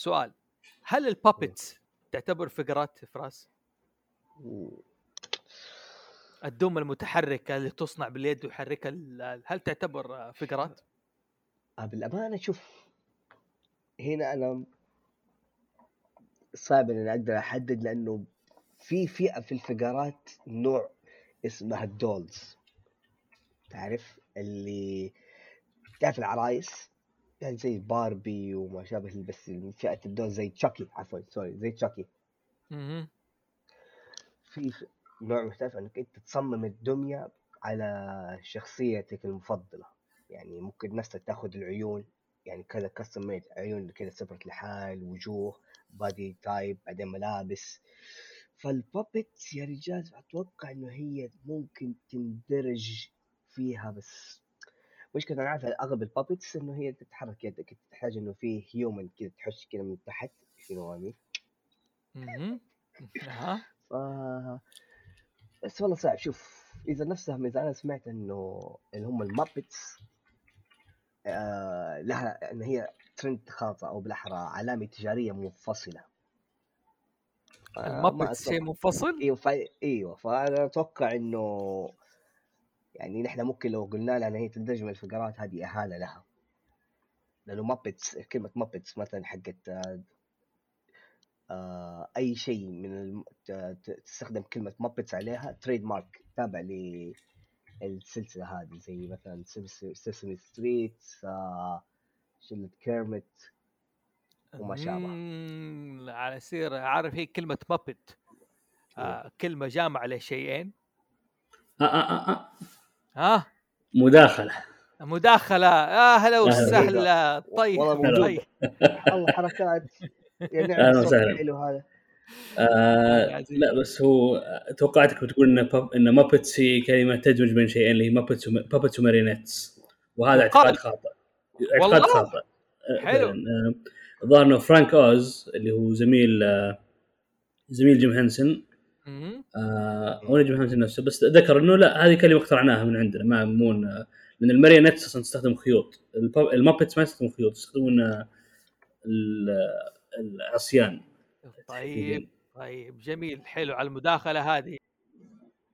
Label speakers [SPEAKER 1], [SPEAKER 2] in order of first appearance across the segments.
[SPEAKER 1] سؤال هل البابتس تعتبر فقرات فراس؟ الدم المتحركة اللي تصنع باليد ويحركها هل تعتبر فقرات؟
[SPEAKER 2] آه، بالأمانة شوف هنا أنا صعب إني أقدر أحدد لأنه في فئة في الفقرات نوع اسمها الدولز. تعرف؟ اللي تعرف العرايس؟ يعني زي باربي وما شابه بس فئة ال dolls زي Chucky عفوا sorry زي Chucky. في نوع مختلف إنك أنت تصمم الدمية على شخصيتك المفضلة. يعني ممكن ناس تاخذ العيون يعني كذا custom made عيون كذا separate لحال وجوه body type بعدين ملابس. فال puppet يا رجال أتوقع إنه هي ممكن تندرج فيها بس مشكلة أنا عارف أغلب ال puppets إنه هي تتحرك يدك تحتاج إنه في human كذا تحش كذا من تحت you know أها بس والله صعب. شوف إذا نفسها إذا أنا سمعت إنه اللي هم ال Muppets آه لها إن هي brand خاصه أو بالأحرى علامة تجارية منفصلة.
[SPEAKER 1] ال Muppets شيء منفصل؟
[SPEAKER 2] إيوه فا... إيوه فأنا أتوقع إنه يعني نحن ممكن لو قلنا لها إن هي تندرج من الفقرات هذه إهانة لها. لأنه Muppets كلمة Muppets مثلا حقت آه أي شيء من الم... تستخدم كلمة Muppets عليها trademark تابع للسلسله هذه زي مثلا Sesame Street آه شله Kermit وما شابه.
[SPEAKER 1] على سير عارف هي كلمة Muppet آه كلمة جامعة لشيئين.
[SPEAKER 3] آه آه آه. آه.
[SPEAKER 1] ها؟
[SPEAKER 3] مداخلة.
[SPEAKER 1] مداخلة. يا هلا وسهلا. طيب طيب.
[SPEAKER 2] الله حركات. يعني أهلا وسهلا. حلو هذا.
[SPEAKER 3] آه لا بس هو توقعتك بتقول إن باب إن Muppets هي كلمة تدمج بين شيئين اللي هي puppets puppets و marionettes وهذا اعتقاد خاطئ. اعتقاد خاطئ.
[SPEAKER 1] آه، حلو.
[SPEAKER 3] آه، الظاهر إنه فرانك اوز اللي هو زميل آه، زميل جيم هنسن آه جيم هنسن نفسه بس ذكر إنه لا هذه كلمة اخترعناها من عندنا ما مو لأن ال marionettes أصلا تستخدم خيوط. ال Muppets ما يستخدمون خيوط يستخدمون العصيان.
[SPEAKER 1] طيب طيب جميل حلو على المداخلة هذه.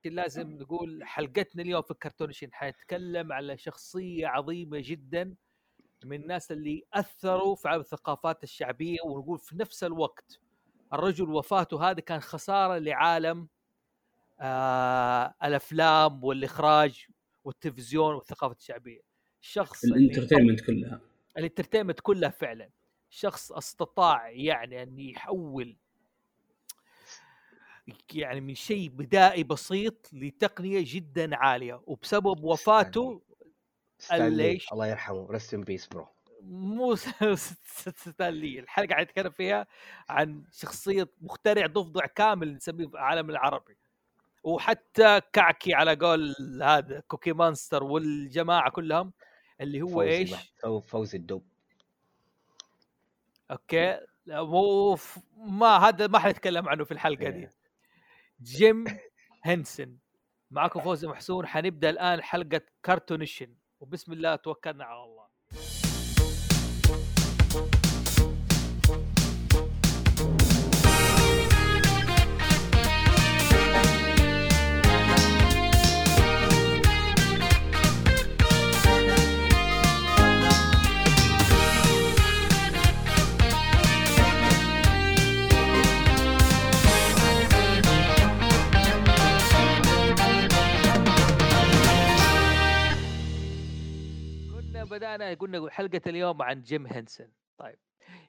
[SPEAKER 1] لازم نقول حلقتنا اليوم في كرتونشين حنتكلم على شخصية عظيمة جدا من الناس اللي أثروا في الثقافات الشعبية ونقول في نفس الوقت الرجل وفاته هذه كان خسارة لعالم آه الأفلام والإخراج والتلفزيون والثقافة الشعبية.
[SPEAKER 3] الشخص ال entertainment كلها.
[SPEAKER 1] ال entertainment كلها فعلا. شخص استطاع يعني أن يحول يعني من شيء بدائي بسيط لتقنية جدا عالية. وبسبب وفاته
[SPEAKER 2] ليش الله يرحمه. rest in peace bro
[SPEAKER 1] مو ستانلي الحلقة قاعد نتكلم فيها عن شخصية مخترع ضفدع كامل نسميه في العالم العربي. وحتى كعكي على قول هذا Cookie Monster والجماعة كلهم اللي هو فوزي إيش؟
[SPEAKER 2] فوزي الدب
[SPEAKER 1] أوكي. مو ما هذا ما حنتكلم عنه في الحلقة دي. إيه. جيم هنسن معكم فوزي محسون. حنبدأ الآن حلقة كارتونيشن. وبسم الله توكلنا على الله. بدأنا قلنا حلقة اليوم عن جيم هنسن طيب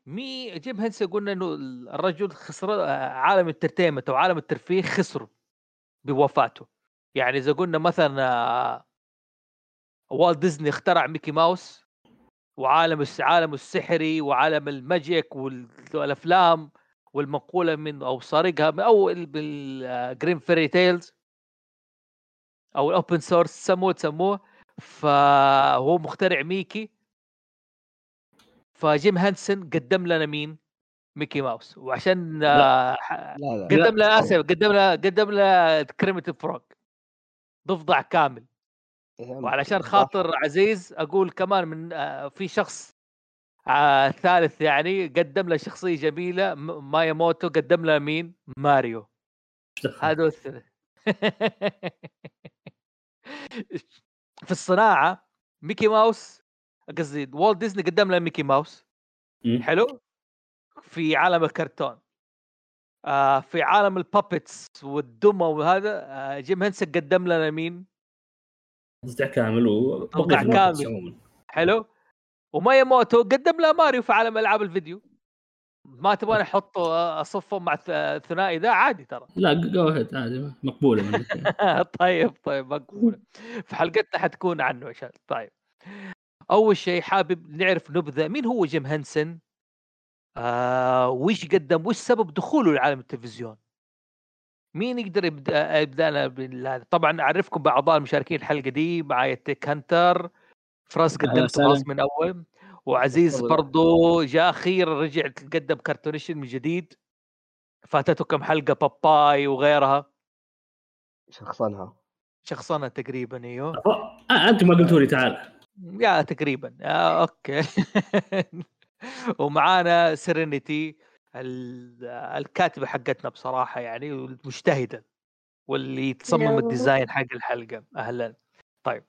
[SPEAKER 1] مي جيم هنسن قلنا إنه الرجل خسر عالم ال entertainment أو عالم الترفيه خسر بوفاته. يعني إذا قلنا مثلا والت ديزني اخترع ميكي ماوس وعالم عالم السحري وعالم ال magic والأفلام والمنقوله من أو سارقها من أو بال Grimm fairy tales أو ال open source سموه تسموه. فهو مخترع ميكي فجيم هانسن قدم لنا مين؟ ميكي ماوس وعشان لا. لا لا. قدم لنا آسف قدم لنا قدم لنا Kermit the Frog ضفدع كامل وعلشان خاطر عزيز أقول كمان من آه، في شخص آه الثالث يعني قدم له شخصية جميلة مياموتو قدم له مين؟ ماريو هذا الثلاث في الصناعة ميكي ماوس قصدي والت ديزني قدم له ميكي ماوس. حلو؟ في عالم الكرتون. آه في عالم ال puppets والدمى وهذا آه جيم هنسن قدم لنا مين؟
[SPEAKER 3] ضفدع كامل
[SPEAKER 1] وضفدع كامل. حلو؟ ومياموتو قدم له ماريو في عالم ألعاب الفيديو. ما تبغى أحط اصفهم مع الثنائي ذا؟ عادي ترى.
[SPEAKER 3] لا go ahead عادي مقبولة منك
[SPEAKER 1] طيب طيب مقبولة. في حلقتنا حتكون عنه عشان طيب. أول شيء حابب نعرف نبذة مين هو جيم هنسن آه وش قدم؟ وش سبب دخوله لعالم التلفزيون؟ مين يقدر يبدأ بالهذا؟ طبعا أعرفكم باعضاء المشاركين الحلقة دي معايا تيك هانتر. فراس قدمت فراس من أول. وعزيز برضو جاء أخيرا رجع قدم كرتونيشن من جديد. فاتته كم حلقة باباي وغيرها.
[SPEAKER 2] شخصنها.
[SPEAKER 1] شخصنها تقريبا إيوه.
[SPEAKER 3] آه أنتم ما قلتوا لي تعال.
[SPEAKER 1] يا تقريبا. آه أوكي. ومعانا سيرينيتي الكاتبة حقتنا بصراحة يعني مجتهده واللي تصمم ال design حق الحلقة. أهلا. طيب.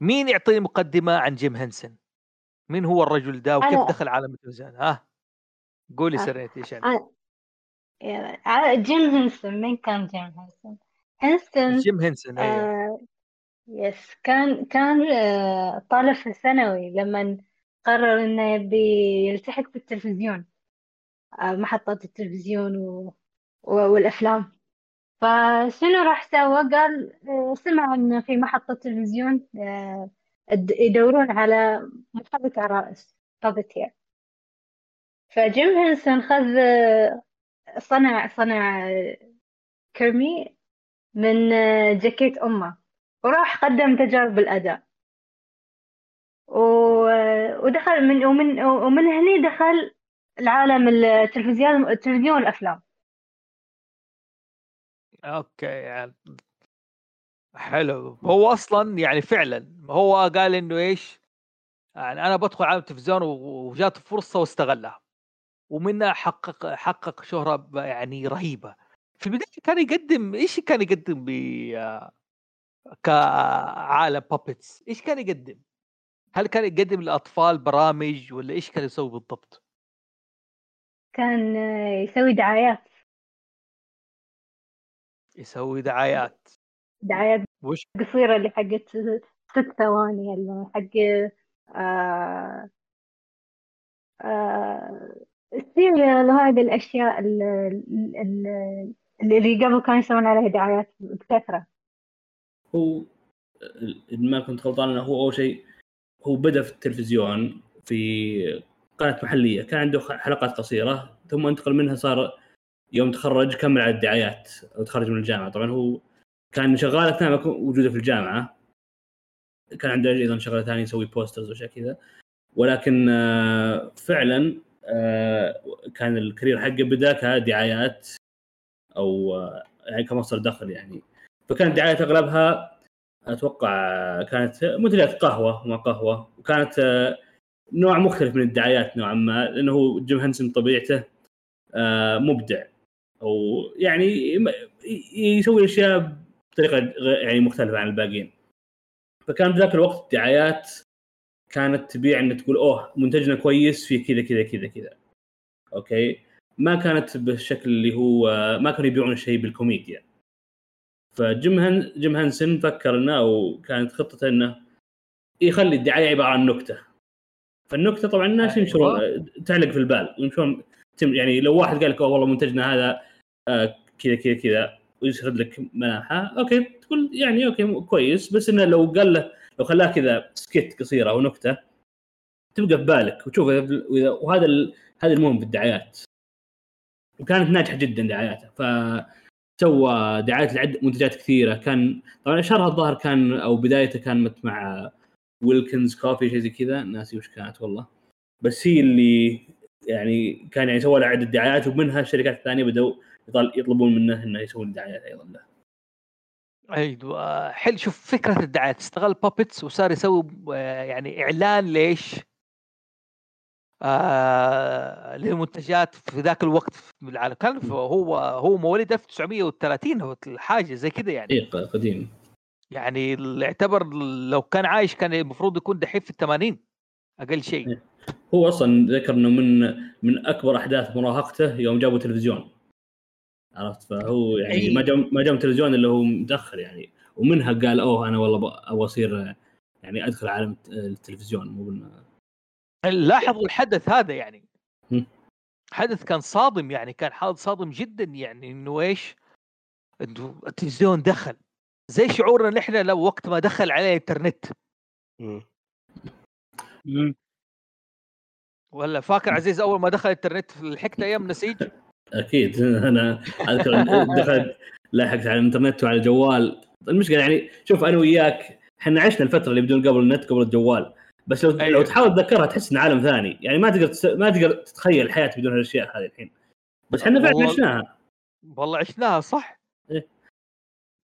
[SPEAKER 1] مين يعطيني مقدمة عن جيم هنسن مين هو الرجل ده وكيف أنا... دخل عالم التلفزيون؟ ها قولي سيرينيتي إيش
[SPEAKER 4] أنا... جيم هنسن مين كان جيم هنسن هنسن
[SPEAKER 1] جيم هنسن أيوه.
[SPEAKER 4] آه... yes كان كان آه... طالب في الثانوي لما قرر إنه يبي يلتحق في التلفزيون آه... محطات التلفزيون و... و... والأفلام. فشنو راح سوى؟ قال آه، سمع ان في محطة تلفزيون آه، يدورون على محرك عرائس بابتير فجيم هنسون خذ صنع صنع كرمي من جاكيت أمه وراح قدم تجارب الأداء ودخل من ومن ومن هني دخل العالم التلفزيون التلفزيون والأفلام
[SPEAKER 1] أوكي يعني حلو. هو أصلا يعني فعلا هو قال إنه إيش؟ يعني أنا بدخل عالم التلفزيون وجات فرصة واستغلها. ومنها حقق حقق شهرة يعني رهيبة. في البداية كان يقدم إيش كان يقدم ب كعالم بابتس إيش كان يقدم؟ هل كان يقدم للاطفال برامج ولا إيش كان يسوي بالضبط؟
[SPEAKER 4] كان يسوي دعايات.
[SPEAKER 1] يسوي دعايات.
[SPEAKER 4] دعايات وش قصيرة اللي حقت ست ثواني اللي حق آه آه السيريال وهذه الأشياء اللي, اللي قبل كانوا يسوون عليها دعايات بكثرة.
[SPEAKER 3] هو ما كنت غلطان إنه هو أول شيء هو بدأ في التلفزيون في قناة محلية. كان عنده حلقات قصيرة ثم انتقل منها صار يوم تخرج كمل على الدعايات أو تخرج من الجامعة. طبعا هو كان شغلة ثانية وجوده في الجامعة. كان عنده أيضا شغلة ثانية يسوي posters وأشياء كذا. ولكن آه، فعلا آه، كان ال career حقه بدأ كدعايات أو آه، يعني كمصدر دخل يعني. فكانت دعايات أغلبها أتوقع كانت منتجات قهوة وما قهوة. وكانت نوع مختلف من الدعايات نوعا ما لأنه جيم هنسن طبيعته مبدع. أو يعني يسوي أشياء بطريقة يعني مختلفة عن الباقيين. فكان ذاك الوقت الدعايات كانت تبيع ان تقول أوه منتجنا كويس في كذا كذا كذا كذا. okay؟ ما كانت بالشكل اللي هو ما كانوا يبيعون الشيء بالكوميديا. فجيم هن- جيم هانسن فكر إنه أو كانت خطته إنه يخلي الدعاية عبارة عن نكتة. فالنكتة طبعا الناس أيوة. ينشرون تعلق في البال. ويمشون يعني لو واحد قال لك والله منتجنا هذا آه، كذا كذا كذا ويسرد لك ملامحه okay تقول يعني okay كويس. بس إنه لو قال له لو خلاه كذا سكت قصيرة أو نكتة تبقى في بالك. وتشوف وهذا هذا المهم بالدعايات وكانت ناجحة جدا دعاياته. ف سوى دعايات لعده منتجات كثيرة. كان طبعا اشهرها الظاهر كان أو بدايته كانت مع ويلكنز كوفي شيء زي كذا. ناسي وش كانت والله. بس هي اللي يعني كان يعني سوى له عدة دعايات ومنها الشركات الثانية بدأوا يطلبون منه إنه يسوي دعايات أيضا له.
[SPEAKER 1] أيوه حلو شوف فكرة الدعايات استغل بابتس وصار يسوي يعني إعلان ليش؟ آه للمنتجات في ذاك الوقت في العالم كان هو هو مواليد 1930 هو حاجة زي كذا يعني
[SPEAKER 3] اي قديم
[SPEAKER 1] يعني اللي يعتبر لو كان عايش كان المفروض يكون دحين في الثمانين أقل شيء
[SPEAKER 3] إيه. هو أصلا ذكر إنه من من أكبر أحداث مراهقته يوم جابوا تلفزيون عرفت فهو يعني
[SPEAKER 1] أي.
[SPEAKER 3] ما جاب ما جاب تلفزيون إلا هو متأخر يعني ومنها قال أوه أنا والله أبغى أصير يعني أدخل عالم التلفزيون مو
[SPEAKER 1] لاحظوا الحدث هذا يعني. حدث كان صادم يعني كان حادث صادم جدا يعني إنه إيش؟ إنه التلفزيون دخل زي شعورنا نحن لو وقت ما دخل عليه
[SPEAKER 5] الإنترنت.
[SPEAKER 1] ولا فاكر عزيز أول ما دخل الإنترنت لحقت أيام نسيج
[SPEAKER 3] أكيد. أنا أذكر دخلت لاحقت على الإنترنت وعلى الجوال المشكلة يعني شوف أنا وياك إحنا عشنا الفترة اللي بدون قبل النت قبل الجوال. بس لو
[SPEAKER 1] أيوة.
[SPEAKER 3] لو تحاول تتذكرها تحس ان عالم ثاني. يعني ما تقدر تس... ما تقدر تتخيل الحياة بدون هالأشياء هذه الحين. بس إحنا فعلا
[SPEAKER 1] والله-
[SPEAKER 3] عشناها.
[SPEAKER 1] والله عشناها صح؟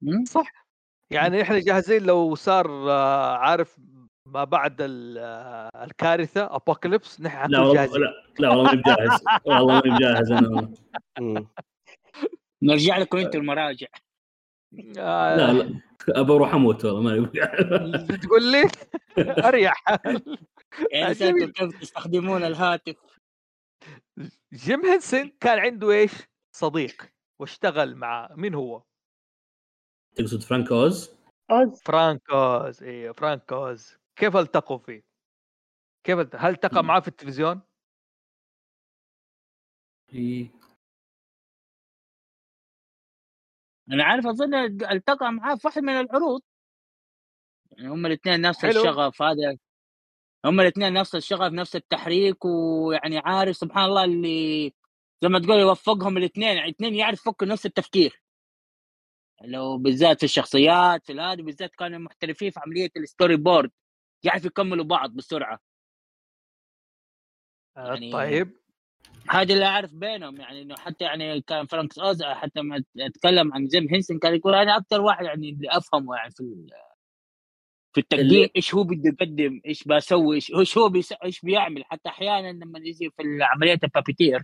[SPEAKER 5] مم.
[SPEAKER 1] صح. يعني إحنا جاهزين لو صار آه، عارف ما بعد آه، الكارثة ابوكاليبس نحن
[SPEAKER 3] لا والله
[SPEAKER 1] جاهزين.
[SPEAKER 3] لا, لا والله ماني بجاهز. والله ماني بجاهز
[SPEAKER 2] أنا.
[SPEAKER 5] نرجع لكم أنتم المراجع.
[SPEAKER 1] آه،
[SPEAKER 3] لا لا أبى أروح أموت والله ماني بجاهز
[SPEAKER 1] تقول لي؟ أريح.
[SPEAKER 5] يعني كيف تستخدمون الهاتف؟
[SPEAKER 1] جيم هنسن كان عنده إيش؟ صديق واشتغل مع مين هو؟
[SPEAKER 3] تقصد فرانك أوز.
[SPEAKER 4] اوز
[SPEAKER 1] فرانك أوز أيوه فرانك أوز. كيف التقوا فيه؟ كيف الت- هل التقى معاه في التلفزيون؟
[SPEAKER 3] إيه.
[SPEAKER 5] أنا عارف أظن التقى معاه في واحد من العروض يعني هم الاثنين نفس
[SPEAKER 1] حلو.
[SPEAKER 5] الشغف هذا هم الاثنين نفس الشغف نفس التحريك ويعني عارف سبحان الله اللي زي ما تقول يوفقهم الاثنين يعني الاثنين يعرف يفكروا نفس التفكير لو بالذات في الشخصيات في هذه بالذات كانوا محترفين في عملية ال story board يعرف يكملوا بعض بسرعة.
[SPEAKER 1] آه،
[SPEAKER 5] يعني-
[SPEAKER 1] طيب.
[SPEAKER 5] هذا اللي أعرف بينهم يعني إنه حتى يعني كان فرانك اوز حتى ما أتكلم عن جيم هينسن كان يقول أنا أكثر واحد يعني اللي أفهمه يعني في في التقديم إيش هو بده يقدم إيش بسوي إيش هو بيس... إيش بيعمل. حتى أحيانا لما يجي في عمليه ال puppeteer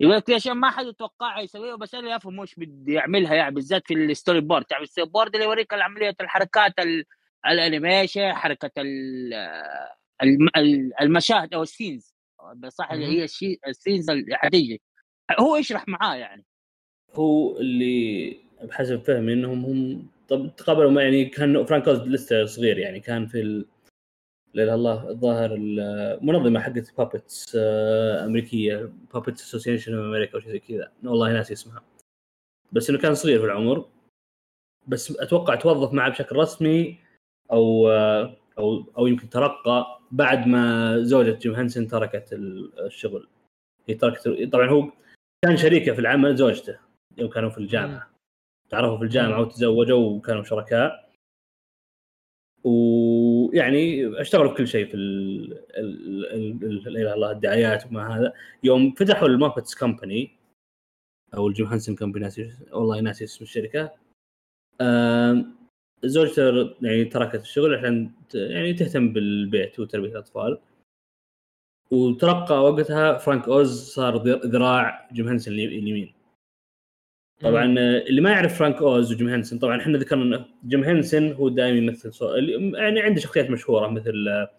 [SPEAKER 5] يقول لك اشياء ما حد يتوقعها يسويها بس أنا افهم إيش بده يعملها يعني بالذات في ال story board تعرف ال story board اللي يوريك عمليه الحركات ال... ال animation حركة ال... الم... ال- المشاهد أو ال scenes. صح اللي. هي الشي... ال scenes حتيجي هو يشرح معاه يعني.
[SPEAKER 3] هو اللي بحسب فهمي إنهم هم طب تقابلوا يعني كان فرانك اوز لسه صغير يعني كان في ال... لا إلا الله الظاهر المنظمه حقت puppets أمريكية puppets association of America أو شيء زي كذا. والله ناسي اسمها. بس إنه كان صغير في العمر. بس أتوقع توظف معه بشكل رسمي أو أو أو يمكن ترقى بعد ما زوجة جيم هانسن تركت ال- الشغل. هي تركت طبعا هو كان شريكة في العمل زوجته يوم كانوا في الجامعة. تعرفوا في الجامعة وتزوجوا وكانوا شركاء. ويعني اشتغلوا في كل شيء في ال ال- ال- ال- لا الله الدعايات وما هذا. يوم فتحوا ال Muppets company أو الجيم هانسن company والله ناسي اسم الشركة. زوجته يعني تركت الشغل عشان يعني تهتم بالبيت وتربية الأطفال. وترقى وقتها فرانك أوز صار ذراع جيم هانسن الي- اليمين. طبعا اللي ما يعرف فرانك أوز وجيم هنسن طبعا إحنا ذكرنا إنه جيم هنسن هو دائما يمثل صو... يعني عنده شخصيات مشهورة مثل آه،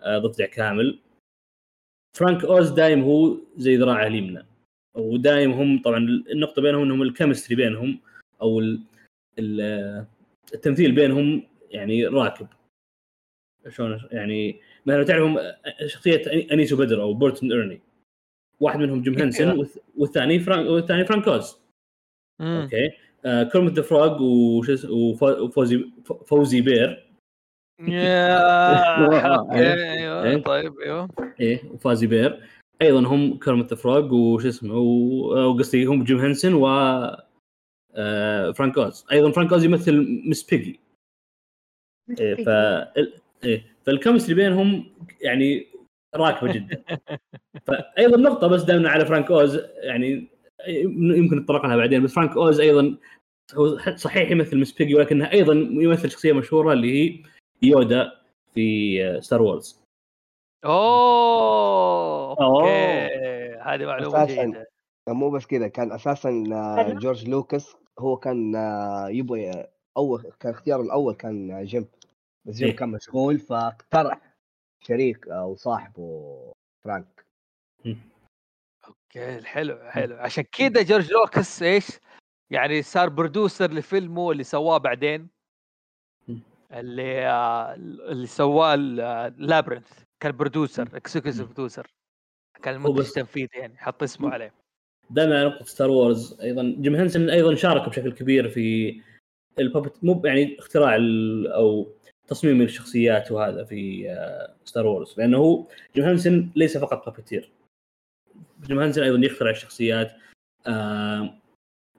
[SPEAKER 3] آه، ضفدع كامل. فرانك أوز دائم هو زي ذراعه اليمنى. ودائم هم طبعا النقطة بينهم إنهم ال chemistry بينهم أو ال... ال... آه، التمثيل بينهم يعني راكب. شلون؟ يعني مثلا تعرفهم آه، شخصية أنيس وبدر أو Bert and Ernie. واحد منهم جيم هنسن والث- والثاني فرانك والثاني فرانك أوز.
[SPEAKER 1] مم.
[SPEAKER 3] okay. آه Kermit the Frog وفوزي Fozzie Bear.
[SPEAKER 1] يا حق
[SPEAKER 3] إيه.
[SPEAKER 1] أيوه
[SPEAKER 3] إيه.
[SPEAKER 1] طيب أيوه.
[SPEAKER 3] إيه و Fozzie Bear. أيضا هم Kermit the Frog وش اسمه وقصدي هم جيم هنسن و آه فرانك اوز أيضا فرانك اوز يمثل مس بيجي. إيه ف إيه فال chemistry بينهم يعني راكبة جدا. فايضا نقطة بس دائما على فرانك اوز يعني يمكن نتطرق لها بعدين بس فرانك اوز أيضا هو صحيح يمثل مس بيجي ولكنه أيضا يمثل شخصية مشهورة اللي هي يودا في ستار وورز
[SPEAKER 1] أوه okay. هذه
[SPEAKER 2] معلومة.
[SPEAKER 1] جيدة.
[SPEAKER 2] مو بس كذا كان أساسا آه،
[SPEAKER 4] حلو.
[SPEAKER 2] جورج لوكاس هو كان آه، يبغى أول كان اختياره الأول كان جيم. بس جيم
[SPEAKER 3] إيه.
[SPEAKER 2] كان مشغول فاقترح شريك أو صاحبه فرانك.
[SPEAKER 1] okay حلو حلو. عشان كذا جورج لوكس إيش يعني صار producer لفيلمه اللي سواه بعدين.
[SPEAKER 3] مم.
[SPEAKER 1] اللي آه، اللي سواه لابرنث كان producer executive producer كان المنتج التنفيذي يعني حط اسمه عليه.
[SPEAKER 3] دائما على نقطه ستار وورز أيضا. جيم هنسن أيضا شارك بشكل كبير في ال puppet مو يعني اختراع أو تصميم الشخصيات وهذا في آه، ستار وورز لأنه هو جيم هنسن ليس فقط puppeteer جيم هنسن أيضا يخترع الشخصيات آه،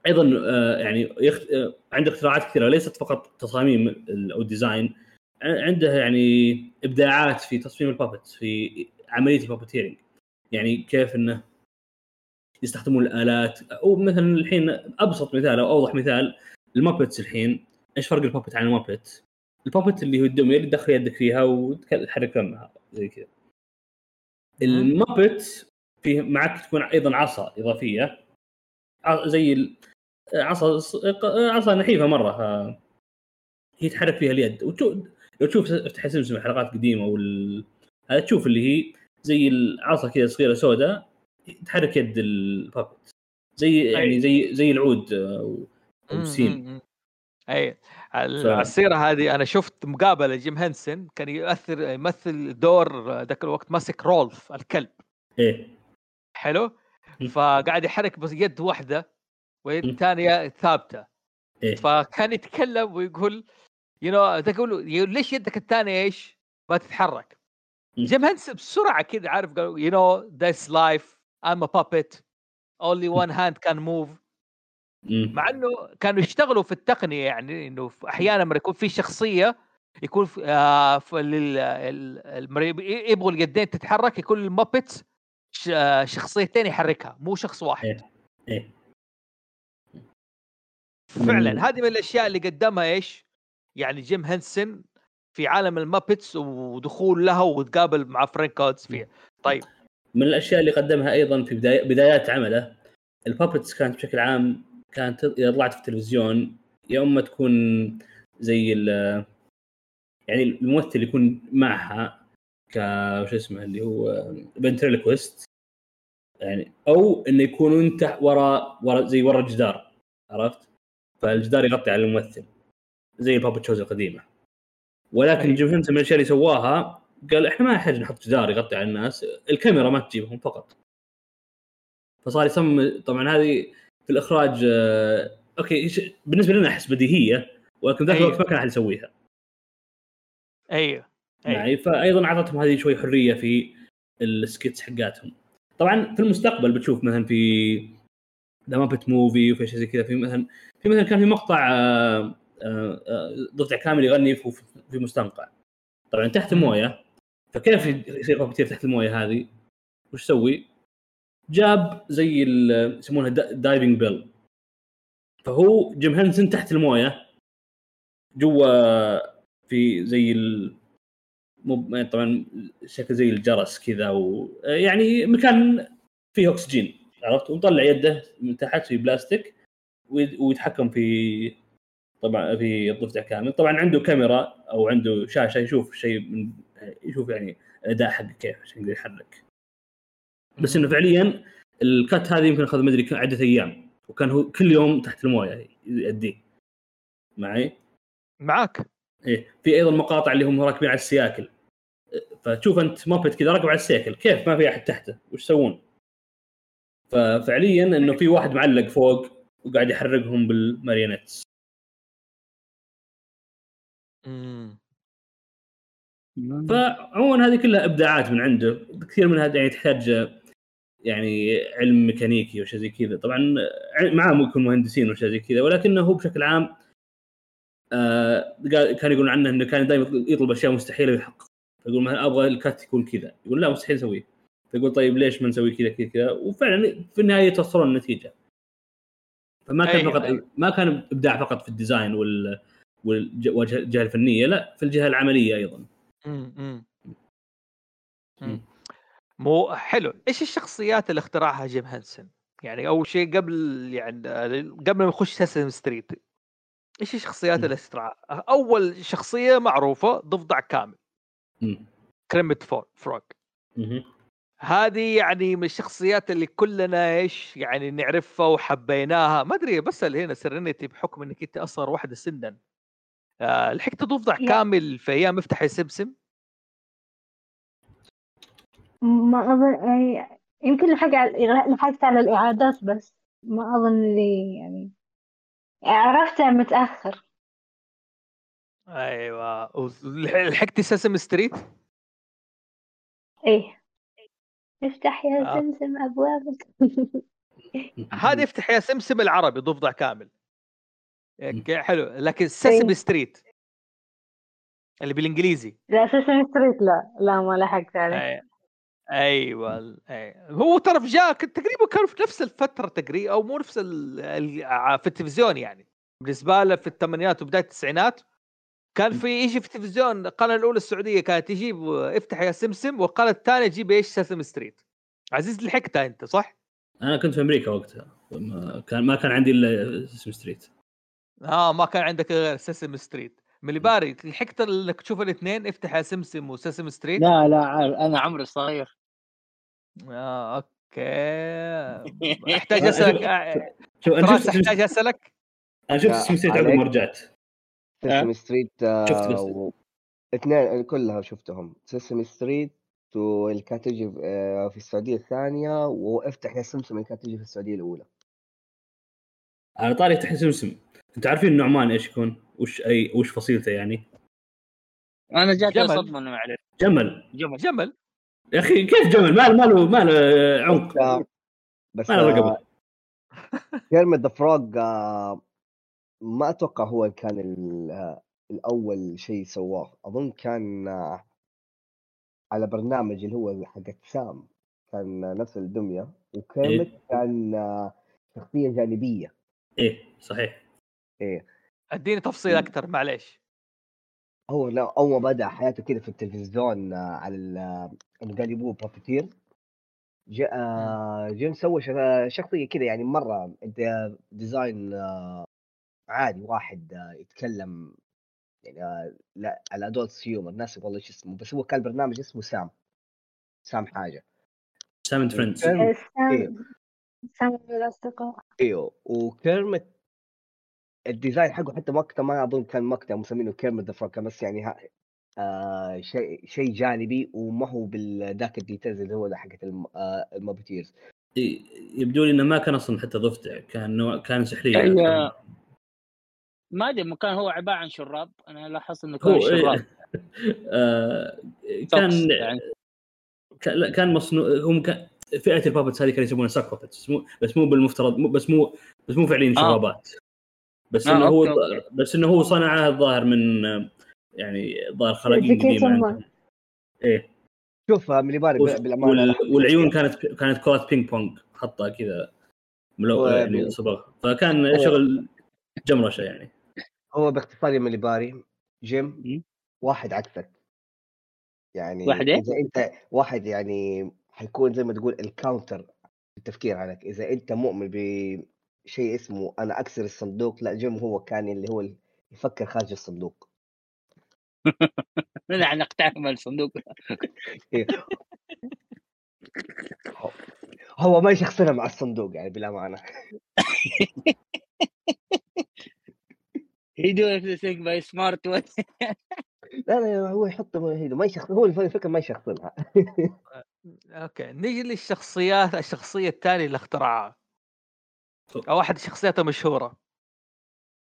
[SPEAKER 3] أيضا آه، يعني. آه، عنده اختراعات كثيرة ليست فقط تصاميم أو ال design ع- عنده يعني إبداعات في تصميم ال puppet في عملية ال puppeteering يعني كيف إنه يستخدمون الآلات أو مثلا الحين أبسط مثال أو أوضح مثال ال Muppets الحين. إيش فرق ال puppet عن ال Muppet؟ البابت اللي هو الدمية اللي تدخل يدك فيها وتحرك فمها زي كذا. المابت فيه معك تكون أيضا عصا إضافية. زي عصا عصا نحيفة مرة. هي تحرك فيها اليد. وتشوف لو تشوف افتح سمسم حلقات قديمة وال تشوف اللي هي زي العصا كذا صغيرة سوداء. تحرك يد البابت زي يعني زي زي العود آه، أو السين.
[SPEAKER 1] أي. على السيرة هذه أنا شفت مقابلة جيم هنسن كان يؤثر يمثل دور ذاك الوقت ماسك رولف الكلب.
[SPEAKER 3] إيه.
[SPEAKER 1] حلو. فقاعد يحرك بس يد واحدة واليد
[SPEAKER 3] م.
[SPEAKER 1] الثانية ثابتة.
[SPEAKER 3] إيه.
[SPEAKER 1] فكان يتكلم ويقول you know تقول ليش يدك الثانية إيش؟ ما تتحرك. جيم هنسن بسرعة كذا عارف قال you know this life a puppet only one hand can move
[SPEAKER 3] مم.
[SPEAKER 1] مع إنه كانوا يشتغلوا في التقنية يعني إنه أحيانا لما يكون في شخصية يكون في آه في لل- ال- يبغوا اليدين تتحرك يكون ال Muppets آه، شخصيتين يحركها مو شخص واحد
[SPEAKER 3] إيه. إيه.
[SPEAKER 1] فعلا هذه من الأشياء اللي قدمها إيش؟ يعني جيم هنسن في عالم ال Muppets ودخول لها وتقابل مع فرانك أوز فيها طيب
[SPEAKER 3] من الأشياء اللي قدمها أيضا في بداية بدايات عمله ال puppets كانت بشكل عام كانت إذا طلعت في التلفزيون يا اما تكون زي ال- يعني الممثل يكون معها ك وش اسمه اللي هو ventriloquist يعني أو إنه يكون انت ورا ورا زي ورا الجدار عرفت؟ فالجدار يغطي على الممثل زي ال puppet shows القديمة
[SPEAKER 1] ولكن.
[SPEAKER 3] جيم من الأشياء اللي سواها قال إحنا ما نحتاج نحط جدار يغطي على الناس الكاميرا ما تجيبهم فقط. فصار يصمم طبعا هذه في الإخراج آه، أوكي بالنسبة لنا أحس بديهية ولكن ذاك
[SPEAKER 1] أيوه.
[SPEAKER 3] الوقت ما كان أحد يسويها.
[SPEAKER 1] أيوه. أيوه.
[SPEAKER 3] معي فايضا أعطتهم هذه شوي حرية في ال sketches حقاتهم. طبعا في المستقبل بتشوف مثلا في The Muppet Movie وفي شيء زي كذا في مثلا في مثلا كان في مقطع آه، آه، ضفدع كامل يغني في في مستنقع. طبعا تحت المويه فكيف يصير puppeteer تحت الموية هذه؟ وش سوي؟ جاب زي يسمونها دا- diving bell فهو جيم هنسن تحت الموية جوا في زي ال طبعا شكل زي الجرس كذا و يعني مكان فيه أكسجين عرفت؟ ومطلع يده من تحت في بلاستيك وي- ويتحكم في طبعا في الضفدع كامل. طبعا عنده كاميرا أو عنده شاشة يشوف شيء من يشوف يعني الاداء حقه كيف عشان يقدر يحرك. بس إنه فعليا الكات هذه يمكن أخذ مدري عدة أيام وكان هو كل يوم تحت الموية يأديه. معي؟
[SPEAKER 1] معاك.
[SPEAKER 3] إيه في أيضا مقاطع اللي هم راكبين على السياكل. فتشوف أنت مابت كذا راكب على السياكل كيف؟ ما في أحد تحته وش يسوون؟ ففعليا إنه في واحد معلق فوق وقاعد يحركهم بالماريونيتس.
[SPEAKER 1] مم.
[SPEAKER 3] فعموما هذه كلها إبداعات من عنده. كثير منها يعني تحتاج يعني علم ميكانيكي وشيء زي كذا. طبعا معاه ممكن مهندسين وشيء زي كذا ولكنه هو بشكل عام آه كان يقولون عنه إنه كان دائما يطلب أشياء مستحيلة ويحقق يقول مثلا أبغى ال cut يكون كذا. يقول لا مستحيل اسويه فيقول طيب ليش ما نسوي كذا كذا كذا؟ وفعلا في النهاية يتوصلون النتيجة. فما كان
[SPEAKER 1] أيوة،
[SPEAKER 3] فقط
[SPEAKER 1] أيوة.
[SPEAKER 3] ما كان إبداع فقط في ال design وال والجهه الفنية لا في الجهة العملية أيضا.
[SPEAKER 1] مم. مم.
[SPEAKER 3] مم.
[SPEAKER 1] مو حلو إيش الشخصيات اللي اخترعها جيم هانسون يعني أول شيء قبل يعني قبل ما يخش Sesame Street إيش الشخصيات. اللي اخترعها أول شخصية معروفة ضفدع كامل. Kermit the Frog
[SPEAKER 3] مهم.
[SPEAKER 1] هذه يعني من الشخصيات اللي كلنا إيش يعني نعرفها وحبيناها ما أدري بسال هنا سرنتي بحكم إنك أنت أصغر واحدة سنا لحقت ضفدع. كامل في أيام افتح يا سمسم
[SPEAKER 4] ما أظن يعني يمكن لحق على لحقت على الإعادات بس ما أظن لي يعني عرفتها متأخر.
[SPEAKER 1] أيوه. وز- لح- لحقتي Sesame Street؟
[SPEAKER 4] إيه. افتح يا
[SPEAKER 1] آه.
[SPEAKER 4] سمسم أبوابك.
[SPEAKER 1] هذا يفتح يا سمسم العربي ضفدع كامل. حلو. لكن Sesame
[SPEAKER 4] إيه.
[SPEAKER 1] Street اللي بالإنجليزي.
[SPEAKER 4] لا Sesame Street لا. لا ما لحقت عليه.
[SPEAKER 1] أي- أيوه. أي. هو ترى جاء تقريبا كان في نفس الفترة تقريبا أو مو نفس ال... ال... ع- في التلفزيون يعني. بالنسبة له في الثمانينات وبداية التسعينات كان في يجي في التلفزيون القناة الأولى السعودية كانت تجيب افتح يا سمسم والقناة الثانية تجيب إيش؟ Sesame Street عزيز لحقتها أنت صح؟
[SPEAKER 3] أنا كنت في أمريكا وقتها ما كان ما كان عندي إلا Sesame Street
[SPEAKER 1] آه ما كان عندك غير سيسم ستريت. من اللي باري لحقت إنك تشوف الاثنين افتح يا سمسم وسيسم ستريت.
[SPEAKER 5] لا لا عارف أنا عمري صغير.
[SPEAKER 1] آه أوكي. أحتاج أسألك آه،
[SPEAKER 3] شوف أنا
[SPEAKER 1] فراس
[SPEAKER 3] شفت
[SPEAKER 1] أحتاج أسألك؟
[SPEAKER 3] أنا شفت
[SPEAKER 2] لا،
[SPEAKER 3] اسم ستريت عقب ما. رجعت
[SPEAKER 2] سيسمي ستريت
[SPEAKER 3] شفت بس.
[SPEAKER 2] و... اثنين كلها شفتهم. سيسمي ستريت واللي كانت تجي آه، في السعودية الثانية وافتح يا سمسم اللي كانت تجي في السعودية الأولى.
[SPEAKER 3] على طاري افتح سمسم أنتوا عارفين النعمان إيش يكون؟ وش اي وش فصيلته يعني؟
[SPEAKER 5] أنا جاتني
[SPEAKER 1] جمل.
[SPEAKER 5] صدمه إنه ما اعرف
[SPEAKER 3] جمل.
[SPEAKER 5] جمل.
[SPEAKER 1] جمل.
[SPEAKER 3] يا أخي كيف جمل؟ ما له ما له ما له
[SPEAKER 2] آه، بس
[SPEAKER 3] ما له رقبه
[SPEAKER 2] Kermit the Frog ما أتوقع هو كان ال- آه، الأول شيء سواه. أظن كان آه، على برنامج اللي هو حق سام. كان آه، نفس الدمية. وكيرمت
[SPEAKER 3] إيه.
[SPEAKER 2] كان آه، شخصية جانبية.
[SPEAKER 3] إيه صحيح.
[SPEAKER 2] إيه.
[SPEAKER 1] اديني تفصيل أكثر معليش.
[SPEAKER 2] هو لا اول ما بدأ حياته كده في التلفزيون آه، على ال- آه، انه قال يبوه بروفيتير. جاء آه، جيم سوى شخصية كده يعني مرة انت ديزاين عادي واحد يتكلم يعني لا على ادولت هيومر ناسي والله إيش اسمه بس هو كان برنامج اسمه سام سام
[SPEAKER 3] حاجة.
[SPEAKER 2] Sam
[SPEAKER 4] and
[SPEAKER 2] Friends.
[SPEAKER 4] سام سام الأصدقاء.
[SPEAKER 2] إيوه و Kermit ال design حقه حتى مقطع ما أظن كان مقطع مسمينه Kermit the Frog كان بس يعني ها آه شيء شيء جانبي وما هو بالذاك ال details اللي هو ده حقت الم- آه
[SPEAKER 3] يبدو لي إنه ما كان أصلا حتى ضفدع كان نوع كان سحلية
[SPEAKER 5] هي- ما أدري كان هو عبارة عن شراب أنا لاحظت
[SPEAKER 3] إنه
[SPEAKER 5] كان شراب.
[SPEAKER 3] آه كان
[SPEAKER 5] يعني.
[SPEAKER 3] كان مصنوع هم كان فئة البابتس هذه كانوا يسمونها ساك بابتس مو بس مو بالمفترض مو بس مو بس مو فعليا
[SPEAKER 5] آه.
[SPEAKER 3] شرابات. بس
[SPEAKER 5] آه،
[SPEAKER 3] إنه هو
[SPEAKER 5] أوكي،.
[SPEAKER 3] بس إنه هو صنعها الظاهر من يعني خلاقين
[SPEAKER 4] Education
[SPEAKER 3] قديمة إيه.
[SPEAKER 2] شوف
[SPEAKER 3] وال-
[SPEAKER 2] بالأمانة.
[SPEAKER 3] وال- والعيون كانت كانت كرات بينج بونج حطها كذا ملو يعني صبغ. فكان
[SPEAKER 2] هو-
[SPEAKER 3] شغل جمرشه يعني.
[SPEAKER 2] هو باختصار يا ملي vary جيم. واحد عكسك يعني
[SPEAKER 5] واحد إيه؟
[SPEAKER 2] إذا أنت واحد يعني حيكون زي ما تقول ال counter في التفكير عليك. إذا أنت مؤمن بشيء اسمه أنا أكسر الصندوق لا جيم هو كان اللي هو اللي يفكر خارج الصندوق.
[SPEAKER 5] نحن نقتحم الصندوق.
[SPEAKER 2] إيه. هو ما يشخصنها مع الصندوق يعني بالامانه
[SPEAKER 5] he do everything by smart way.
[SPEAKER 2] لا لا هو يحط ما يشخص هو الفكرة ما يشخصنها.
[SPEAKER 1] أوكي نيجي للشخصيات الشخصية الثانية اللي اخترعها. أو احد شخصياته مشهورة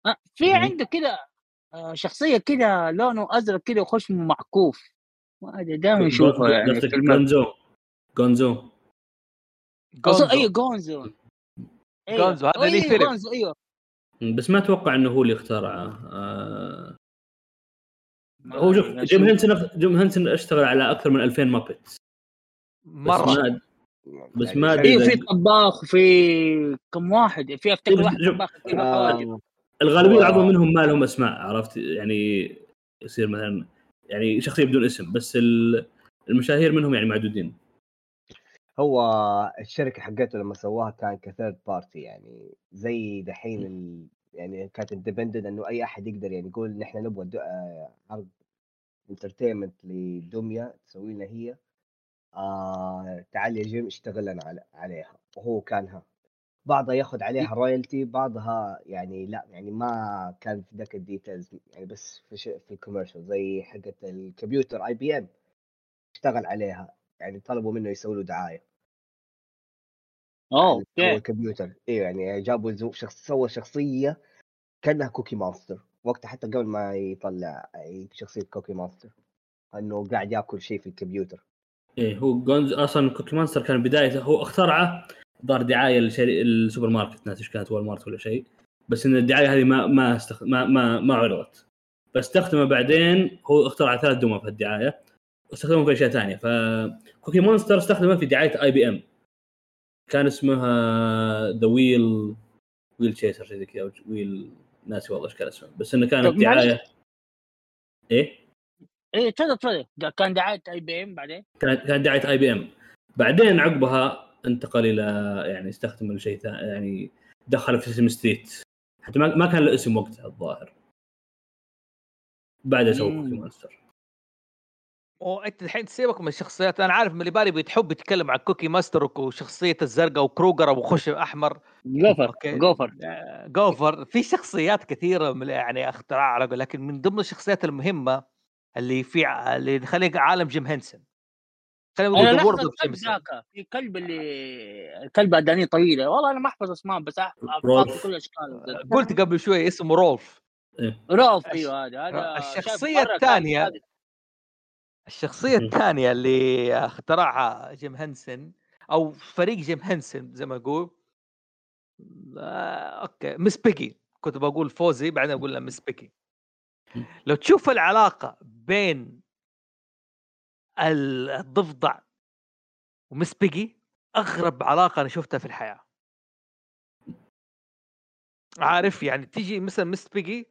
[SPEAKER 5] آه، في. عنده كده آه، شخصية كده لونه أزرق كده وخشمه معكوف ما أدري دائما نشوفه يعني
[SPEAKER 3] جونزو جونزو
[SPEAKER 1] جونزو.
[SPEAKER 5] أيوه جونزو أيوه.
[SPEAKER 1] جونزو، هذا
[SPEAKER 5] أيوه،
[SPEAKER 1] فيلم.
[SPEAKER 5] جونزو أيوه
[SPEAKER 3] بس ما أتوقع إنه هو اللي اخترعه آه هو شوف جيم. هنسن جيم هنسن أشتغل على أكثر من 2000 muppet
[SPEAKER 1] مرة
[SPEAKER 3] ما بس
[SPEAKER 2] يعني
[SPEAKER 3] ما
[SPEAKER 5] أيوه
[SPEAKER 3] إذا-
[SPEAKER 5] في طباخ وفي كم واحد في أفتكر
[SPEAKER 3] إيه،
[SPEAKER 5] واحد. طباخ
[SPEAKER 2] آه،
[SPEAKER 5] حواجب
[SPEAKER 2] الغالبية
[SPEAKER 3] العظمى منهم ما لهم أسماء عرفت؟ يعني يصير مثلا يعني شخصية بدون اسم بس ال... المشاهير منهم يعني معدودين.
[SPEAKER 2] هو الشركة حقته لما سواها كان ك third party يعني زي دحين ال... يعني كانت independent إنه أي أحد يقدر يعني يقول نحن نبغى دو... آه، عرض entertainment لدمية تسوي لنا هي. آه تعال يا جيم اشتغل لنا على... عليها. وهو كانها بعضها ياخذ عليها royalty بعضها يعني لا يعني ما كان في ذاك ال details يعني بس في ش... في ال commercial زي حقت الكمبيوتر اي بي ام اشتغل عليها. يعني طلبوا منه يسوي له دعاية.
[SPEAKER 5] أوه
[SPEAKER 2] يعني
[SPEAKER 5] أوكي.
[SPEAKER 2] الكمبيوتر. أيوه يعني جابوا شخص سوى شخصية كأنها كوكي مونستر وقتها حتى قبل ما يطلع شخصية كوكي مونستر إنه قاعد ياكل شيء في الكمبيوتر.
[SPEAKER 3] إيه هو جونز أصلا كوكي مونستر كان بدايته هو اخترعه دار دعاية لشري... السوبر ماركت ناس إيش كانت وول مارت ولا شيء بس إن الدعاية هذه ما ما استخ... ما ما, ما عرضت. فاستخدمه بعدين هو اخترع ثلاث دمى في الدعاية واستخدمه في أشياء ثانية. فكوكي مونستر استخدمه في دعاية آي بي إم. كان اسمها the wheel wheel chaser شيء زي كذا ويل ناسي والله إيش كان اسمه بس إنه كانت. دعاية. إيه؟
[SPEAKER 5] إيه تفضل تفضل. كان دعاية اي بي ام بعدين؟
[SPEAKER 3] كانت دعاية اي بي ام بعدين عقبها انتقل إلى يعني استخدم شيء ثاني يعني دخل في سيسم ستريت حتى ما ما كان له اسم وقتها الظاهر. بعدها سوى مونستر
[SPEAKER 1] وانت الحين تسيبك من الشخصيات. أنا عارف من اللي بالي بتحب يتكلم عن كوكي ماستر وشخصية الزرقاء وكروجر أبو خشب أحمر.
[SPEAKER 5] جوفر
[SPEAKER 1] أوكي.
[SPEAKER 5] جوفر.
[SPEAKER 1] آه، جوفر. في شخصيات كثيرة من يعني اختراع لكن من ضمن الشخصيات المهمة اللي في ع- اللي خليك عالم جيم هنسن خلينا نقول ذا
[SPEAKER 5] لحظة
[SPEAKER 1] وورد اوف جيمسون
[SPEAKER 5] ذاك في كلب اللي الكلب أدانيه طويلة. والله أنا ما أحفظ أسماء بس
[SPEAKER 3] رولف.
[SPEAKER 5] افاضل كل أشكال.
[SPEAKER 1] قلت قبل شوي اسمه رولف.
[SPEAKER 5] رولف
[SPEAKER 1] الش-
[SPEAKER 5] أيوه هذا كان
[SPEAKER 1] الثانية
[SPEAKER 5] صادق.
[SPEAKER 3] الشخصية.
[SPEAKER 1] الثانية اللي اخترعها جيم هنسن أو فريق جيم هنسن زي ما أقول آه، okay مس بيجي. كنت بقول فوزي بعدين أقول لها مس بيجي. لو تشوف العلاقة بين ال- الضفدع ومس بيجي أغرب علاقة أنا شفتها في الحياة. عارف يعني تيجي مثلا مس بيجي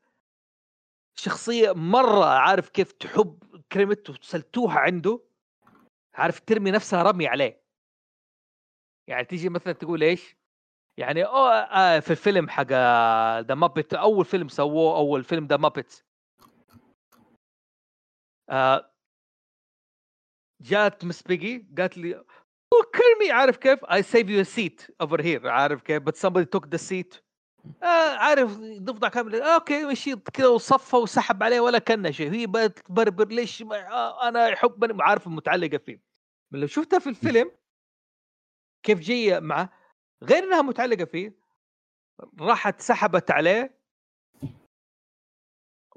[SPEAKER 1] شخصية مرة عارف كيف تحب كريمت وتسلتوها عنده عارف ترمي نفسها رمي عليه. يعني تيجي مثلا تقول إيش؟ يعني أو آه في الفيلم حق ذا مابت أول فيلم سووه أول فيلم ذا مابت آه جات مس بيجي قالت لي "Oh, kill me. عارف كيف؟ I save you a seat over here. عارف كيف؟ But somebody took the seat. آه عارف ضفدع كامل. أوكي مشي كذا وصفى وسحب عليه ولا كان شيء. هي بدأت تبربر ليش ما آه أنا حبا عارف متعلقه فيه. من لو شفتها في الفيلم كيف جاية معه؟ غير إنها متعلقة فيه راحت سحبت عليه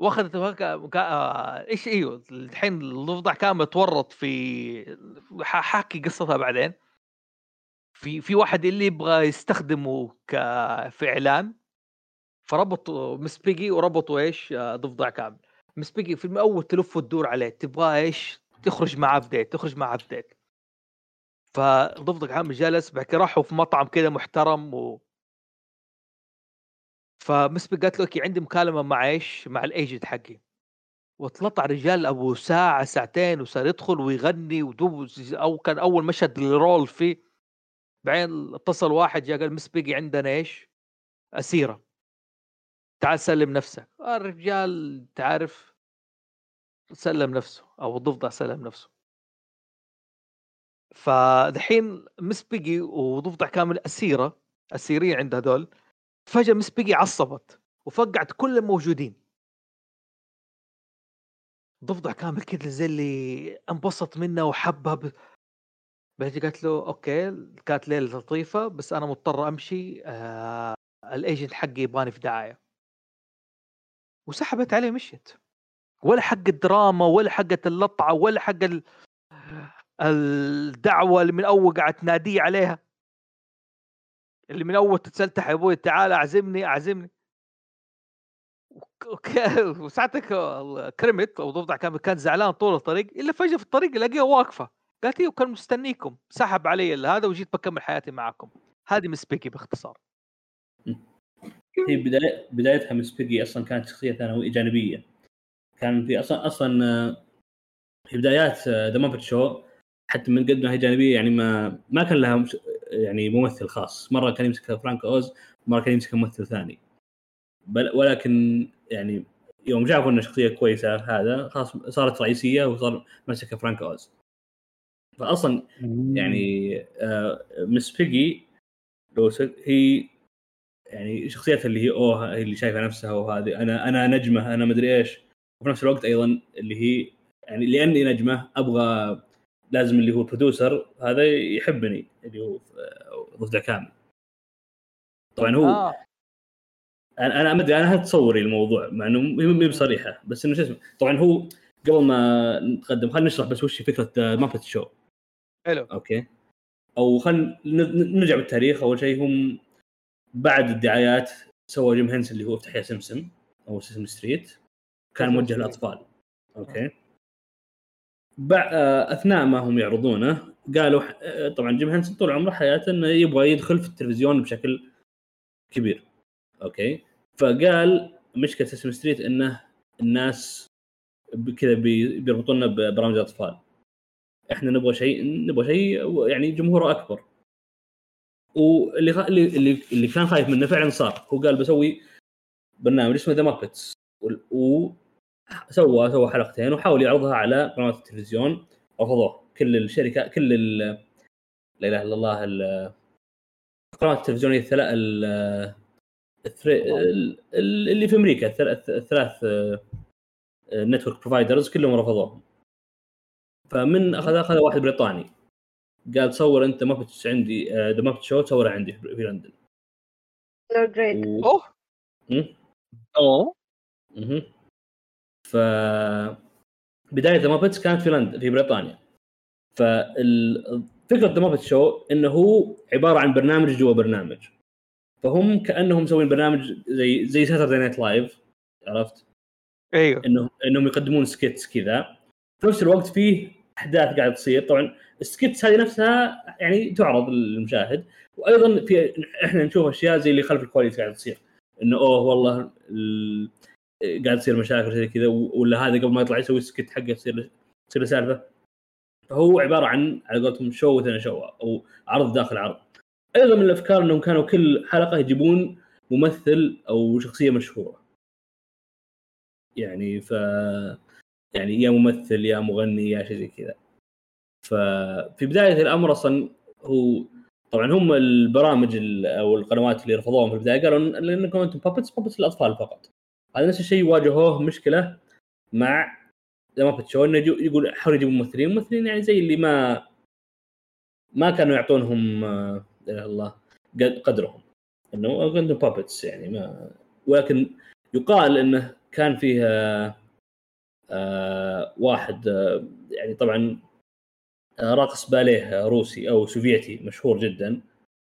[SPEAKER 1] واخذت وك- وك- آه، إيش إيوه الحين الضفدع كان متورط في حاكي قصتها بعدين. في في واحد اللي يبغى يستخدمه ك في إعلان فربطوا مس بيجي وربطوا إيش آه، ضفدع كامل. مس بيجي في الأول تلف وتدور عليه تبغاه إيش تخرج معاه بديت تخرج معاه بديت فضفدع كامل جالس بعد راحوا في مطعم كده محترم و فمس بيجي قالت له okay عندي مكالمة مع إيش؟ مع ال agent حقي. وطلع رجال أبو ساعة ساعتين وصار يدخل ويغني ودوب أو كان أول مشهد الرولف فيه. بعدين اتصل واحد جاء قال مس بيجي عندنا إيش؟ أسيرة. تعال سلم نفسك. الرجال تعرف سلم نفسه أو الضفدع سلم نفسه. فدحين مس بيجي وضفدع كامل أسيرة اسيرين عند هذول. فجأة مس بيجي عصبت وفقعت كل الموجودين. ضفدع كامل كذا زي اللي انبسط منها وحبها ب... بعدين قالت له okay كانت ليلة لطيفة بس أنا مضطر أمشي آه... ال agent حقي يبغاني في دعاية. وسحبت عليه مشيت ولا حق الدراما ولا حقة اللطعة ولا حق ال... الدعوة اللي من أول قاعد تناديه عليها. اللي من أول تتسلتح يا أبوي تعال أعزمني أعزمني. وساعتك كرمت أو ضفدع كان كان زعلان طول الطريق إلا فجأة في الطريق الاقيها واقفة. قالت أيوه كان مستنيكم. سحب علي هذا وجيت بكمل حياتي معاكم هذه مس بيكي باختصار.
[SPEAKER 3] هي بداية بدايتها من سبيجي أصلا كانت شخصية ثانوية جانبية. كان في أصلا أصلا آه، في بدايات the muppet show حتى من قد ما هي جانبية يعني ما ما كان لها يعني ممثل خاص. مرة كان يمسكها فرانك أوز مرة كان يمسكها ممثل ثاني. بل ولكن يعني يوم شافوا إنه شخصية كويسة هذا خلاص صارت رئيسية وصار مسكها فرانك أوز. فاصلا يعني آه مس بيجي لو هي يعني شخصيتها اللي هي أوه هي اللي شايفة نفسها وهذه. أنا أنا نجمة أنا مدري إيش. وفي نفس الوقت أيضا اللي هي يعني لأني نجمة أبغى لازم اللي هو برودوسر هذا يحبني اللي هو ضفدع كامل. طبعا هو آه. أنا أنا ما أدري أنا تصوري الموضوع مع إنه مو بصريحة. بس إنه شو اسمه طبعا هو قبل ما نتقدم خلينا نشرح بس وش فكرة مابت شو
[SPEAKER 1] حلو.
[SPEAKER 3] أوكي. أو خلينا نرجع بالتاريخ. أول شيء هم بعد الدعايات سوى جيم هنسن اللي هو افتح سمسم أو سيسم ستريت كان موجه للأطفال. okay. أثناء ما هم يعرضونه قالوا طبعا جيم هنسن طول عمره حياته إنه يبغى يدخل في التلفزيون بشكل كبير. okay؟ فقال مشكلة سيسم ستريت إنه الناس كذا بيربطونا ببرامج الاطفال إحنا نبغى شيء نبغى شيء يعني جمهوره أكبر. واللي اللي اللي كان خايف منه فعلا صار. هو قال بسوي برنامج اسمه ذا مابتس وسوى سوى حلقتين وحاول يعرضها على قنوات التلفزيون. رفضوه كل الشركات كل ال لا إله إلا الله القنوات التلفزيونيه الثلاث اللي في أمريكا الثلاث network providers كلهم رفضوهم فمن اخذ أخذ واحد بريطاني. قال صور أنت muppet عندي the muppet show تصوره عندي في لندن.
[SPEAKER 1] أوه. اوه
[SPEAKER 3] ف بداية the muppets كانت في لندن في بريطانيا. ففكره the muppet show إنه هو عبارة عن برنامج جوا برنامج. فهم كأنهم مسوين برنامج زي زي ساتردي نايت لايف عرفت؟
[SPEAKER 1] أيوه.
[SPEAKER 3] إنه إنهم يقدمون sketches كذا. في نفس الوقت فيه أحداث قاعدة تصير. طبعا ال sketches هذه نفسها يعني تعرض للمشاهد. وأيضا في إحنا نشوف أشياء زي اللي خلف الكواليس قاعدة تصير. إنه أوه والله ال... قاعد تصير مشاكل زي كذا ولا هذا قبل ما يطلع يسوي السكت حقه تصير تصير سالفة؟ فهو عبارة عن على قولتهم show within a show أو عرض داخل عرض. أيضا من الأفكار إنهم كانوا كل حلقة يجيبون ممثل أو شخصية مشهورة. يعني ف يعني يا ممثل يا مغني يا شيء زي كذا. ففي بداية الأمر أصلا هو طبعا هم البرامج أو القنوات اللي رفضوهم في البداية قالوا إنكم أنتم بابتس بابتس للاطفال فقط. هذا نفس الشيء واجهوه مشكلة مع ذا مابت شو انه يقول حاولوا يجيبوا ممثلين ممثلين يعني زي اللي ما ما كانوا يعطونهم آه الله قدرهم. إنه عندهم puppets يعني ما ولكن يقال إنه كان فيها آه واحد آه يعني طبعا آه راقص باليه روسي أو سوفيتي مشهور جدا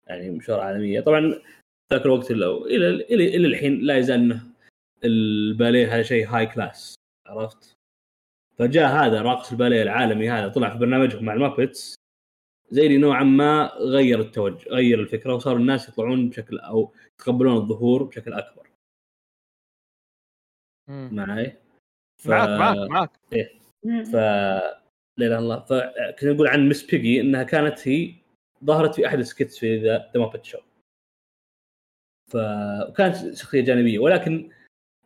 [SPEAKER 3] يعني مشهور عالميا. طبعا ذاك الوقت إلى إلى الحين لا يزال إنه الباليه هذا شيء high class عرفت؟ فجاء هذا راقص الباليه العالمي هذا طلع في برنامجهم مع ال Muppets زي اللي نوعا ما غير التوجه غير الفكرة وصار الناس يطلعون بشكل أو يتقبلون الظهور بشكل أكبر. معي؟
[SPEAKER 1] ف... معك معك معك.
[SPEAKER 3] إيه. ف لا إله إلا الله. فكنا نقول عن Miss Piggy إنها كانت هي ظهرت في أحد ال sketches في The Muppet Show فكانت شخصية جانبية ولكن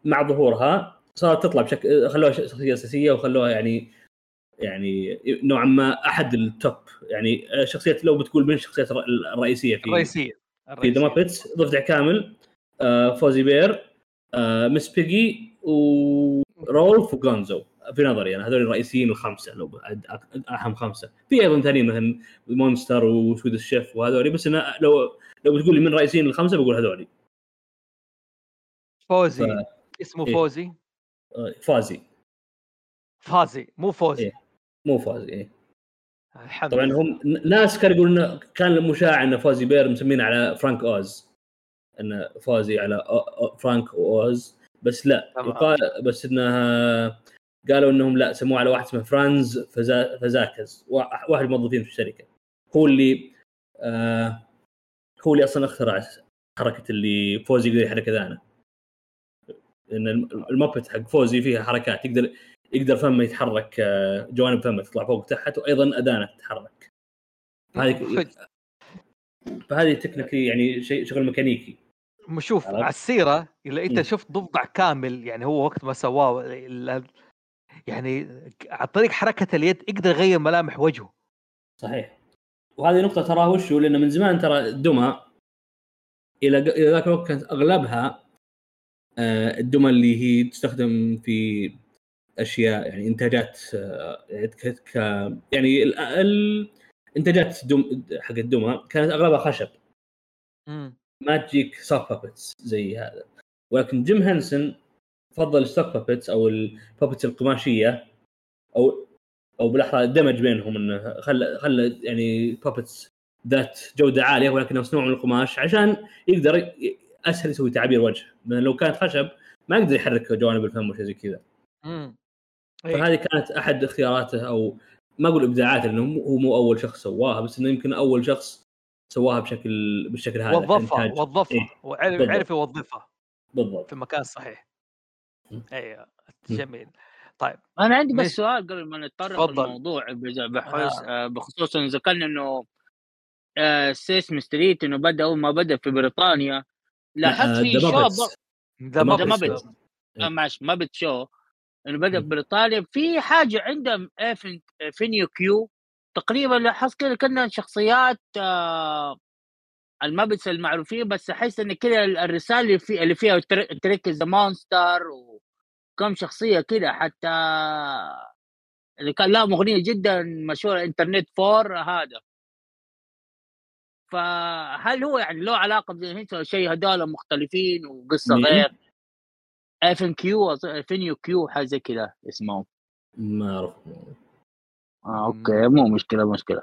[SPEAKER 3] مع ظهورها صارت تطلع بشكل خلوها شخصية أساسية وخلوها يعني يعني نوعا ما أحد ال top يعني شخصية لو بتقول من الشخصيات الرئيسية في
[SPEAKER 1] الرئيسية
[SPEAKER 3] في The Muppets ضفدع كامل آه Fozzie Bear آه Miss Piggy و Rowlf و Gonzo في نظري أنا هذول الرئيسيين الخمسة لو أهم خمسة. في أيضا ثانيين مثلا monster و Swedish Chef وهذول بس أنا لو لو بتقول لي من الرئيسيين الخمسة بقول هذول
[SPEAKER 1] Fozzie ف... اسمه إيه؟ Fozzie؟
[SPEAKER 3] فازي.
[SPEAKER 1] فازي مو فوزي.
[SPEAKER 3] إيه؟ مو فازي إيه؟
[SPEAKER 1] الحمد
[SPEAKER 3] طبعا هم ناس كانوا يقولون كان المشاع إن Fozzie Bear مسمين على فرانك أوز. انه فوزي على فرانك أوز. بس لا يقال بس انها قالوا إنهم لا سموه على واحد اسمه فرانز فزا Fazakas واحد الموظفين في الشركة. هو اللي آه هو اللي أصلا اخترع حركة اللي فوزي يقدر يحرك اذانه إن المابت حق فوزي فيها حركات يقدر يقدر فمه يتحرك آه، جوانب فمه تطلع فوق وتحت وأيضا اذانه تتحرك. هذه فهذه تكنيكلي يعني شيء شغل ميكانيكي.
[SPEAKER 1] شوف على السيرة اذا أنت شفت ضفدع كامل يعني هو وقت ما سواه يعني عن طريق حركة اليد يقدر يغير ملامح وجهه.
[SPEAKER 3] صحيح. وهذه نقطة ترى وشو؟ لأنه من زمان ترى الدمى إلى ذاك الوقت كانت أغلبها الدمى اللي هي تستخدم في أشياء يعني إنتاجات آه، ك يعني الانتاجات دم حق الدمى كانت أغلبها خشب. ما تجيك سوك بابتس زي هذا. ولكن جيم هنسن فضل sock puppets أو ال puppets القماشية أو أو بالأحرى دمج بينهم إنه خلى خلى يعني puppets ذات جودة عالية ولكن مصنوع من القماش عشان يقدر أسهل يسوي تعابير وجه. لو كانت خشب ما يقدر يحرك جوانب الفم وشيء زي كذا. فهذه كانت أحد اختياراته أو ما أقول إبداعاته لأنه هو مو أول شخص سواها بس إنه يمكن أول شخص سواها بشكل بالشكل هذا
[SPEAKER 1] وظفها وظفها إيه؟ وعرف عرف يوظفها.
[SPEAKER 3] بالضبط.
[SPEAKER 1] في المكان الصحيح أيوه جميل. طيب.
[SPEAKER 5] أنا عندي بس سؤال قبل ما نتطرق للموضوع بحوس آه. بخصوص انه ذكرنا إنه آه Sesame Street إنه بدأ أول ما بدأ في بريطانيا لاحظت آه، في show The Muppet ماشي Muppet Show إنه بدأ في بريطانيا في حاجة عندهم فينيو كيو. تقريبا لاحظت كذا كنا شخصيات آه المابتس المعروفين بس أحس إن كذا الرسالة اللي, في اللي فيها تريك ذا مونستر وكم شخصية كذا حتى اللي كان لهم أغنية جدا مشهورة انترنت فور هذا. فهل هو يعني له علاقة بزي شيء؟ هذول مختلفين وقصة غير. اف ان كيو فينيو كيو حاجة زي كذا اسمه
[SPEAKER 3] ما أعرف.
[SPEAKER 5] آه okay مو مشكلة مشكلة.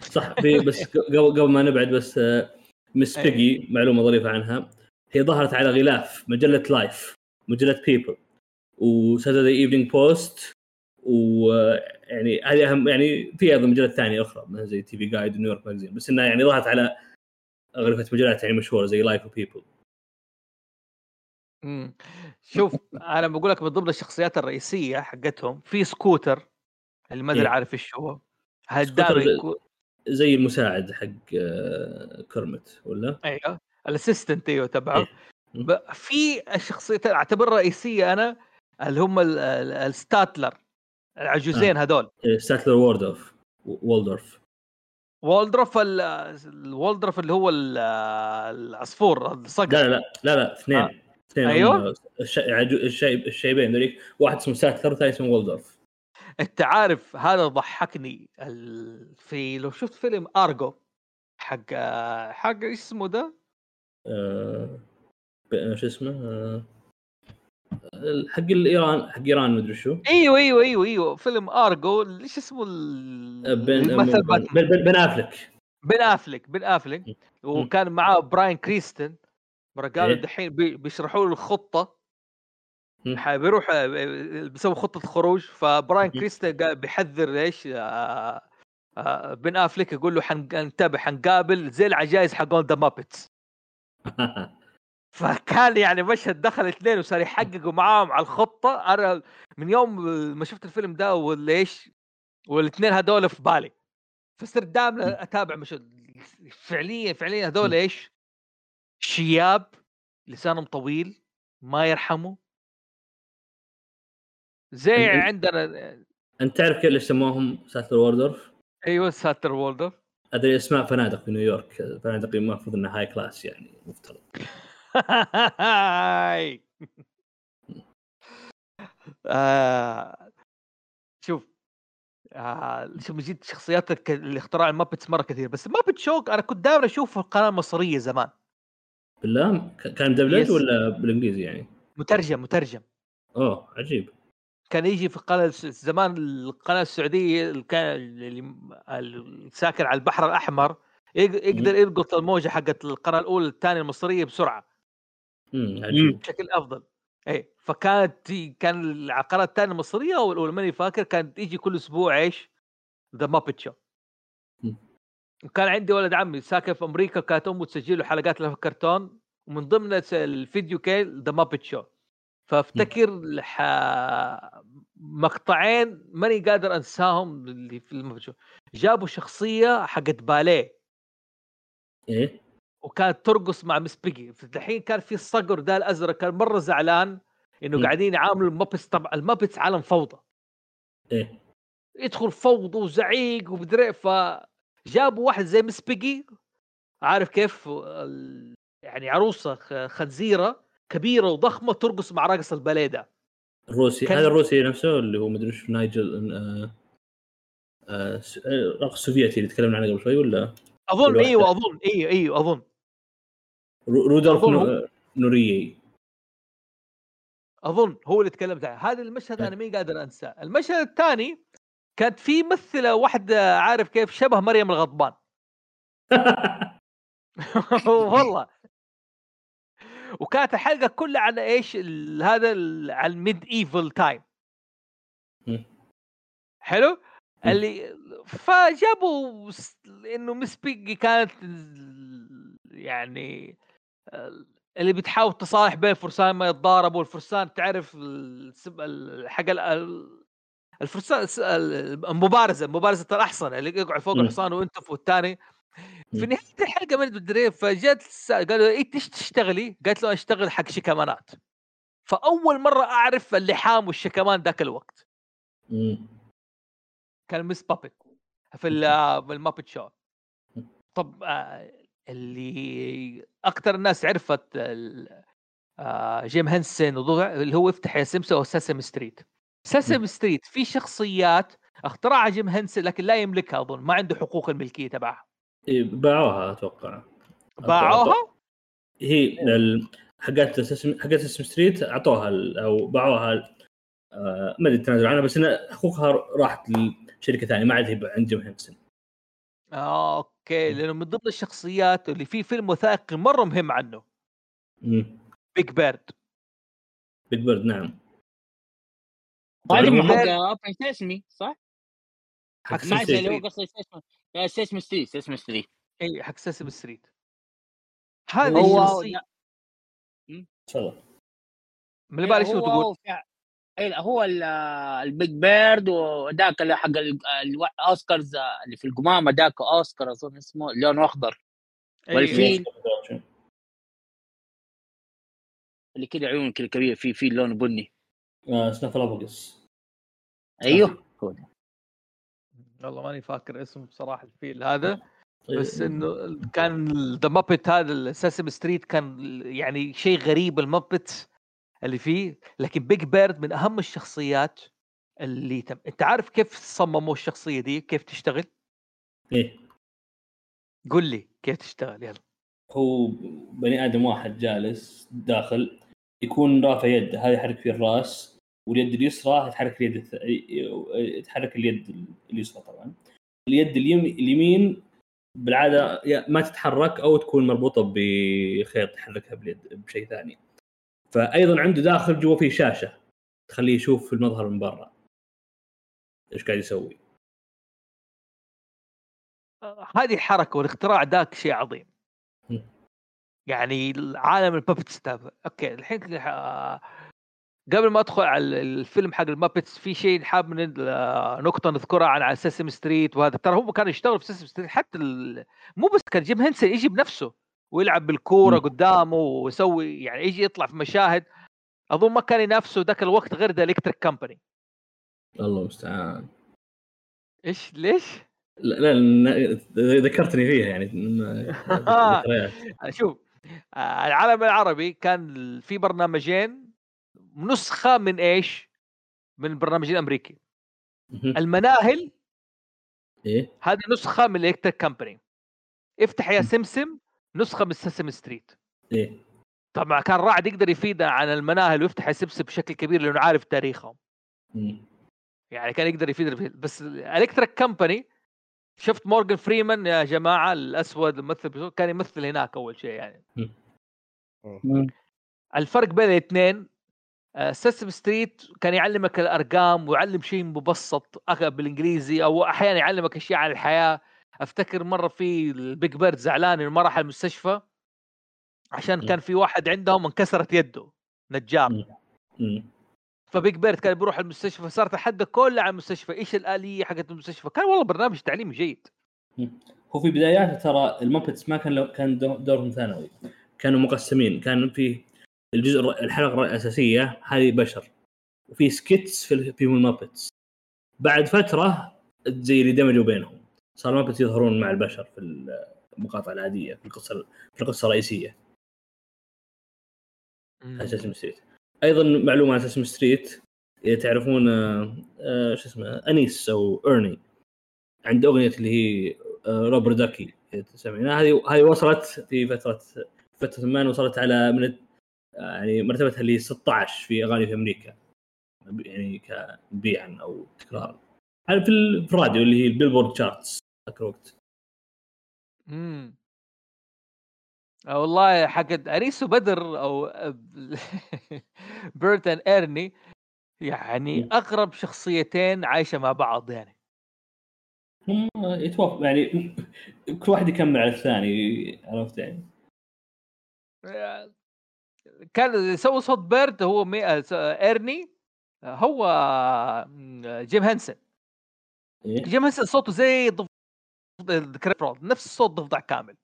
[SPEAKER 3] صح في بس قبل قبل ما نبعد بس آه، Miss Piggy معلومة ظريفة عنها. هي ظهرت على غلاف مجلة Life مجلة People و Saturday Evening Post ويعني هذه اهم يعني في أيضا مجلات ثانية أخرى مثل زي TV Guide و New York Magazine بس إنها يعني ظهرت على أغلفة مجلات يعني مشهورة زي Life و People
[SPEAKER 1] امم شوف أنا بقول لك من ضمن الشخصيات الرئيسية حقتهم في سكوتر اللي ما أدري إيه؟ عارف إيش هو
[SPEAKER 3] يكون زي المساعد حق آه، Kermit ولا؟
[SPEAKER 1] أيوه ال assistant أيوه تبعه إيه؟ في الشخصيات اعتبرها رئيسية أنا اللي هم ال Statler العجوزين آه. هذول.
[SPEAKER 3] إيه، Statler و Waldorf
[SPEAKER 1] و Waldorf. Waldorf ال Waldorf اللي هو العصفور
[SPEAKER 3] الصقر. لا لا لا لا اثنين. آه. اثنين
[SPEAKER 1] أيوه.
[SPEAKER 3] الشيبين ذوليك. واحد اسمه ستاتلر والثاني اسمه وولدورف.
[SPEAKER 1] أنت عارف هذا ضحكني. في لو شفت فيلم أرجو حق حق اسمه ده؟
[SPEAKER 3] آه... شو اسمه؟ آه... حق الإيران حق إيران مدري شو.
[SPEAKER 1] أيوه أيوه أيوه أيوه. فيلم أرجو إيش اسمه
[SPEAKER 3] بن بن, بن أفلك.
[SPEAKER 1] بن أفلك بن أفلك. وكان معاه براين كرانستن. مرة قالوا إيه؟ دحين بيشرحوا له الخطة. بيروح بيسوي خطة خروج. فبراين كرانستن بيحذر إيش آه آه بن افليك يقول له حنتبه حنقابل زي العجائز حقون The Muppets فكان يعني مشهد دخل اثنين وصار يحققوا معاهم على الخطة. أنا من يوم ما شفت الفيلم ده وليش والاثنين هذول في بالي. فصرت دائما أتابع مش فعليا فعليا هذول إيش؟ شياب لسانهم طويل ما يرحموا زي عندنا
[SPEAKER 3] أنت تعرف كيف ليش سموهم Statler و
[SPEAKER 1] Waldorf؟ أيوه Statler و Waldorf
[SPEAKER 3] هذه أسماء فنادق في نيويورك. فنادق المفروض انها high class يعني مفترض.
[SPEAKER 1] آه شوف آه شوف جد شخصيات اللي اختراع المابتس مرة كثير بس مابت شوك أنا كنت دائما أشوفه في القناة المصرية زمان.
[SPEAKER 3] بالله كان دبلج ولا بالإنجليزي يعني؟
[SPEAKER 1] مترجم مترجم.
[SPEAKER 3] أوه عجيب.
[SPEAKER 1] كان يجي في القناة زمان القناة السعودية اللي كان اللي ساكن على البحر الأحمر يقدر يلقط الموجة حقت القناة الأولى الثانية المصرية بسرعة. بشكل أفضل. اي فكانت كان القناه الثانية المصرية أو الاولى ماني فاكر كانت تيجي كل أسبوع إيش؟ The Muppet Show وكان عندي ولد عمي ساكن في أمريكا كانت أمه تسجل له حلقات له في الكرتون ومن ضمن الفيديو كيل The Muppet Show فأفتكر ح... مقطعين ماني قادر أنساهم اللي في. جابوا شخصية حقت باليه.
[SPEAKER 3] إيه؟
[SPEAKER 1] وكانت ترقص مع مس بيجي الحين كان في الصقر ده الأزرق كان مرة زعلان إنه
[SPEAKER 3] م.
[SPEAKER 1] قاعدين يعاملوا ال Muppets طبعا ال Muppets عالم فوضى.
[SPEAKER 3] إيه.
[SPEAKER 1] يدخل فوضى وزعيق ومدري فجابوا واحد زي مس بيجي عارف كيف؟ ال- يعني عروسة خنزيرة كبيرة وضخمة ترقص مع راقص الباليه ده.
[SPEAKER 3] الروسي
[SPEAKER 1] كان-
[SPEAKER 3] هذا الروسي نفسه اللي هو مدري إيش نايجل آه آه آه، السوفيتي اللي تكلمنا عنه قبل شوي ولا؟ أظن.
[SPEAKER 1] إيوه أظن إيوه إيوه أظن.
[SPEAKER 3] رو- رودولف
[SPEAKER 1] أظن
[SPEAKER 3] نو- نوريي.
[SPEAKER 1] أظن هو اللي تكلمت عنه هذا المشهد أنا ماني قادر أنساه. المشهد الثاني كانت في ممثلة واحدة عارف كيف شبه مريم الغضبان. والله. وكانت الحلقة كلها عن إيش هذا ال- عن medieval
[SPEAKER 3] time.
[SPEAKER 1] حلو. اللي فجابوا إنه مس بيجي كانت يعني اللي بتحاول تصالح بين الفرسان ما يتضاربوا الفرسان تعرف حق ال- ال- الفرسان المبارزة مبارزة الأحصنة اللي يقعد فوق. الحصان وأنت والثاني في
[SPEAKER 3] مم.
[SPEAKER 1] نهاية الحلقة ما ادري فجت قالوا إيه إيش تشتغلي؟ قالت له أشتغل حق شكمانات فأول مرة أعرف اللحام والشكمان ذاك الوقت. كان مس بابت في في ال Muppet Show طب آه، اللي أكثر الناس عرفت آه، جيم هنسن اللي هو افتح يا سمسة أو Sesame Street. Sesame Street في شخصيات اخترعها جيم هنسن لكن لا يملكها أظن ما عنده حقوق الملكية تبعها.
[SPEAKER 3] إيه، باعوها أتوقع.
[SPEAKER 1] باعوها؟
[SPEAKER 3] هي حقت حقت Sesame Street أعطوها أو باعوها آه، ما أدري التنازل عنها بس حقوقها راحت لشركة ثانية ما عاد هي عند جيم هنسن
[SPEAKER 1] آه، أوكي لأنه من ضمن الشخصيات اللي في فيلم وثائقي مرة مهم عنه. بيج بيرد
[SPEAKER 3] بيج بيرد نعم.
[SPEAKER 5] هذا
[SPEAKER 1] طيب،
[SPEAKER 5] من حق Open Sesame صح؟
[SPEAKER 3] حق
[SPEAKER 1] حق
[SPEAKER 5] ما
[SPEAKER 3] سيسم
[SPEAKER 5] ادري اللي
[SPEAKER 3] ستريت.
[SPEAKER 5] هو قصدي سيسمي. سيسمي ستريت سيسمي ستريت
[SPEAKER 1] إي حق سيسم ستريت هذه الشخصية
[SPEAKER 3] تفضل.
[SPEAKER 1] من اللي بالي شو تقول؟
[SPEAKER 5] اي لا هو ال- البيج بيرد وذاك اللي حق ال- الاوسكارز اللي في القمامة ذاك أوسكار أظن اسمه لونه أخضر.
[SPEAKER 1] أي-
[SPEAKER 5] والفيل. اللي كذا عيون كذا كبير في في لونه بني.
[SPEAKER 3] آه، سنافلوبوكس
[SPEAKER 5] أيوه. هو.
[SPEAKER 1] والله ماني فاكر اسمه بصراحة الفيل هذا
[SPEAKER 3] طيب.
[SPEAKER 1] بس إنه كان The Muppet هذا ال Sesame Street كان يعني شيء غريب ال Muppet اللي فيه لكن Big Bird من أهم الشخصيات اللي تم أنت عارف كيف صمموا الشخصية دي؟ كيف تشتغل؟
[SPEAKER 3] إيه.
[SPEAKER 1] قل لي كيف تشتغل يلا.
[SPEAKER 3] هو بني آدم واحد جالس داخل يكون رافع يده هذا يحرك فيه الرأس واليد اليسرى يتحرك اليد الث... يتحرك اليد اليسرى طبعا. اليد اليم... اليمين بالعادة ما تتحرك أو تكون مربوطة بخيط يحركها باليد بشيء ثاني. فايضا عنده داخل جوا في شاشة. تخليه يشوف المظهر من برا. إيش قاعد يسوي؟
[SPEAKER 1] هذه الحركة والاختراع ذاك شيء عظيم.
[SPEAKER 3] م.
[SPEAKER 1] يعني عالم ال puppets ده أوكي الحين آه، قبل ما أدخل على الفيلم حق ال Muppets في شيء حاب من آه، نقطة نذكرها عن على Sesame Street وهذا. ترى هو كان يشتغل في Sesame Street حتى ال... مو بس كان جيم هنسن يجي بنفسه ويلعب
[SPEAKER 3] بالكورة.
[SPEAKER 1] قدامه ويسوي يعني يجي يطلع في مشاهد. أظن ما كان ينافسه ذاك الوقت غير The Electric Company
[SPEAKER 3] الله المستعان.
[SPEAKER 1] إيش؟ ليش؟
[SPEAKER 3] لا, لا ذكرتني فيها يعني.
[SPEAKER 1] شوف آه، العالم العربي كان في برنامجين نسخة من إيش؟ من البرنامجين الامريكي. المناهل
[SPEAKER 3] إيه.
[SPEAKER 1] هذه نسخة من الكتريك كمباني افتح يا سمسم نسخة من سيسم ستريت
[SPEAKER 3] إيه.
[SPEAKER 1] طبعا كان رعد يقدر يفيدنا عن المناهل ويفتح سمسم بشكل كبير لأنه عارف تاريخهم.
[SPEAKER 3] مم.
[SPEAKER 1] يعني كان يقدر يفيدنا فيه. بس Electric Company شفت مورجان فريمان يا جماعة الأسود الممثل كان يمثل هناك أول شيء يعني. الفرق بين الاثنين Sesame Street كان يعلمك الأرقام ويعلم شيء مبسط بالإنجليزي أو أحيانا يعلمك أشياء عن الحياة. أفتكر مرة في ال Big Bird زعلان إنه ما راح المستشفى عشان
[SPEAKER 3] م.
[SPEAKER 1] كان في واحد عندهم انكسرت يده نجار
[SPEAKER 3] م. مم.
[SPEAKER 1] ف Big Bird كان بيروح المستشفى صارت الحلقة كلها عن المستشفى إيش الآلية حقت المستشفى كان والله برنامج تعليمي جيد
[SPEAKER 3] هو في بداياته ترى ال Muppets ما كان لو كان دو- دورهم ثانوي كانوا مقسمين كان في الجزء الحلقة الأساسية هذه بشر وفي skits في فيهم ال Muppets بعد فترة زي اللي دمجوا بينهم صار ال Muppets يظهرون مع البشر في المقاطع العادية في القصة في القصة الرئيسية. Sesame Street أيضا معلومة عن Sesame Street إذا تعرفون آه، شو اسمه أنيس أو ارني عنده أغنية اللي هي Rubber Duckie تسمعينها هذه هذه وصلت في فترة فترة ما وصلت على من يعني مرتبتها اللي 16 في أغاني في أمريكا. يعني كمبيعات أو تكرارا. في الراديو اللي هي ال Billboard charts الوقت
[SPEAKER 1] امم. آه والله حقت انيس وبدر أو Bert and Ernie يعني. أقرب شخصيتين عايشة مع بعض يعني.
[SPEAKER 3] هم يتوافق يعني كل واحد يكمل على الثاني عرفت يعني.
[SPEAKER 1] كان سوى صوت بيرد هو مي... آه، ايرني آه، هو آه، جيم هانسن.
[SPEAKER 3] إيه؟
[SPEAKER 1] جيم هانسن صوته زي ضف... كريبرول نفس الصوت ضفدع كامل.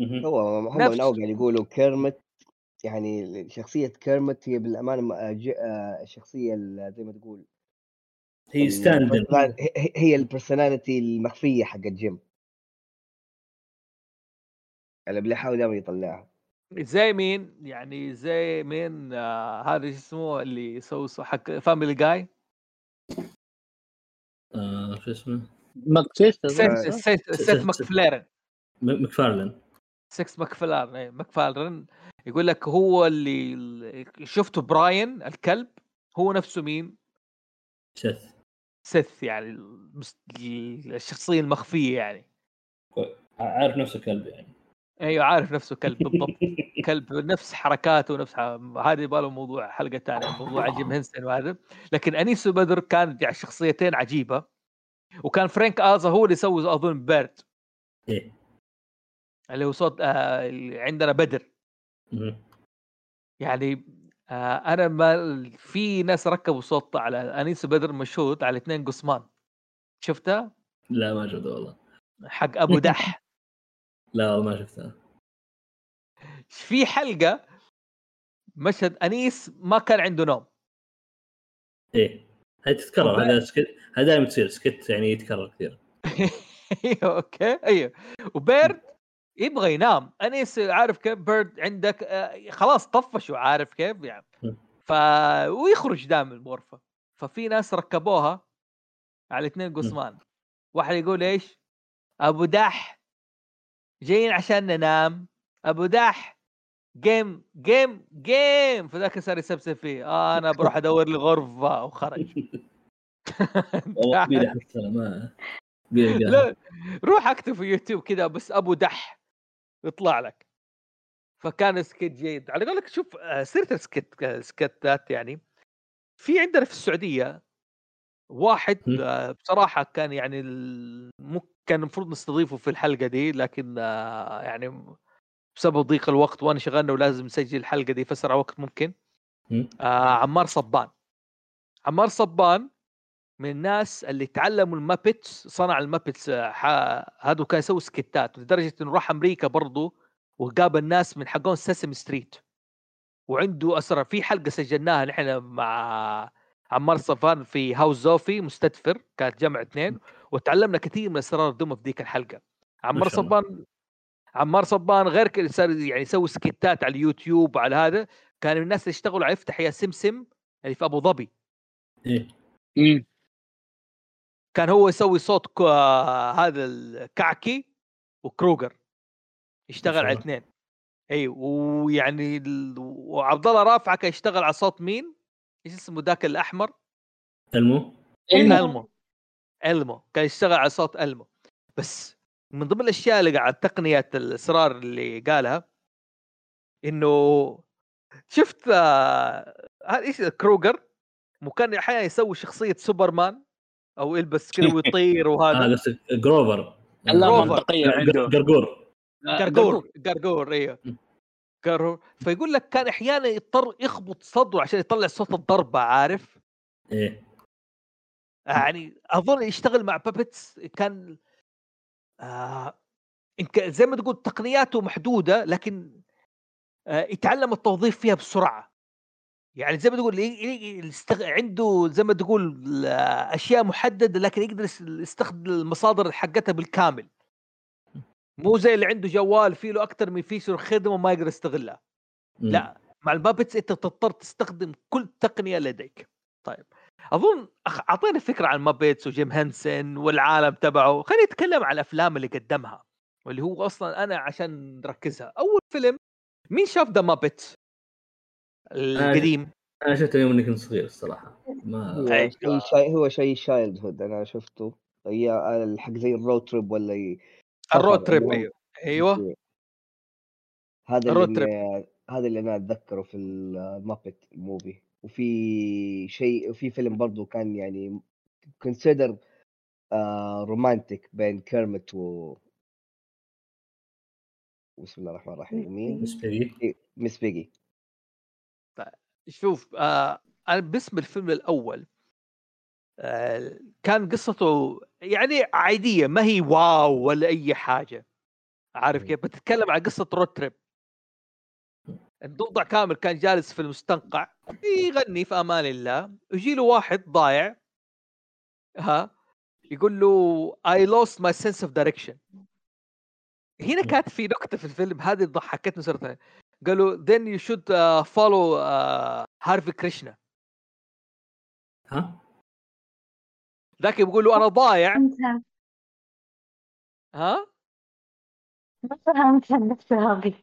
[SPEAKER 2] هو هم من اول قاعد يقولوا كيرمت يعني شخصية كيرمت هي بالأمانة م- آه، آه، الشخصية ال- زي ما تقول
[SPEAKER 3] هي
[SPEAKER 2] stand هي- ال personality المخفية حق الجيم. اللي بيحاول دائما يطلعها.
[SPEAKER 1] زي مين؟ يعني زي مين آه هذا شو اسمه اللي يسوي حق Family Guy
[SPEAKER 3] آه شو اسمه؟
[SPEAKER 5] ماكسيس
[SPEAKER 1] سيث ماكفليرن.
[SPEAKER 3] م- مكفارلن
[SPEAKER 1] سيث ماكفلارن إيه، ماكفالرن يقول لك هو اللي شفته براين الكلب هو نفسه مين؟
[SPEAKER 3] سيث.
[SPEAKER 1] سيث يعني الشخصية المخفية يعني.
[SPEAKER 3] عارف نفسه كلب يعني.
[SPEAKER 1] أيوه عارف نفسه كلب بالضبط. كلب نفس حركاته ونفس ح... هذه يبغى له موضوع حلقة ثانية موضوع جيم هنسن وهذا. لكن انيس وبدر كانت يعني شخصيتين عجيبة. وكان فرانك ازا هو اللي يسوي أظن بيرد
[SPEAKER 3] إيه.
[SPEAKER 1] اللي هو صوت آه عندنا بدر. يعني آه أنا ما في ناس ركبوا صوت على أنيس وبدر مشهود على اثنين قسمان. شفتها؟
[SPEAKER 3] لا ما شفته والله.
[SPEAKER 1] حق أبو دح.
[SPEAKER 3] لا والله ما شفتها.
[SPEAKER 1] في حلقة مشهد أنيس ما كان عنده نوم.
[SPEAKER 3] إيه. هاي تتكرر هذا skit هذا دائما تصير skit يعني يتكرر كثير.
[SPEAKER 1] أيوه أوكي. أيوه. وبيرد يبغى ينام. انيس عارف كيف بيرد عندك آه، خلاص طفش وعارف كيف يعني. ف ويخرج دائما من الغرفة. ففي ناس ركبوها على اثنين قسمان. واحد يقول إيش؟ أبو دح جايين عشان ننام. أبو دح جيم جيم جيم فذاك صار يسبسب فيه. آه أنا بروح أدور لي غرفة وخرج.
[SPEAKER 3] والله ما
[SPEAKER 1] لا روح اكتب في يوتيوب كذا بس أبو دح يطلع لك. فكان skit جيد. على قولك شوف آه، سيرة ال skit سكيتات يعني في عندنا في السعودية واحد. آه، بصراحة كان يعني كان المفروض نستضيفه في الحلقة دي لكن آه، يعني بسبب ضيق الوقت وأنا شغلنا ولازم نسجل الحلقة دي في اسرع وقت ممكن. آه عمار صبان. عمار صبان من الناس اللي تعلموا ال Muppets صنع ال Muppets آه، هذا كان يسوي سكتات لدرجة إنه راح أمريكا برضو وقابل ناس من حقون Sesame Street. وعنده اسرار في حلقة سجلناها نحن مع عمار صفان في هاوس زوفي مستدفر كانت جمع اثنين وتعلمنا كثير من اسرار الدم في ذيك الحلقة. عمار. صبان عمار صبان غير كذا صار يعني يسوي سكتات على اليوتيوب وعلى هذا كان من الناس اللي اشتغلوا على يفتح يا سمسم اللي في أبو ظبي
[SPEAKER 5] إيه.
[SPEAKER 1] كان هو يسوي صوت كو... هذا الكعكي وكروجر يشتغل على
[SPEAKER 3] الله.
[SPEAKER 1] اثنين إي ويعني ال... وعبد الله رافعه كان يشتغل على صوت مين؟ إيش اسمه ذاك
[SPEAKER 3] الأحمر؟
[SPEAKER 4] ألمو.
[SPEAKER 1] ألمو ألمو كان يشتغل على صوت ألمو بس من ضمن الأشياء اللي قاعد تقنية الاسرار اللي قالها إنه شفت آه، هذا إيش كروجر؟ مو كان أحيانا يسوي شخصية سوبرمان أو يلبس كذا ويطير وهذا.
[SPEAKER 3] قصدك جروفر.
[SPEAKER 5] منطقيه عنده.
[SPEAKER 3] قرقور
[SPEAKER 5] آه،
[SPEAKER 1] قرقور قرقور إيوه. فيقول لك كان أحيانا يضطر يخبط صدره عشان يطلع صوت الضربة عارف؟
[SPEAKER 3] إيه.
[SPEAKER 1] يعني أظن يشتغل مع بابتس كان آه زي ما تقول تقنياته محدودة لكن آه يتعلم التوظيف فيها بسرعة. يعني زي ما تقول يستغ... عنده زي ما تقول أشياء محددة لكن يقدر يستخدم المصادر حقتها بالكامل. مو زي اللي عنده جوال فيه له أكثر من feature خدمه وما يقدر يستغلها. لا مع ال puppets أنت تضطر تستخدم كل تقنية لديك. طيب. أظن أعطينا فكرة عن Muppets وجيم هنسن والعالم تبعه. خلينا نتكلم عن الأفلام اللي قدمها واللي هو أصلا أنا عشان نركزها. أول فيلم مين شاف ذا Muppets القديم.
[SPEAKER 3] أنا شفته يوم اني كنت صغير الصراحة.
[SPEAKER 2] ما هو شيء شاي... هو شيء childhood أنا شفته. هي الحق زي ال road trip ولا ي...
[SPEAKER 1] ال road trip أيوه. أيوه.
[SPEAKER 2] هذا اللي هذا اللي أنا أتذكره في ال Muppet Movie وفي شيء وفي فيلم برضو كان يعني consider romantic بين كيرمت و بسم الله الرحمن الرحيم. مين؟
[SPEAKER 3] Miss Piggy.
[SPEAKER 2] Miss Piggy.
[SPEAKER 1] شوف آه أنا باسم الفيلم الأول آه كان قصته يعني عادية ما هي واو ولا أي حاجة. عارف كيف؟ بتتكلم عن قصة رود تريب الضفدع كامل كان جالس في المستنقع. يغني في أمان الله يجي له واحد ضايع ها يقول له I lost my sense of direction. هنا كانت في نكتة في الفيلم هذه ضحكتني صراحة قالوا then you should uh, follow هارفي uh, كريشنا
[SPEAKER 3] ها؟
[SPEAKER 1] ذاك بيقول له أنا ضايع. ها؟
[SPEAKER 4] ما فهمت النكتة هذه.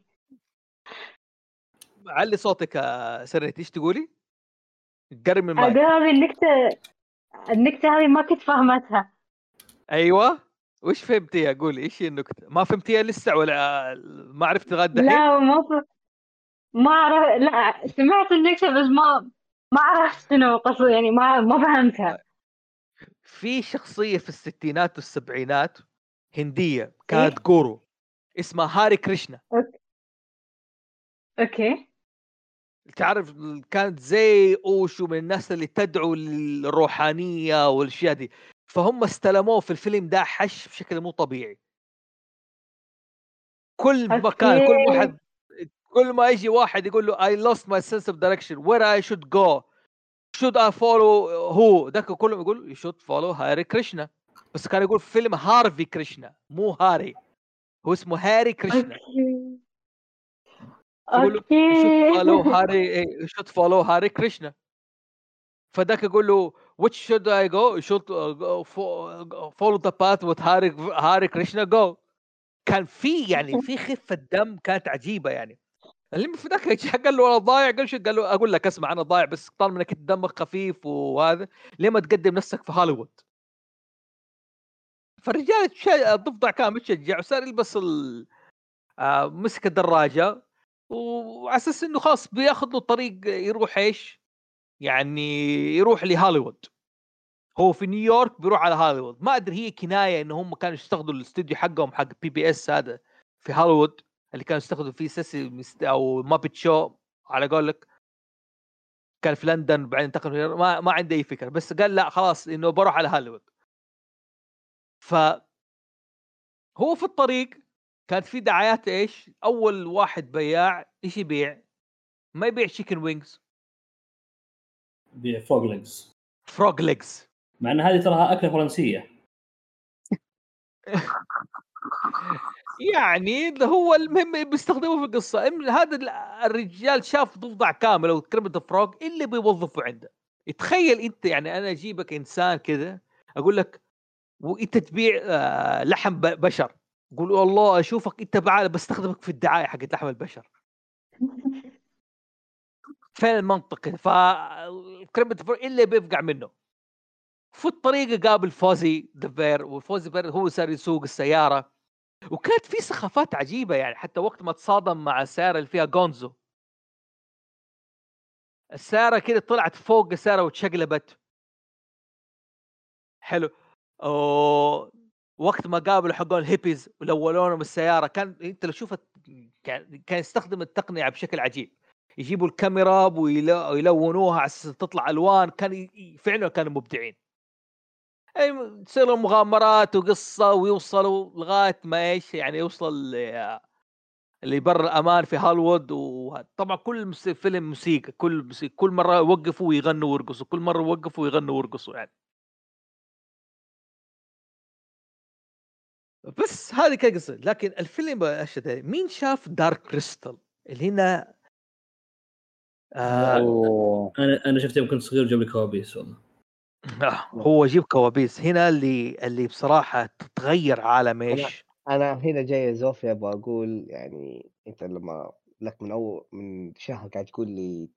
[SPEAKER 1] علي صوتك سريت إيش تقولي؟ قرب من
[SPEAKER 4] المايك. هذه النكتة النكتة هذه ما كنت فهمتها
[SPEAKER 1] أيوه. وش فهمتيها؟ قولي إيش هي النكتة؟ ما فهمتيها لسه ولا ما عرفت لغاية
[SPEAKER 4] لا ما ف... ما اعرف لا سمعت النكتة بس ما ما عرفت شنو قصد يعني ما ما فهمتها.
[SPEAKER 1] في شخصية في الستينات والسبعينات هندية كانت إيه؟ guru اسمها هاري كريشنا.
[SPEAKER 4] أوكي أوكي.
[SPEAKER 1] تعرف كانت زي أوشو من الناس اللي تدعو للروحانية والأشياء دي. فهم استلموه في الفيلم ده حش بشكل مو طبيعي. كل مكان كل واحد كل ما يجي واحد يقول له I lost my sense of direction. Where I should go? Should I follow who? ذاك كلهم يقول you should follow هاري كريشنا بس كان يقول في فيلم هارفي كريشنا مو هاري هو اسمه هاري كريشنا أوكي. should follow هاري should follow هاري كريشنا فذاك يقول له which should I go? Should follow the path with هاري هاري كريشنا go. كان في يعني في خفة دم كانت عجيبة يعني. اللي في ذاك قال له أنا ضايع. قال شو؟ قال له أقول لك اسمع أنا ضايع بس طالما انك دمك خفيف وهذا ليه ما تقدم نفسك في هوليوود؟ فالرجال الضفدع كان متشجع وصار يلبس ال... آه مسك الدراجة. وعلى أساس إنه خلاص بياخذ له طريق يروح إيش؟ يعني يروح لهوليوود. هو في نيويورك بيروح على هوليوود. ما أدري هي كناية إنه هم كانوا يستخدموا الاستوديو حقهم حق PBS هذا في هوليوود اللي كانوا يستخدموا فيه سيسي أو Muppet Show على قولك. كان في لندن بعدين انتقل ما ما عندي أي فكرة. بس قال لا خلاص إنه بروح على هوليوود. ف هو في الطريق كانت في دعايات إيش؟ أول واحد بياع إيش يبيع؟ ما يبيع chicken wings
[SPEAKER 3] يبيع frog legs
[SPEAKER 1] frog legs
[SPEAKER 3] مع إن هذه تراها أكلة فرنسية.
[SPEAKER 1] يعني هو المهم بيستخدمه في القصة. هذا الرجال شاف ضفدع كامل أو كلمة frog اللي بيوظفه عنده. تخيل أنت يعني أنا أجيبك إنسان كذا أقول لك وأنت تبيع آه، لحم بشر. قول والله أشوفك أنت بعالي بستخدمك في الدعاية حقت لحم البشر. فين المنطق فروغ اللي بيفقع منه. في الطريق قابل فوزي the bear وفوزي the bear هو صار يسوق السيارة. وكانت في سخافات عجيبة يعني حتى وقت ما تصادم مع السياره اللي فيها جونزو. السياره كده طلعت فوق السيارة وتشقلبت. حلو. أوه. وقت ما قابلوا حقون الهيبيز ولونهم السيارة كان أنت لو شوفت كان يستخدم التقنية بشكل عجيب. يجيبوا الكاميرا ويلونوها على أساس تطلع ألوان كان فعلا كانوا مبدعين. أي تصير مغامرات وقصة ويوصلوا لغاية ما إيش يعني يوصل اللي بر الأمان في هوليوود وطبعا كل فيلم موسيقى كل موسيقى كل مرة يوقفوا ويغنوا ويرقصوا كل مرة يوقفوا ويغنوا ويرقصوا يعني. بس هذه كقصة لكن الفيلم اشد مين شاف Dark Crystal اللي هنا
[SPEAKER 3] آه أنا أنا شفته يمكن صغير جاب لي كوابيس والله.
[SPEAKER 1] آه هو جيب كوابيس. هنا اللي اللي بصراحة تتغير عالم إيش؟
[SPEAKER 2] أنا هنا جاي زوفي أبغى أقول يعني أنت لما لك من أول من شهر قاعد تقول لي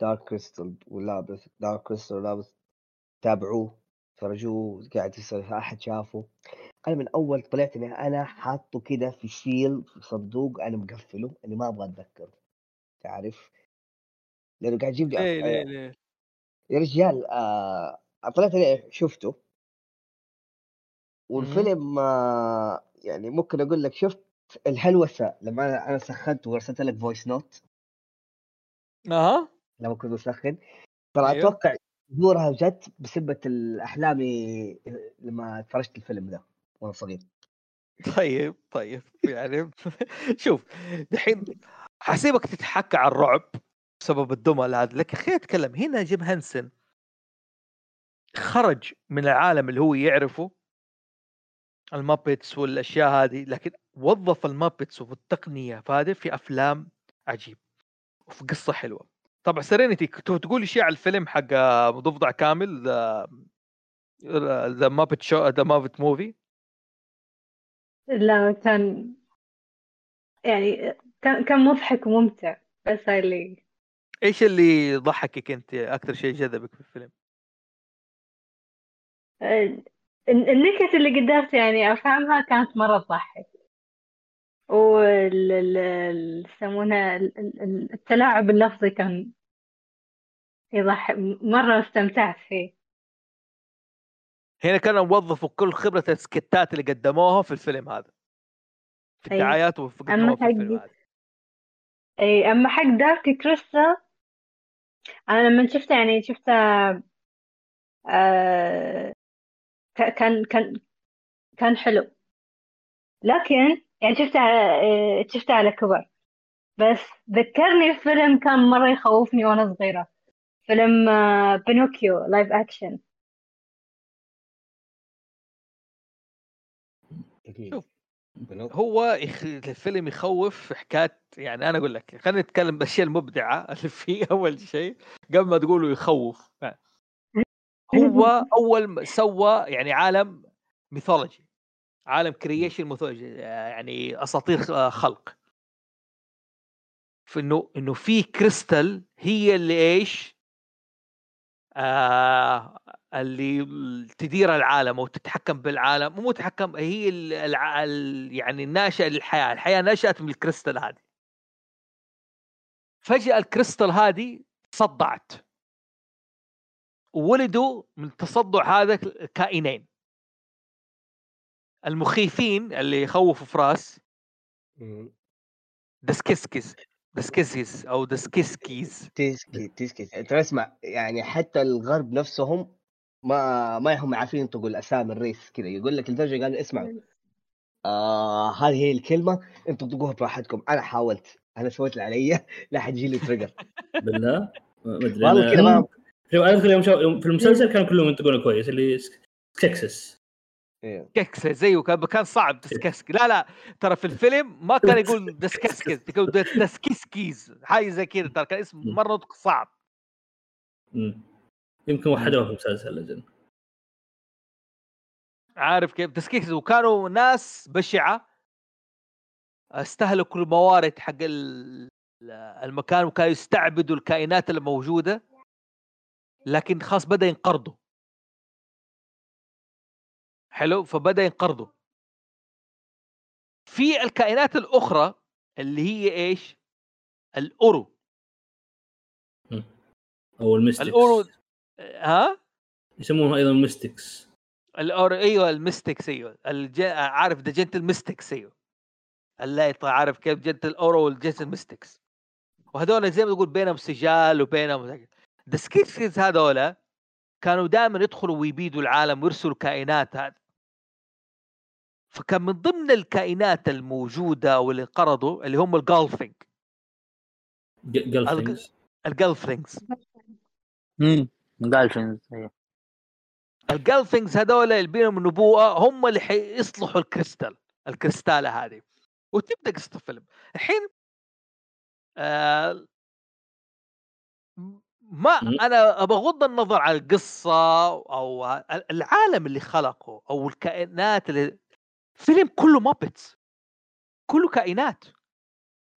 [SPEAKER 2] Dark Crystal ولابس Dark Crystal ولابس تابعوه فرجوه قاعد يصير أحد شافه. أنا من أول طلعت اني أنا حاطه كده في شيل في صندوق أنا مقفله اني ما أبغى أتذكره تعرف؟ لأنه قاعد يجيب لي
[SPEAKER 1] ليه ليه ليه؟
[SPEAKER 2] يا رجال آه طلعت اني شفته. والفيلم آه يعني ممكن أقول لك شفت الهلوسة لما أنا أنا سخنت وارسلت لك voice note
[SPEAKER 1] أها.
[SPEAKER 2] لما كنت مسخن. ترى أيوه. أتوقع ظهورها جت بسبة الأحلامي لما اتفرجت الفيلم ذا صغير.
[SPEAKER 1] طيب طيب يعني شوف دحين حسيبك تتحكى عن الرعب بسبب الدمى هذا لكن خلينا نتكلم. هنا جيم هانسن خرج من العالم اللي هو يعرفه ال Muppets والأشياء هذه لكن وظف ال Muppets والتقنيه هذه في أفلام عجيب وفي قصة حلوة. طبعا سيرينيتي كنت تقول شيء على الفيلم حق ضفدع كامل ذا The Muppet Show The Muppet Movie
[SPEAKER 4] لا كان يعني كان كان مضحك وممتع بس اللي
[SPEAKER 1] إيش اللي ضحكك أنت؟ أكثر شيء جذبك في الفيلم؟
[SPEAKER 4] النكت اللي قدرت يعني أفهمها كانت مرة تضحك. وال يسمونها التلاعب اللفظي كان يضحك مرة استمتعت فيه.
[SPEAKER 1] هنا كانوا وظفوا كل خبرة السكتات اللي قدموها في الفيلم هذا. في أيوة. الدعايات وفي الفيلم هذا.
[SPEAKER 4] أي أما حق دارك كريستال أنا لما شفته يعني شفته آه كان كان كان حلو. لكن يعني شفته آه شفته على كبر. بس ذكرني فيلم كان مرة يخوفني وأنا صغيرة. فيلم آه بينوكيو live action
[SPEAKER 1] شوف هو يخ... الفيلم يخوف في حكايه يعني أنا أقول لك خلينا نتكلم بالأشياء المبدعة اللي فيه أول شيء قبل ما تقولوا يخوف. هو أول سوى يعني عالم mythology عالم creation mythology يعني أساطير خلق. في إنه إنه في كريستال هي اللي إيش؟ آه اللي تدير العالم أو تتحكم بالعالم مو تتحكم هي الع... يعني الناشئه للحياة الحياة نشأت من الكريستال هذه. فجأة الكريستال هذه تصدعت. وولدوا من التصدع هذا كائنين. المخيفين اللي يخوفوا فراس. دسكسكس دسكسكس أو دسكسكيز
[SPEAKER 2] تيسكي تيسكي ترى اسمع يعني حتى الغرب نفسهم ما ما هم عارفين ينطقوا الأسامي الريس كذا. يقول لك لدرجه قالوا اسمعوا. آه هذه هي الكلمة. أنتم تنطقوها براحتكم. أنا حاولت. أنا سويت اللي علي. لا حد يجي لي trigger
[SPEAKER 3] بالله؟ ما أدري. والله كذا ما أذكر يوم, يوم في المسلسل كانوا كلهم ينطقونه كويس اللي
[SPEAKER 1] إيه. ككسه زيه كان كان صعب. the Skeks لا لا. ترى في الفيلم ما كان يقول the Skeksis يقول the Skekses حاجة زي كذا. ترى كان اسم مرة صعب.
[SPEAKER 3] يمكن وحدوه في المسلسل أجل
[SPEAKER 1] عارف كيف؟ دسكيكس وكانوا ناس بشعة استهلكوا الموارد حق المكان وكانوا يستعبدوا الكائنات الموجودة لكن خلاص بدأ ينقرضوا. حلو؟ فبدأ ينقرضوا. في الكائنات الأخرى اللي هي إيش؟ الأورو.
[SPEAKER 3] أو المستكس
[SPEAKER 1] الأورو ها؟
[SPEAKER 3] يسمونها أيضا Mystics
[SPEAKER 1] ال ur أيوه ال Mystics أيوه. الج... عارف the gentle Mystics أيوه. اللي عارف كيف gentle urRu وال gentle Mystics وهذول زي ما تقول بينهم سجال وبينهم the Skeksis هذول كانوا دائما يدخلوا ويبيدوا العالم ويرسلوا كائنات هذه فكان من ضمن الكائنات الموجودة واللي انقرضوا اللي هم ال
[SPEAKER 3] Gelfling
[SPEAKER 1] Gelflings
[SPEAKER 5] ال Gelflings Gelflings
[SPEAKER 1] أيوه ال Gelflings هذول اللي بينهم النبوءة هم اللي حيصلحوا الكريستال الكريستالة هذه. وتبدأ قصة الفيلم الحين آه ما أنا بغض النظر عن القصة أو العالم اللي خلقه أو الكائنات اللي فيلم كله Muppets كله كائنات.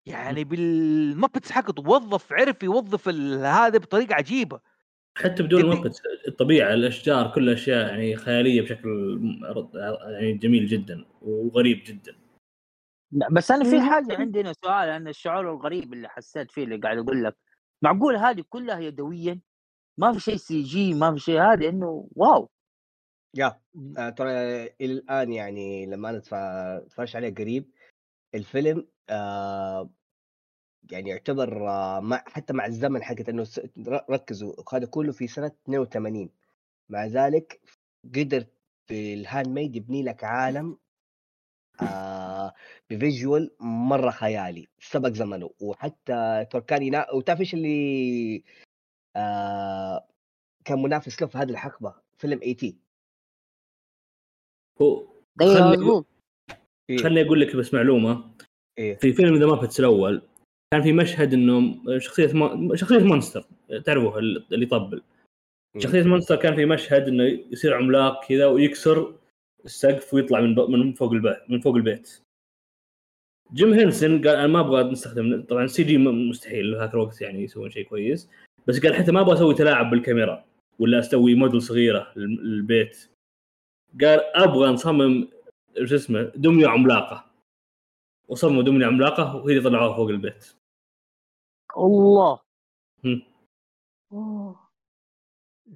[SPEAKER 1] يعني بال Muppets حقه وظف عرف يوظف هذا بطريقة عجيبة.
[SPEAKER 3] حتى بدون ال Muppets الطبيعة الأشجار كلها اشياء يعني خيالية بشكل يعني جميل جدا وغريب جدا.
[SPEAKER 5] بس أنا في حاجة عندنا سؤال عن الشعور الغريب اللي حسيت فيه اللي قاعد أقول لك. معقول هذه كلها يدويا؟ ما في شيء CG ما في شيء هذا إنه wow.
[SPEAKER 2] يا آه ترى إلى الآن يعني لما أنا اتفرجت عليه قريب الفيلم آه يعني يعتبر آه مع حتى مع الزمن حقت إنه ركزوا هذا كله في سنة 82 مع ذلك قدر بال handmade يبني لك عالم آه ب visual مرة خيالي سبق زمنه. وحتى تركاني نا... وتعرف إيش اللي آه كان منافس له في هذه الحقبة؟ فيلم E.T.
[SPEAKER 3] هو خلني إيه. خليني أقول لك بس معلومة.
[SPEAKER 2] إيه؟
[SPEAKER 3] في فيلم The Muppets الأول كان في مشهد إنه شخصية ما... شخصية monster تعرفوه اللي يطبل شخصية monster كان في مشهد إنه يصير عملاق كذا ويكسر السقف ويطلع من من فوق البيت من فوق البيت. جيم هنسن قال أنا ما أبغى نستخدم طبعا CG مستحيل هذاك الوقت يعني يسوون شيء كويس بس قال حتى ما أبغى أسوي تلاعب بالكاميرا ولا أسوي موديل صغيرة للبيت. قال أبغى نصمم شو اسمه دمية عملاقة. وصمموا دميه عملاقة وهي اللي طلعوها فوق البيت.
[SPEAKER 5] الله.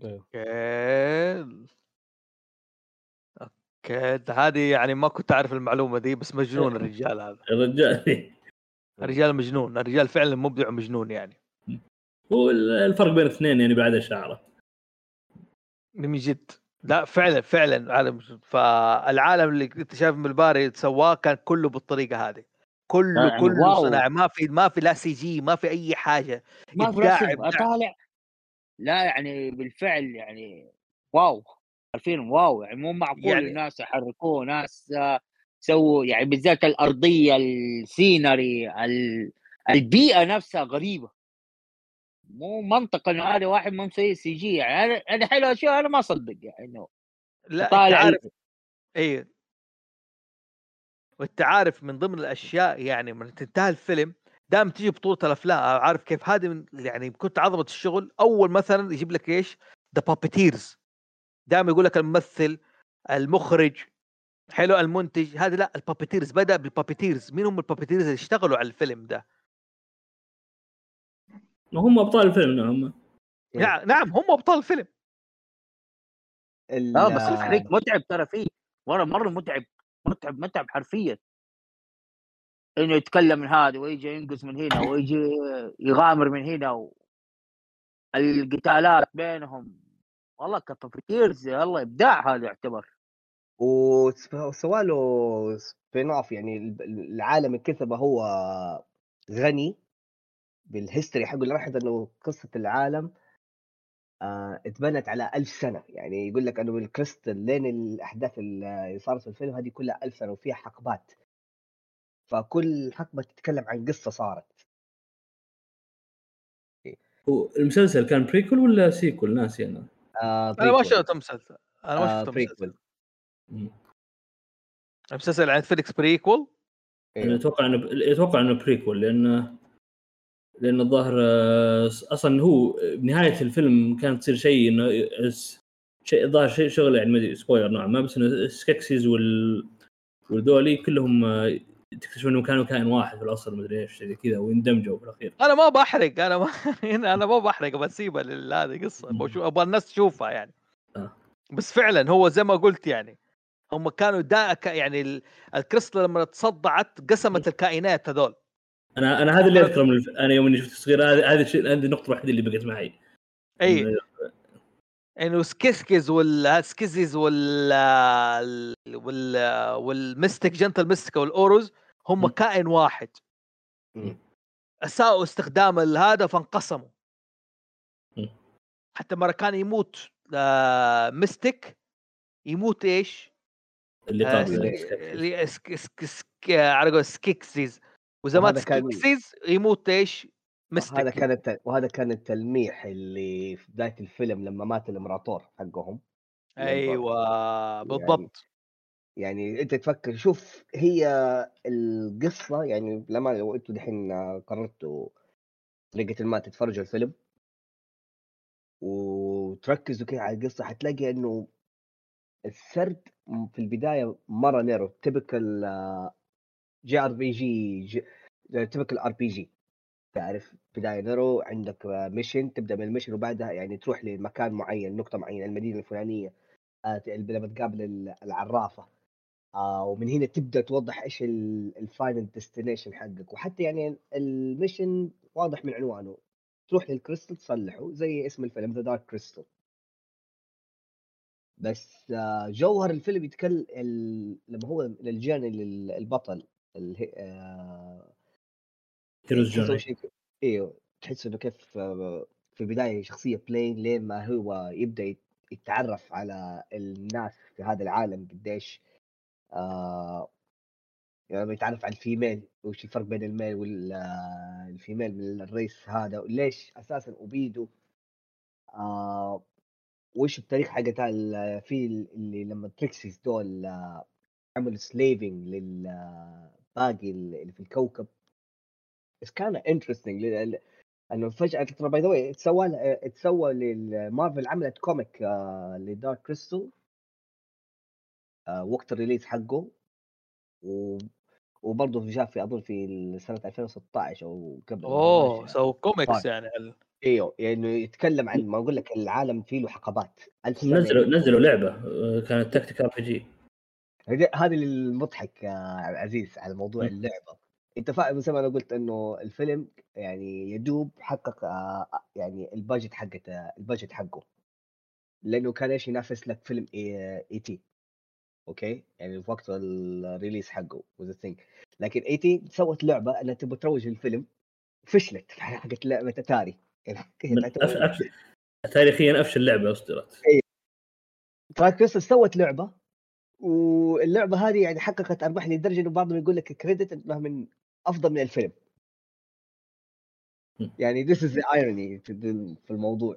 [SPEAKER 1] أوكي. أوكي. هذه يعني ما كنت أعرف المعلومة دي بس مجنون الرجال هذا.
[SPEAKER 3] الرجال.
[SPEAKER 1] الرجال مجنون. الرجال فعلا مبدع ومجنون يعني.
[SPEAKER 3] هو الفرق بين الاثنين يعني بعد شعره
[SPEAKER 1] من جد. لا فعلا فعلا. عالم فالعالم اللي انت شايف من الباري سواه كان كله بالطريقة هذه. كله يعني كله wow. صنع ما في ما في لا CG ما في أي حاجة.
[SPEAKER 5] ما في رسم طالع. لا يعني بالفعل يعني wow. الفيلم wow. يعني مو معقول يعني... الناس يحركوه ناس سووا يعني بالذات الأرضية ال scenery البيئة نفسها غريبة. مو منطق انه هذا واحد مو مسوي CG يعني. أنا حلو أشياء أنا ما اصدق يعني إنه
[SPEAKER 1] لا طالع إي. وأنت عارف من ضمن الأشياء يعني من تنتهي الفيلم دائما تجي بطولة الأفلام عارف كيف؟ هذه من يعني كنت عظمة الشغل. أول مثلا يجيب لك إيش؟ the puppeteers دائما يقول لك الممثل المخرج حلو المنتج هذا لا ال puppeteers بدأ بال puppeteers مين هم ال puppeteers اللي اشتغلوا على الفيلم ده؟
[SPEAKER 3] هم أبطال الفيلم نعم
[SPEAKER 1] نعم نعم هم أبطال الفيلم.
[SPEAKER 5] آه بس الفريق متعب ترى فيه. مرة مرة متعب متعب متعب حرفيا. إنه يتكلم من هذا ويجي ينقز من هنا ويجي يغامر من هنا و... القتالات بينهم. والله ك puppeteers الله إبداع هذا يعتبر.
[SPEAKER 2] وسوى له spin-off يعني العالم الكذبه هو غني. بال history حقه لاحظ إنه قصة العالم آه اتبنت على ألف سنة. يعني يقول لك أنه الكريستال لين الأحداث اللي صارت في الفيلم هذه كلها ألف سنة وفيها حقبات. فكل حقبة تتكلم عن قصة صارت.
[SPEAKER 3] المسلسل كان prequel ولا sequel ناسي أنا.
[SPEAKER 1] آه أنا ما شفت مسلسل أنا ما آه، شفت مسلسل المسلسل عن نتفليكس
[SPEAKER 3] prequel أتوقع انه أتوقع إنه prequel لأنه لأن الظاهر آه، أصلا هو بنهايه الفيلم كانت تصير شيء إنه شيء الظاهر شيء شغله يعني ما أدري spoiler نوعا ما بس إنه Skeksis وال كلهم آه، تكتشفون انهم كانوا كائن واحد في الأصل مدري إيش زي كذا واندمجوا في الأخير.
[SPEAKER 1] أنا ما بحرق أنا ما أنا ما بحرق بسيبها لهذه قصة. أبغى الناس تشوفها يعني.
[SPEAKER 3] آه.
[SPEAKER 1] بس فعلا هو زي ما قلت يعني هم كانوا دا يعني الكريستال لما تصدعت قسمت الكائنات هذول.
[SPEAKER 3] أنا أنا هذا اللي أذكره من الف... أنا يوم إني شفت الصغير هذه هذه الشيء هذه النقطة الوحيدة اللي بقت معي.
[SPEAKER 1] أي. انه سكيسكيز والسكيزيز وال وال والمستك جنتل مستك والاوروز هم كائن واحد. أساءوا استخدام هذا فانقسموا. حتى مرة كان يموت آه، Mystic يموت إيش؟ اللي آه على قول Skeksis واذا مات Skeksis يموت إيش؟
[SPEAKER 2] Mystic هذا كان وهذا كان التلميح اللي في بداية الفيلم لما مات الامبراطور حقهم.
[SPEAKER 1] أيوه بالضبط.
[SPEAKER 2] يعني, يعني أنت تفكر شوف هي القصة يعني لما لو أنتم دحين قررتوا طريقة ما تتفرجوا الفيلم وتركزوا كده على القصة حتلاقي إنه السرد في البداية مرة نيرو تبكل جي آر بي جي تبكل آر بي جي. تعرف؟ بداية narrow عندك mission تبدأ من ال mission وبعدها يعني تروح لمكان معين نقطة معينة المدينة الفلانية آه لما تقابل العرافة. آه ومن هنا تبدأ توضح إيش ال final destination حقك. وحتى يعني ال mission واضح من عنوانه. تروح للكريستال تصلحه زي اسم الفيلم The Dark Crystal بس آه، جوهر الفيلم يتكلم لما هو لل journey للبطل
[SPEAKER 3] hero's journey.
[SPEAKER 2] أيوه تحس إنه كيف آه، في البداية شخصية بلين لين ما هو يبدأ يتعرف على الناس في هذا العالم قديش آه يعني يتعرف على الفيميل وش الفرق بين الميل والفيميل من الريس هذا وليش أساسا اوبيدو آه وش التاريخ حق في اللي لما تريكسيس دول آه، عملوا سليفنج للباقي اللي في الكوكب. بس كان interesting إنه فجأة ترى by the way تسوى تسوى للمارفل عملت comic آه ل Dark Crystal. آه وقت ال release حقه. و وبرضه جاء في أظن في سنة 2016 أو قبل
[SPEAKER 1] أوه سووا كوميكس يعني
[SPEAKER 2] إيوه يعني يتكلم عن ما أقول لك العالم فيه له حقبات.
[SPEAKER 3] نزلوا نزلوا لعبة آه، كانت تكتيك ار بي جي
[SPEAKER 2] هذا المضحك يا عزيز على موضوع اللعبة. أنت فاهم زي ما أنا قلت إنه الفيلم يعني يدوب حقق آه، يعني ال budget حقته ال budget حقه. لأنه كان إيش ينافس لك فيلم E.T. okay؟ يعني في وقت ال release حقه و The Thing لكن E.T. سوت لعبة إنها تبغى تروج للفيلم فشلت حقت لعبة أتاري.
[SPEAKER 3] يعني تاريخيا أفشل لعبة أصدرت.
[SPEAKER 2] اي تراكتوس سوت لعبة واللعبة هذه يعني حققت أرباح لدرجة إنه بعضهم يقول لك credit انها من أفضل من الفيلم. يعني this is irony في الموضوع.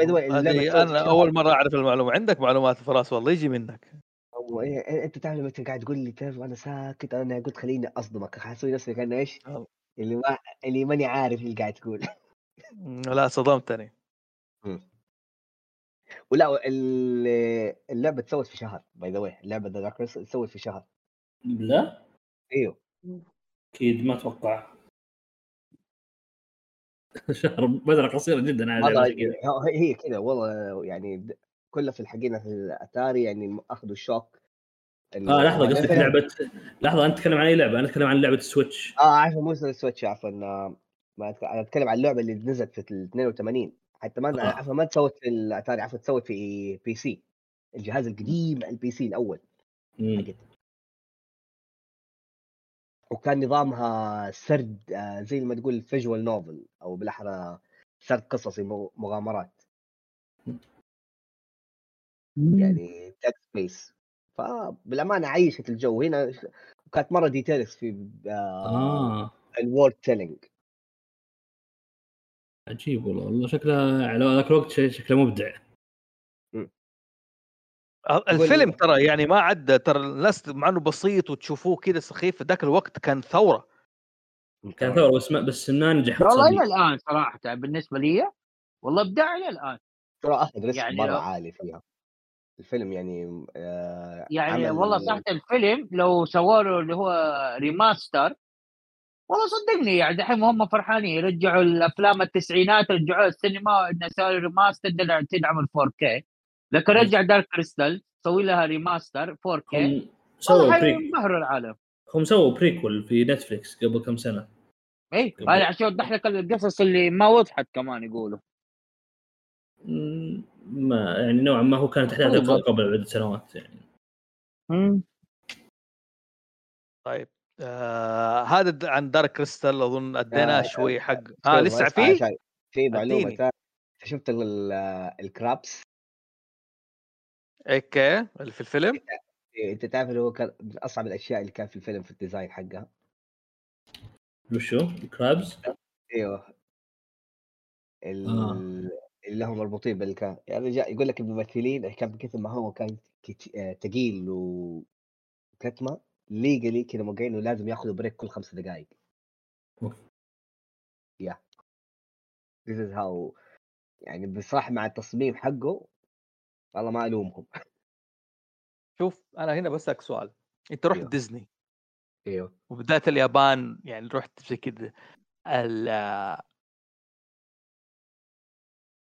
[SPEAKER 1] أنا أول مرة أعرف المعلومة. عندك معلومات فراس والله يجي منك.
[SPEAKER 2] إيه، أنت تعرف انت قاعد تقول لي تعرف وأنا ساكت أنا قلت خليني أصدمك. حاسوي نفسي كان إيش؟ اللي ما اللي ماني عارف اللي قاعد تقول.
[SPEAKER 1] لا صدمتني.
[SPEAKER 2] ولا اللعبة تسوت في شهر باي ذا واي اللعبة ذا دارك تسوت في شهر.
[SPEAKER 3] لا؟
[SPEAKER 2] إيوه.
[SPEAKER 3] أكيد ما أتوقع. شهر بدرة قصيرة جدا
[SPEAKER 2] على هي كذا والله يعني كلها في الحقيقة في الأتاري يعني أخذوا الشوك.
[SPEAKER 3] آه لحظة قصدك لعبة لحظة أنت تتكلم عن أي لعبة؟ أنا أتكلم عن لعبة السويتش
[SPEAKER 2] آه عفوا مو السويتش عفوا آه، أنا أتكلم عن اللعبة اللي نزلت في ال 82 حتى ما آه. عفوا ما تسوت في الاتاري عفوا تسوت في PC الجهاز القديم ال PC الأول. وكان نظامها سرد آه، زي ما تقول visual novel أو بالأحرى سرد قصصي مغامرات. يعني text based فبالأمانة عيشت الجو. هنا وكانت مرة details في آه. ال world telling
[SPEAKER 3] عجيب والله. والله شكله على ذاك الوقت شكله مبدع.
[SPEAKER 1] الفيلم ترى يعني ما عدى ترى الناس مع إنه بسيط وتشوفوه كذا سخيف ذاك الوقت كان ثورة.
[SPEAKER 3] كان ثورة بس ما بس إنه نجح
[SPEAKER 5] والله إلى الآن صراحة بالنسبة لي والله ابداع إلى الآن.
[SPEAKER 2] ترى اخذ risk يعني مرة عالي فيها. الفيلم يعني آه
[SPEAKER 5] يعني والله صراحة الفيلم لو سووا له اللي هو remaster والله صدقني يعني دحين هم فرحانين يرجعوا الأفلام التسعينات رجعوها السينما إنه سوي remaster تدعم ال 4K لكن رجع Dark Crystal سوي لها remaster 4K
[SPEAKER 3] هم سووا بريك
[SPEAKER 5] ينبهروا العالم
[SPEAKER 3] هم سووا prequel في Netflix قبل كم سنة.
[SPEAKER 5] اي هذا عشان يوضح لك القصص اللي ما وضحت كمان يقولوا.
[SPEAKER 3] ما يعني نوعا ما هو كانت
[SPEAKER 5] طيب.
[SPEAKER 3] قبل عده سنوات يعني.
[SPEAKER 1] طيب. آه هذا عن Dark Crystal أظن أديناه
[SPEAKER 2] آه،
[SPEAKER 1] شوي حق آه لسه
[SPEAKER 2] اسمع
[SPEAKER 1] فيه
[SPEAKER 2] عشان في
[SPEAKER 1] معلومة.
[SPEAKER 2] ثانية شفت ال- الcrabs
[SPEAKER 1] okay اللي في الفيلم
[SPEAKER 2] إيه، أنت تعرف اللي هو كان من أصعب الأشياء اللي كان في الفيلم في ال design حقها
[SPEAKER 3] وشو؟ crabs؟
[SPEAKER 2] أيوه ال-
[SPEAKER 3] آه.
[SPEAKER 2] اللي هم مربوطين بالكان يعني جاء يقول لك الممثلين كان من كثر ما هو كان كت- آه، تقيل وكتمة ليجلي كذا موقعين إنه لازم ياخذوا break كل خمس دقائق. يا this is how يعني بصراحة مع التصميم حقه والله ما ألومهم.
[SPEAKER 1] شوف أنا هنا بسألك سؤال. أنت رحت
[SPEAKER 2] أيوه.
[SPEAKER 1] ديزني.
[SPEAKER 2] إيوه.
[SPEAKER 1] وبالذات اليابان يعني رحت زي كذا. ال-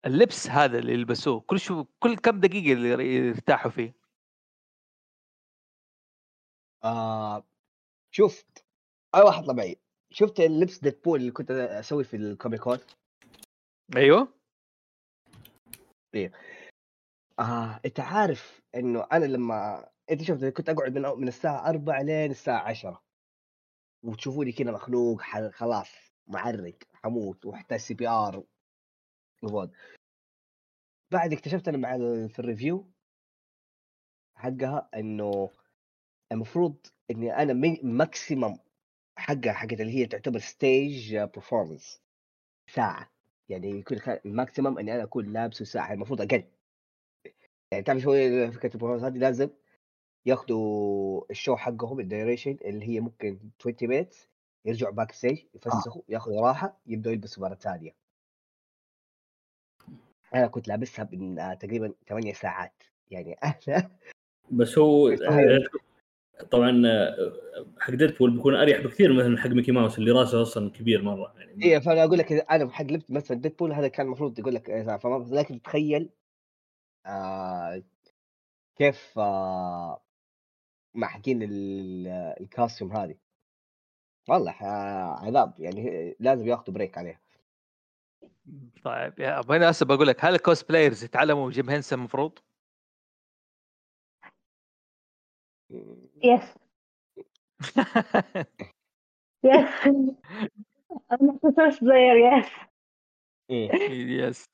[SPEAKER 1] اللبس هذا اللي يلبسوه كل show كل كم دقيقة اللي يرتاحوا فيه؟
[SPEAKER 2] آه شوف اي واحد طبيعي شفت اللبس Deadpool اللي كنت أسوي في ال Comic
[SPEAKER 1] Con أيوه.
[SPEAKER 2] آه أنت عارف إنه أنا لما أنت شفت كنت أقعد من من الساعة 4 لين الساعة 10 وتشوفوني كذا مخنوق خلاص معرق حأموت واحتاج CPR وفوت بعد اكتشفت أنا مع في ال review حقها إنه المفروض إني أنا maximum حقها حقت اللي هي تعتبر stage performance ساعة. يعني يكون ال maximum إني أنا أكون لابسه ساعة. المفروض أقل يعني تعرف شو هي فكرة ال performance هذه لازم ياخذوا ال show حقهم ال duration اللي هي ممكن 20 minutes يرجعوا backstage يفسخوا ياخذوا راحة يبدأوا يلبسوا مرة ثانية. أنا كنت لابسها من آه، تقريبا 8 ساعات. يعني أنا
[SPEAKER 3] بس هو. طبعا آه، حق Deadpool بيكون أريح بكثير مثلا حق Mickey Mouse اللي راسه أصلا كبير مرة يعني.
[SPEAKER 2] إيه فأنا أقول لك أنا حق لبس مثلا Deadpool هذا كان المفروض يقول لك إيه، فما لكن تخيل آه كيف آه مع حقين ال- costume هذه. والله آه عذاب يعني لازم ياخذوا break عليها.
[SPEAKER 1] طيب يا هسه بقول لك هل ال cosplayers يتعلموا جيم هنسن المفروض؟
[SPEAKER 4] yes yes أنا كنت player yes
[SPEAKER 2] إيه.
[SPEAKER 1] yes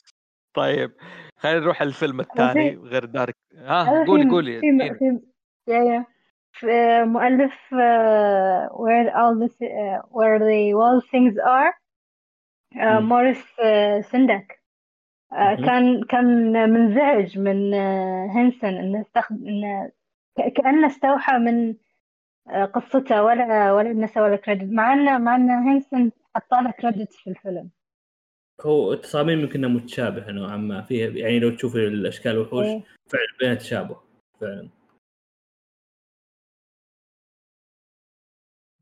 [SPEAKER 1] طيب خلينا نروح الفيلم الثاني غير Dark. ها
[SPEAKER 4] هذا
[SPEAKER 1] قولي قولي.
[SPEAKER 4] في yeah yeah. مؤلف uh, where all the where the wild things are.
[SPEAKER 3] مم.
[SPEAKER 4] موريس
[SPEAKER 3] سنداك.
[SPEAKER 4] كان كان منزعج من هنسن إنه استخدم إنه كأنه استوحى من uh, قصته ولا ولا انه سوى له credit مع انه مع انه هنسن حط له credit في الفيلم.
[SPEAKER 3] هو التصاميم يمكن متشابهه نوعا ما. فيها يعني لو تشوف الأشكال والوحوش
[SPEAKER 4] إيه.
[SPEAKER 3] فعلا بينها تشابه فعلا.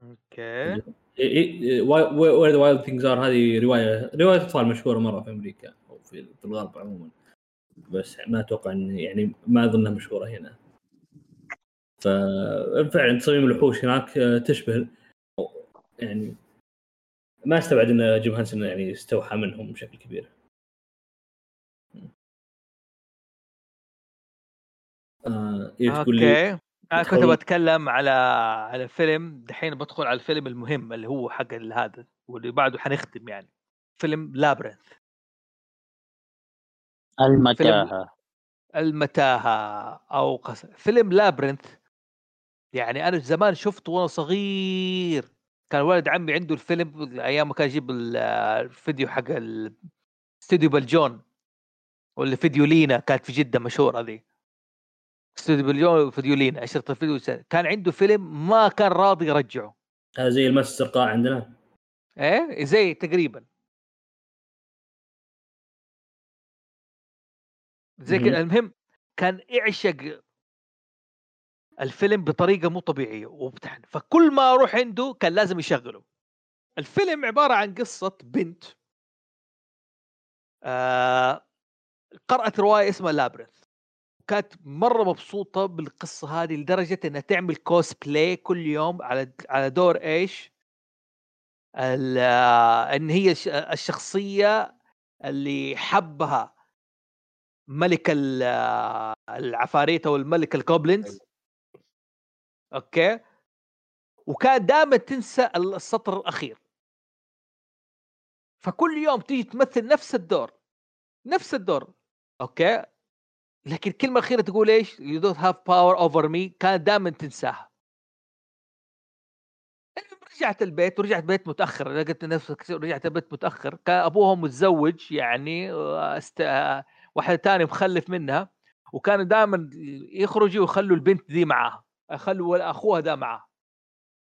[SPEAKER 1] okay.
[SPEAKER 3] Where the Wild Things Are هذه رواية رواية اطفال مشهورة مرة في أمريكا أو في, في الغرب عموما. بس ما أتوقع إن يعني ما أظنها مشهورة هنا. ففعلا تصاميم الوحوش هناك آه، تشبه يعني ما استبعد إن جيم هانسون يعني استوحى منهم بشكل كبير. آه
[SPEAKER 1] okay. أنا كنت بتكلم على على فيلم دحين بدخل على الفيلم المهم اللي هو حق هذا واللي بعده حنختم يعني. فيلم Labyrinth
[SPEAKER 5] المتاهة.
[SPEAKER 1] المتاهة أو قص... فيلم Labyrinth يعني أنا زمان شفته وأنا صغير كان والد عمي عنده الفيلم أيام ما كان يجيب ال- الفيديو حق استوديو بلجون ولا فيديو لينا كانت في جدة مشهورة ذي استوديو بلجون وفيديو لينا اشرطه الفيديو كان عنده فيلم ما كان راضي يرجعه.
[SPEAKER 3] هذا زي المس الزرقاء عندنا.
[SPEAKER 1] إيه؟ زي تقريبا. زي. كذا المهم كان يعشق الفيلم بطريقة مو طبيعية وبتحن. فكل ما أروح عنده كان لازم يشغله. الفيلم عبارة عن قصة بنت. آه قرأت رواية اسمها Labyrinth كانت مرة مبسوطة بالقصة هذه لدرجة إنها تعمل كوس بلاي كل يوم على على دور إيش؟ إن هي الشخصية اللي حبها ملك العفاريت أو الملك ال goblins okay؟ وكان دائما تنسى السطر الأخير. فكل يوم تيجي تمثل نفس الدور نفس الدور okay؟ لكن الكلمة الأخيرة تقول إيش؟ you don't have power over me كانت دائما تنساها. رجعت البيت ورجعت بيت متأخر. لقيت نفسك رجعت البيت متأخر. كان ابوها متزوج يعني است... واحد ثاني مخلف منها وكانوا دائما يخرجوا ويخلوا البنت دي معاها. يخلوا أخوها ده معاها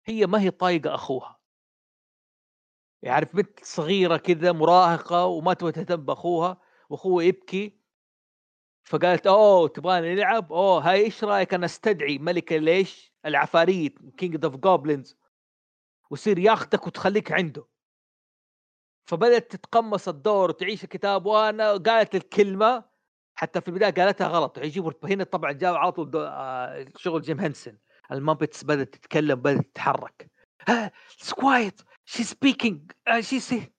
[SPEAKER 1] هي ما هي طايقة أخوها. يعرف بنت صغيرة كذا مراهقة وما تبغى تهتم بأخوها وأخوها يبكي. فقالت أوه تبغاني نلعب؟ أوه هاي إيش رأيك أنا أستدعي ملك إيش؟ العفاريت king of goblins ويصير ياخذك وتخليك عنده. فبدأت تتقمص الدور وتعيش الكتاب. وأنا قالت الكلمة حتى في البداية قالتها غلط يجيبوا هنا طبعا جاء على طول آه، شغل جيم هنسن ال Muppets بدأت تتكلم بدأت تتحرك. quiet she speaking she say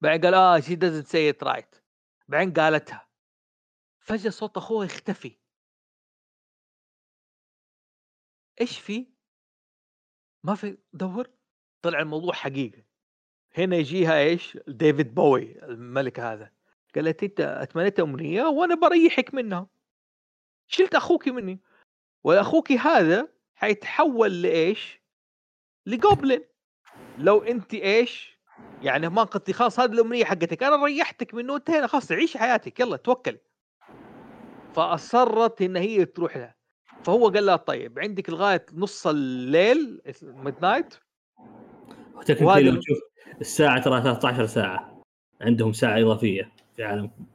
[SPEAKER 1] بعدين قال آه she doesn't say right بعدين قالتها فجأة صوت أخوها يختفي. إيش في؟ ما في دور؟ طلع الموضوع حقيقه هنا يجيها إيش؟ ديفيد بوي الملك هذا. قالت أنت أتمنيت أمنية وأنا بريحك منها. شلت أخوك مني. واخوك هذا حيتحول لإيش؟ لجوبلin لو أنت إيش؟ يعني ما قلتي خلاص هذه الأمنية حقتك. أنا ريحتك منه انتهينا خلاص عيش حياتك. يلا توكل فأصرت إن هي تروح لها. فهو قال لها طيب عندك لغاية نص الليل ميد نايت
[SPEAKER 3] وهذا لو تشوف الساعة ترى 13 ساعة. عندهم ساعة إضافية. في عالمهم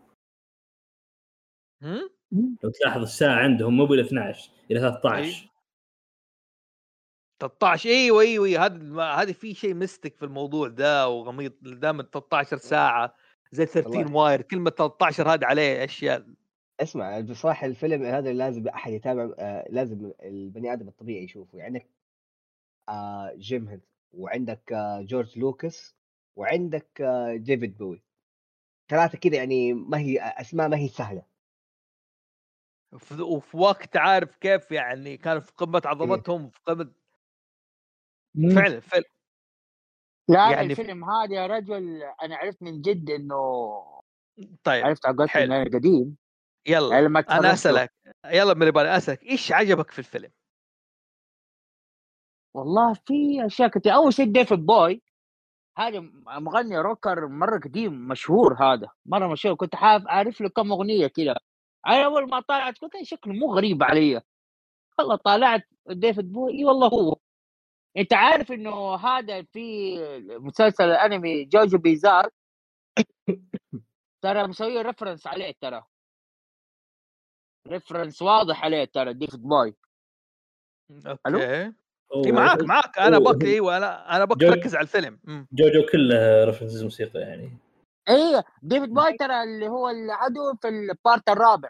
[SPEAKER 3] لو تلاحظ الساعة عندهم مو بال 12 إلى 13
[SPEAKER 1] 13 أيوه أيوه هذا هذه في شيء مستك في الموضوع ده وغميض دائما 13 ساعة زي 13 hour. كلمة 13 هذه عليه أشياء.
[SPEAKER 2] اسمع بصراحة الفيلم هذا لازم أحد يتابع آه لازم البني آدم الطبيعي يشوفه. يعني آه جيم هنسن وعندك آه جورج لوكاس وعندك آه ديفيد بوي. ثلاثة كذا يعني ما هي أسماء ما هي سهلة.
[SPEAKER 1] وفي وقت عارف كيف يعني كانوا في قمة إيه. عظمتهم في قمة فعلا فيلم
[SPEAKER 5] لا يعني الفيلم هذا يا رجل أنا عرفت من جد إنه
[SPEAKER 1] طيب
[SPEAKER 5] عرفت عقلت إنه قديم.
[SPEAKER 1] يلا أنا أسألك يلا من بالي أسألك إيش عجبك في الفيلم؟
[SPEAKER 5] والله في أشياء كثير أول شيء ديفيد بوي. هذا مغني روكر مرة قديم مشهور هذا. مرة مشهور. كنت حاب أعرف له كم أغنية كذا أنا أول ما طلعت قلت شكله مو غريب علي. والله طالعت ديفيد بوي. إي والله هو. أنت عارف إنه هذا في مسلسل الانمي جوجو Bizarre؟ ترى مسوي reference عليه ترى. reference واضح عليه ترى ديفيد بوي.
[SPEAKER 1] okay. اي معاك معاك. أنا بك أيوه أنا أنا بك ركز على الفيلم.
[SPEAKER 3] جوجو كله references موسيقى يعني.
[SPEAKER 5] إيه ديفيد بوي ترى اللي هو العدو في ال part الرابع.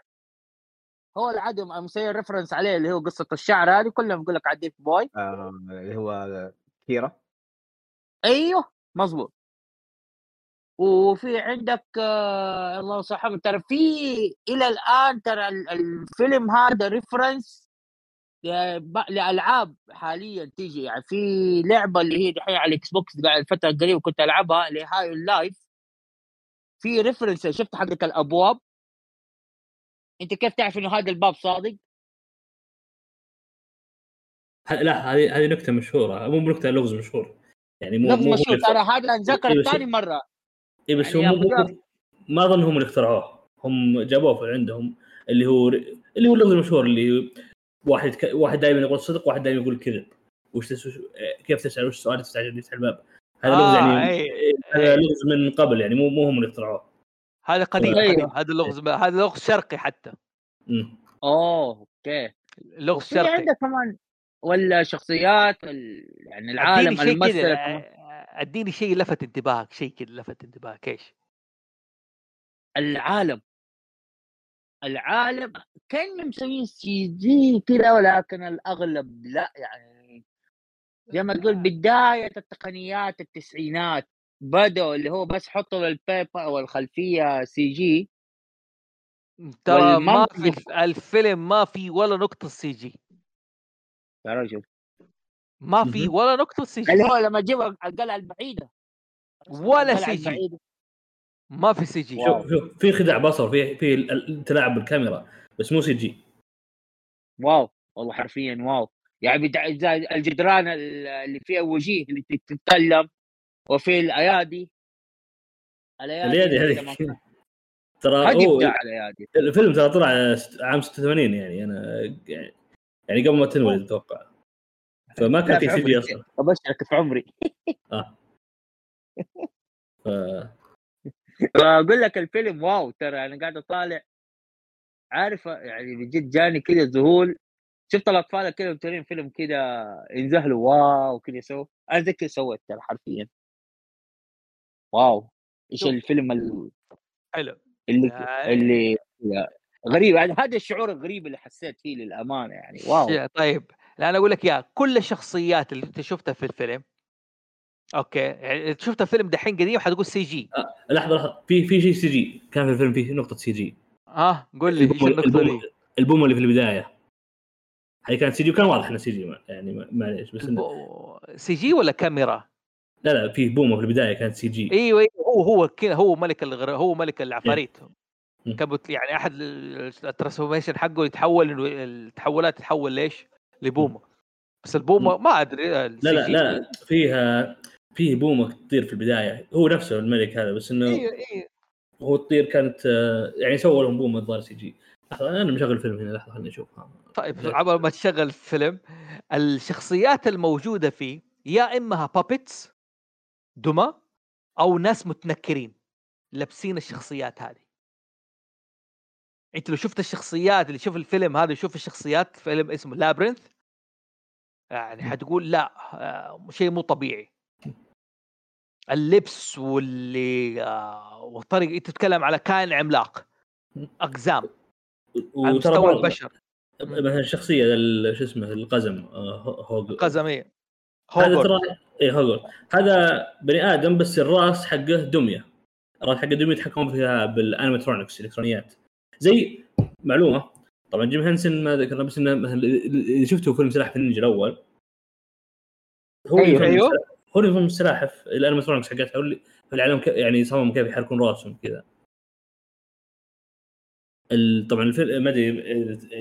[SPEAKER 5] هو العدو مسوي reference عليه اللي هو قصة الشعر هذه كلهم يقول لك على ديفيد بوي
[SPEAKER 2] آه اللي هو كيرا.
[SPEAKER 5] أيوه مظبوط. وفي عندك آه الله يصحح ترى في إلى الآن ترى الفيلم هذا reference لألعاب حاليا تيجي. يعني في لعبة اللي هي دحين على الإكس بوكس قاعد الفترة القريبه كنت ألعبها اللي High on Life في ريفرنس شفت حقت الأبواب؟ أنت كيف تعرف إنه هذا الباب صادق؟
[SPEAKER 3] لا هذه هذه نكتة مشهورة. مو نكته لغز مشهور.
[SPEAKER 5] يعني مو لغز مشهور. ترى هذا انذكر ثاني مرة.
[SPEAKER 3] اي بس يعني هو ما اظن هم اللي اخترعوه. هم جابوه في عندهم اللي هو اللي هو اللغز المشهور اللي واحد ك... واحد دائما يقول صدق واحد دائما يقول كذب. وش تس... كيف تسأل؟ وش السؤال؟ تستعجل تفتح الباب. هذا آه لغز يعني أي... هذا لغز من قبل يعني مو مو هم اللي اخترعوه.
[SPEAKER 1] هذا قديم قديم. هذا اللغز هذا لغز شرقي حتى.
[SPEAKER 5] امم أوه okay.
[SPEAKER 1] لغز شرقي.
[SPEAKER 5] عندك كمان ولا شخصيات ال... يعني العالم الممثل
[SPEAKER 1] أديني شيء لفت انتباهك شيء كذا لفت انتباهك. إيش؟
[SPEAKER 5] العالم. العالم كان مسويين CG كذا ولكن الأغلب لا يعني زي ما تقول بداية التقنيات التسعينات بدأوا اللي هو بس حطوا ال paper أو الخلفية CG
[SPEAKER 1] ترى ما في الفيلم ما في ولا نقطة CG
[SPEAKER 5] يا رجل.
[SPEAKER 1] ما في ولا نقطة CG
[SPEAKER 5] اللي هو لما جيب القلعة البعيدة
[SPEAKER 1] ولا CG ما في CG.
[SPEAKER 3] شوف شوف في خداع بصر في في تلاعب بالكاميرا بس مو CG.
[SPEAKER 5] Wow. والله حرفيا wow. يعني الجدران اللي فيها وجيه اللي تتكلم وفي الأيادي.
[SPEAKER 3] الأيادي هذه. ترى الفيلم ترى طلع عام 86 يعني أنا يعني قبل ما تنولد أتوقع. فما كان في CG أصلا.
[SPEAKER 5] أبشرك في عمري.
[SPEAKER 3] آه.
[SPEAKER 5] ف... فاقول لك الفيلم wow ترى أنا قاعد أطالع. عارف يعني بجد جاني كذا ذهول. شفت الأطفال كذا متابعين فيلم كذا ينذهلوا wow كذا يسووا. أنا زي كذا سويت ترى حرفيا. Wow إيش الفيلم ال...
[SPEAKER 1] حلو.
[SPEAKER 5] اللي يعني... اللي غريب. يعني هذا الشعور الغريب اللي حسيت فيه للأمانة يعني. Wow.
[SPEAKER 1] طيب. لا أنا أقول لك يا كل الشخصيات اللي أنت شفتها في الفيلم أوكي. يعني شفت الفيلم دحين قديم حتقول CG.
[SPEAKER 3] آه لحظة لحظة. في في شيء CG. كان في الفيلم فيه نقطة CG.
[SPEAKER 1] آه قول لي
[SPEAKER 3] النقطة البوم, البوم اللي في البداية. هي كانت CG وكان واضح إنه CG يعني معليش بس
[SPEAKER 1] إنه... CG ولا كاميرا؟
[SPEAKER 3] لا لا في بومة في البداية كانت CG.
[SPEAKER 1] أيوه أيوه. هو هو هو ملك الغر... هو ملك العفاريت. كبت يعني أحد ال transformation حقه يتحول إنه التحولات تتحول ليش؟ لبومة. بس البومة ما أدري
[SPEAKER 3] لا لا لا فيها فيه بومه تطير في البداية. هو نفسه الملك هذا بس إنه
[SPEAKER 1] أيوه أيوه.
[SPEAKER 3] هو تطير كانت يعني سووا لهم بومه الظاهر CG. لحظة أنا مشغل فيلم هنا لحظة خليني أشوف.
[SPEAKER 1] طيب عبر ما تشغل الفيلم الشخصيات الموجودة فيه يا إما puppets دمى أو ناس متنكرين. لابسين الشخصيات هذه. أنت لو شفت الشخصيات اللي شوف الفيلم هذا يشوف الشخصيات فيلم اسمه Labyrinth يعني حتقول لا آه، شيء مو طبيعي. اللبس واللي آه، والطريقة أنت تتكلم على كائن عملاق أقزام. على مستوى البشر.
[SPEAKER 3] مثلا الشخصيه شو اسمه القزم آه، هوجل
[SPEAKER 1] القزم إيه.
[SPEAKER 3] هذا ترى اي هوجل هذا بني آدم بس الراس حقه دمية. الراس حقه دمية يتحكمون فيها بال animatronics الإلكترونيات. زي معلومة طبعا جيم هنسن ما ذكرنا بس إنه مثلا اللي شفته فيلم سلاحف النينجا الأول
[SPEAKER 1] هو أيوه أيوه.
[SPEAKER 3] هو اللي السلاحف ال animatronics حقتها هو اللي في العالم يعني صمم كيف يحركون راسهم كذا طبعا الفيلم ما أدري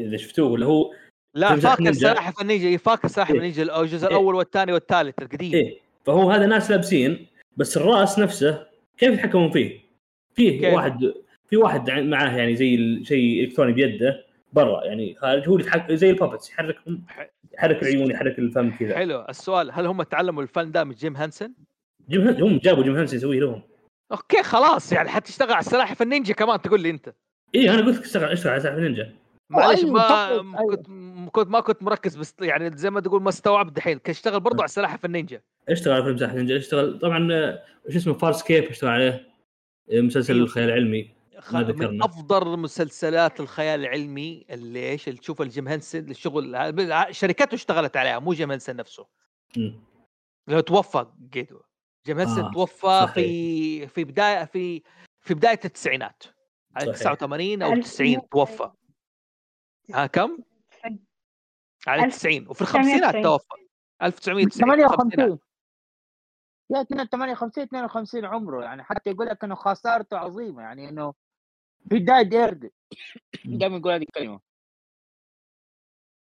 [SPEAKER 3] إذا شفتوه اللي هو
[SPEAKER 1] لا فاكر سلاحف النينجا فاكر سلاحف إيه؟ النينجا الجزء إيه؟ الأول والثاني والثالث القديم
[SPEAKER 3] إيه فهو هذا ناس لابسين بس الراس نفسه كيف يتحكمون فيه؟ فيه كيف؟ واحد في واحد معاه يعني زي شيء إلكتروني بيده برا يعني خارج هو اللي يتحكم زي ال puppets يحركهم يحرك العيون يحرك الفم كذا.
[SPEAKER 1] حلو. السؤال هل هم تعلموا الفن ده من جيم هانسن؟
[SPEAKER 3] جيم هانسن هم جابوا جيم هانسن يسويه لهم.
[SPEAKER 1] أوكي خلاص يعني حتشتغل على السلاحف النينجا كمان تقول لي أنت.
[SPEAKER 3] اي أنا قلت اشتغل اشتغل على سلاحف النينجا
[SPEAKER 1] معلش ما كنت كنت ما كنت مركز بس يعني زي ما تقول ما استوعبت دحين. اشتغل برضو على سلاحف النينجا
[SPEAKER 3] اشتغل على فيلم سلاحف النينجا اشتغل طبعا شو اسمه؟ Farscape اشتغل عليه. مسلسل أيوه. الخيال العلمي.
[SPEAKER 1] من أفضل مسلسلات الخيال العلمي اللي إيش؟ اللي تشوف الجيم هنسن الشغل شركته اشتغلت عليها مو جيم هنسن نفسه. لو توفى جيدو. جيم هنسن آه. توفى صحيح. في في بداية في في بداية التسعينات. 89 أو 90 توفى. ها كم؟ على 90 وفي الخمسينات توفى. 1958
[SPEAKER 5] لا 58 52 عمره يعني حتى يقول لك إنه خسارته عظيمة يعني إنه في دايد ايرلي دائما يقول هذه الكلمة.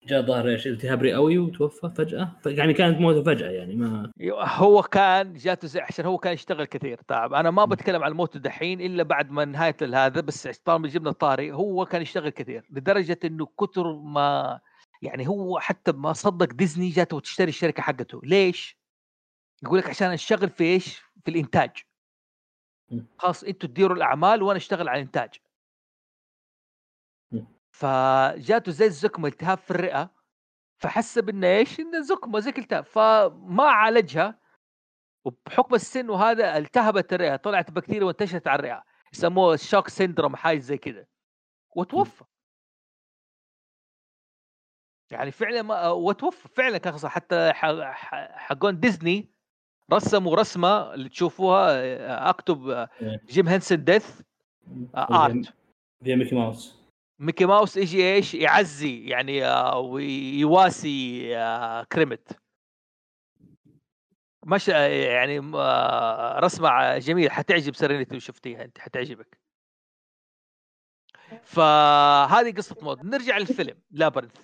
[SPEAKER 3] جاء ظهر إيش التهاب رئوي وتوفى فجأة. يعني كانت موتة فجأة يعني ما
[SPEAKER 1] هو كان جاته زي عشان هو كان يشتغل كثير. طيب أنا ما بتكلم عن موته دحين إلا بعد ما نهاية هذا بس طالما جبنا طاري هو كان يشتغل كثير. لدرجة إنه كثر ما يعني هو حتى ما صدق ديزني جاته تشتري الشركة حقته. ليش؟ يقول لك عشان أشتغل في إيش؟ في الإنتاج. خلاص أنتوا تديروا الأعمال وأنا أشتغل على الإنتاج. فجاته زي الزكمه التهاب في الرئة. فحس بإنه إيش؟ إنه زكمه زي التهاب فما عالجها. وبحكم السن وهذا التهبت الرئة طلعت بكتيريا وانتشرت على الرئة. يسموه ال shock syndrome حاجة زي كذا وتوفى. يعني فعلا ما وتوفى. فعلا كان حتى حقون ديزني رسموا رسمة اللي تشوفوها أكتب
[SPEAKER 3] إيه.
[SPEAKER 1] Jim Henson death
[SPEAKER 3] art. ميكي ماوس.
[SPEAKER 1] ميكي ماوس يجي إيش؟ يعزي يعني آه، ويواسي آه، كيرمت. مش يعني آه، رسمة جميلة. حتعجب سرينتي لو شفتيها أنت؟ حتعجبك. فهذه قصة موته. نرجع للفيلم Labyrinth.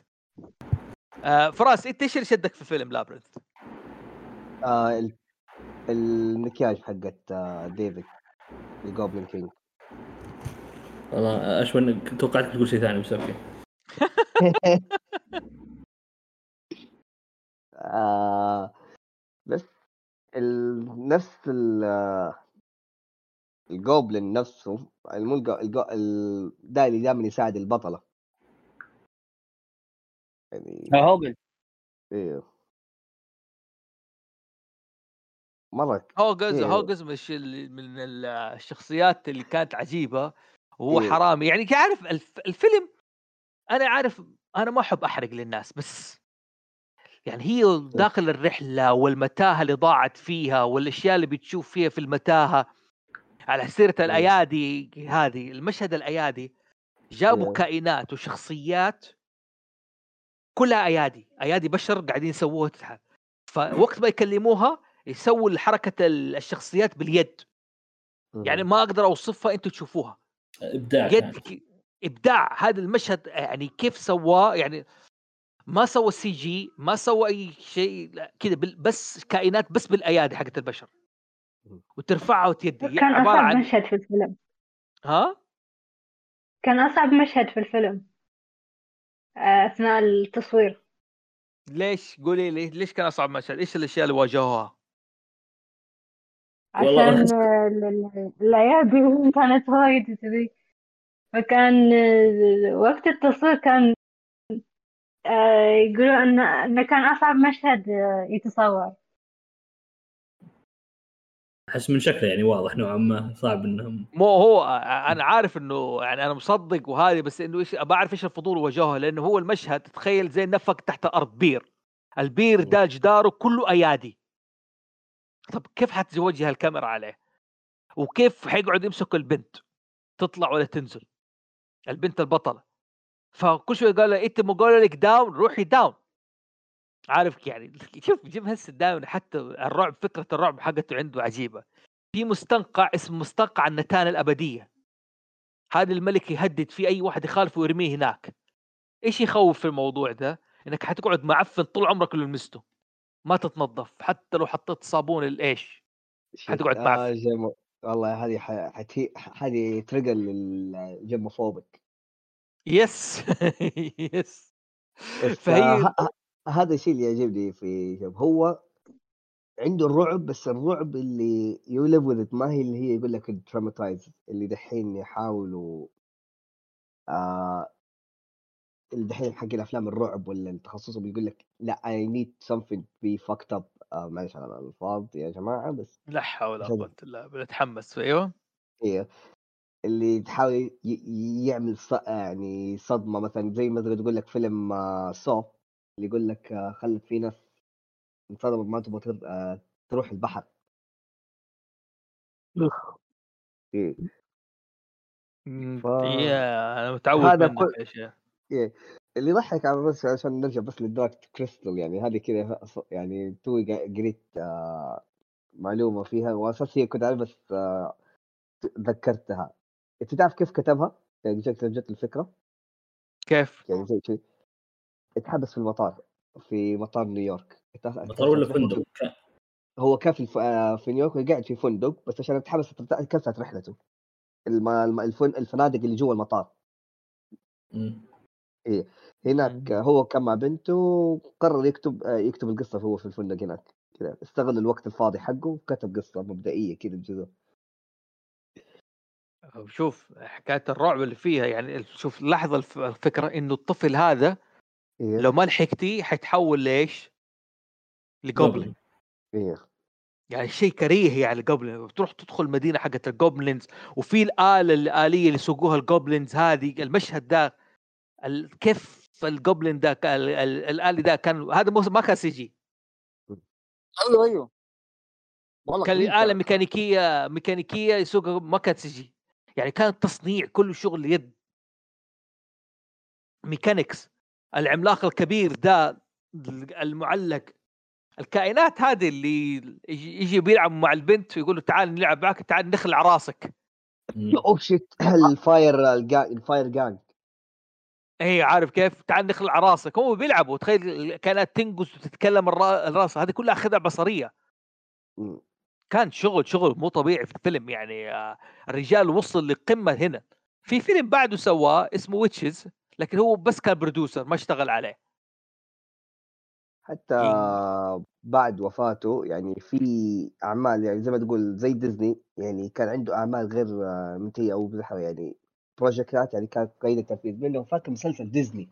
[SPEAKER 1] فراس أنت إيش اللي شدك في فيلم Labyrinth؟
[SPEAKER 2] آه المكياج حقت ديفيد ال Goblin King.
[SPEAKER 3] والله اشوى توقعتك تقول شيء ثاني بس أوكي
[SPEAKER 2] آه بس ال... نفس ال... الجوبلin نفسه مو الجو... الجو... ال... ده اللي دائما يساعد البطلة.
[SPEAKER 5] يعني هوجل
[SPEAKER 2] أيوه مرة
[SPEAKER 1] هوجز إيه. هوجز مش من الشخصيات اللي كانت عجيبة. وهو إيه. حرامي. يعني عارف الفيلم أنا عارف أنا ما أحب أحرق للناس بس يعني هي داخل الرحلة والمتاهة اللي ضاعت فيها والأشياء اللي بتشوف فيها في المتاهة على سيرة الأيادي هذه المشهد الأيادي جابوا كائنات وشخصيات كلها أيادي أيادي بشر قاعدين يسووها. فوقت ما يكلموها يسووا حركة الشخصيات باليد. يعني ما أقدر أوصفها أنتم تشوفوها.
[SPEAKER 3] إبداع
[SPEAKER 1] يد إبداع هذا المشهد يعني كيف سواه يعني ما سوى CG ما سوى أي شيء كذا بس كائنات بس بالأيادي حقت البشر. وترفعها وتيدي
[SPEAKER 4] كان أصعب عن... مشهد في الفيلم.
[SPEAKER 1] ها؟
[SPEAKER 4] كان أصعب مشهد في الفيلم آه، أثناء التصوير.
[SPEAKER 1] ليش؟ قولي لي ليش كان أصعب مشهد؟ إيش الأشياء اللي واجهوها؟
[SPEAKER 4] عشان الايادي كانت وايد كذي فكان آه، وقت التصوير كان آه، يقولوا إنه إنه كان أصعب مشهد آه، يتصور.
[SPEAKER 3] أحس من شكله يعني واضح نوعا ما صعب إنهم
[SPEAKER 1] مو هو أنا عارف إنه يعني أنا مصدق وهذه بس إنه إيش بعرف إيش الفضول وجهه لأنه هو المشهد تخيل زي نفق تحت الأرض بير. البير ده جداره كله أيادي. طب كيف حتوجه الكاميرا عليه؟ وكيف حيقعد يمسك البنت تطلع ولا تنزل؟ البنت البطلة. فكل شوي قال انت مو لك down روحي down. عارف يعني شوف جيم هنسن دائما حتى الرعب فكرة الرعب حقته عنده عجيبة. في مستنقع اسمه مستنقع النتانة الأبدية. هذا الملك يهدد في أي واحد يخالفه ويرميه هناك. إيش يخوف في الموضوع ده؟ إنك حتقعد معفن طول عمرك اللي لمسته ما تتنظف حتى لو حطيت صابون الإيش؟ حتقعد معفن
[SPEAKER 2] آه والله هذه حتي هذه trigger لل germophobic.
[SPEAKER 1] يس يس.
[SPEAKER 2] فهي هذا الشيء اللي يعجبني في شوف هو عنده الرعب بس الرعب اللي يو ليف ما هي اللي هي يقول لك اللي دحين يحاولوا آه دحين حق الأفلام الرعب ولا التخصص بيقول لك لا اي نيد something بي فاكت اب معلش على الالفاظ يا جماعة بس
[SPEAKER 1] لا حول ولا قوة إلا بالله بتحمس أيوه.
[SPEAKER 2] أيوه اللي تحاول يعمل ص... يعني صدمة مثلا زي مثلا تقول لك فيلم سو آه، اللي يقول لك آه، خلت في ناس انصدمت ما تبغى آه، تروح البحر.
[SPEAKER 1] إيه. ف... أنا متعود هذا كل...
[SPEAKER 2] إيه. اللي يضحك على بس عشان نرجع بس للدارك كريستال يعني هذه كذا يعني توي قريت آه معلومة فيها واساس هي كنت عارف بس آه ذكرتها أنت تعرف كيف كتبها؟ يعني جت جت الفكرة
[SPEAKER 1] كيف؟
[SPEAKER 2] يعني زي شيء اتحبس في المطار في مطار نيويورك
[SPEAKER 3] مطار ولا فندق؟
[SPEAKER 2] هو كان في آه، في نيويورك وقاعد في فندق بس عشان اتحبس كنسلت رحلته الفنادق اللي جوا المطار إيه هناك هو كان مع بنته وقرر يكتب آه، يكتب القصة هو في الفندق هناك كذا استغل الوقت الفاضي حقه وكتب قصة مبدئية كذا بجزء
[SPEAKER 1] شوف حكاية الرعب اللي فيها يعني شوف لحظة الفكرة إنه الطفل هذا إيه. لو ما لحقتي حيتحول ليش؟ ل goblin
[SPEAKER 2] إيه.
[SPEAKER 1] يعني شيء كريه يعني ال goblin بتروح تدخل المدينة حقت ال goblins وفي الآلة الآلية اللي يسوقوها ال goblins هذه المشهد ده كيف ال goblin ده الآلي ده كان هذا ما كان CG
[SPEAKER 5] أيوه أيوه.
[SPEAKER 1] والله كان آلة ميكانيكية ميكانيكية يسوقها ما كانت CG يعني كان تصنيع كله شغل يد. mechanics. العملاق الكبير ده المعلق. الكائنات هذه اللي يجي بيلعب مع البنت ويقول له تعال نلعب معك تعال نخلع راسك.
[SPEAKER 2] oh shit. ال fire ال Fire Gang
[SPEAKER 1] اي عارف كيف؟ تعال نخلع راسك. هم بيلعبوا تخيل كانت تنقص وتتكلم الراس. هذه كلها خدع بصرية. كان شغل شغل مو طبيعي في الفيلم يعني آه، الرجال وصل لقمة هنا. في فيلم بعده سواه اسمه Witches لكن هو بس كان producer ما اشتغل عليه.
[SPEAKER 2] حتى بعد وفاته يعني في أعمال يعني زي ما تقول زي ديزني يعني كان عنده أعمال غير منتهية أو يعني project ات يعني كانت قيد التنفيذ منه فاكر مسلسل ديزني؟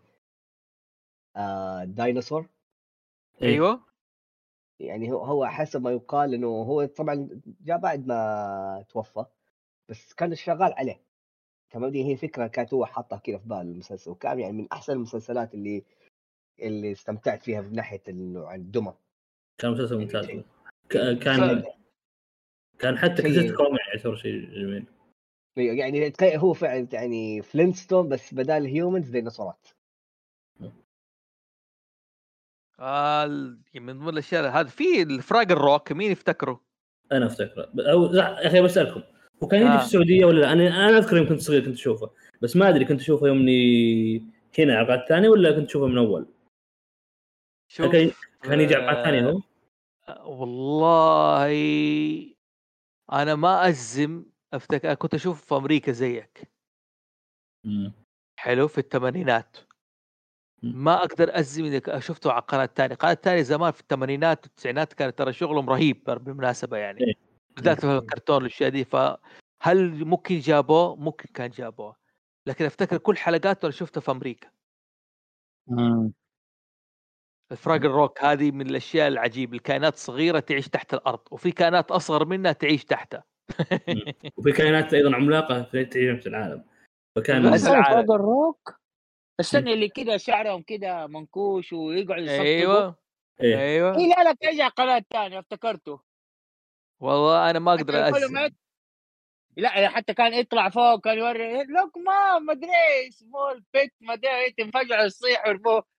[SPEAKER 2] آه دايناصور
[SPEAKER 1] أيوه.
[SPEAKER 2] يعني هو هو حسب ما يقال إنه هو طبعا جاء بعد ما توفى بس كان شغال عليه. تمام؟ هي فكرة كانت هو حاطها كذا في بال المسلسل. وكان يعني من أحسن المسلسلات اللي اللي استمتعت فيها من ناحية انه الدمى.
[SPEAKER 3] كان مسلسل ممتاز. كان كان حتى كتبت كوميدي يعتبر شيء جميل.
[SPEAKER 2] يعني هو فعلا يعني فلينستون بس بدال humans ديناصورات
[SPEAKER 1] آه من ضمن الاشياء هذا في الفراج الروك مين يفتكره؟
[SPEAKER 3] أنا أفتكره أو يا أخي بسألكم هو كان يجي آه. في السعودية ولا لا؟ أنا أنا أذكر يوم كنت صغير كنت أشوفه بس ما أدري كنت أشوفه يوم هنا على القناه الثانية ولا كنت أشوفه من أول؟ شوف كان, كان يجي على القناه الثانية هو؟
[SPEAKER 1] آه، والله أنا ما ازم افتكر كنت أشوف في أمريكا زيك.
[SPEAKER 3] مم.
[SPEAKER 1] حلو في الثمانينات ما أقدر ازم اذا شفته على القناة الثانية، القناة الثانية زمان في الثمانينات والتسعينات كانت ترى شغلهم رهيب بالمناسبة يعني. إيه. بالذات في الكرتون والأشياء دي. فهل ممكن جابوه؟ ممكن كان جابوه. لكن أفتكر كل حلقاته أنا شفتها في أمريكا.
[SPEAKER 5] امم
[SPEAKER 1] الفراجل روك هذه من الأشياء العجيبة. الكائنات صغيرة تعيش تحت الأرض وفي كائنات أصغر منها تعيش تحتها.
[SPEAKER 3] وفي كائنات أيضا عملاقة تعيش في العالم. فكان
[SPEAKER 5] بس فراجل روك؟ استنى اللي كذا شعرهم كذا منكوش ويقعدوا
[SPEAKER 1] يصفقوا أيوه.
[SPEAKER 5] إيه. أيوه. اي لا لا ترجع قناة ثانية افتكرته.
[SPEAKER 1] والله أنا ما أقدر
[SPEAKER 5] أسمع. لا حتى كان يطلع فوق كان يوري لوك ما ما أدري إيش مول بيت ما أدري إيش. تنفجع يصيح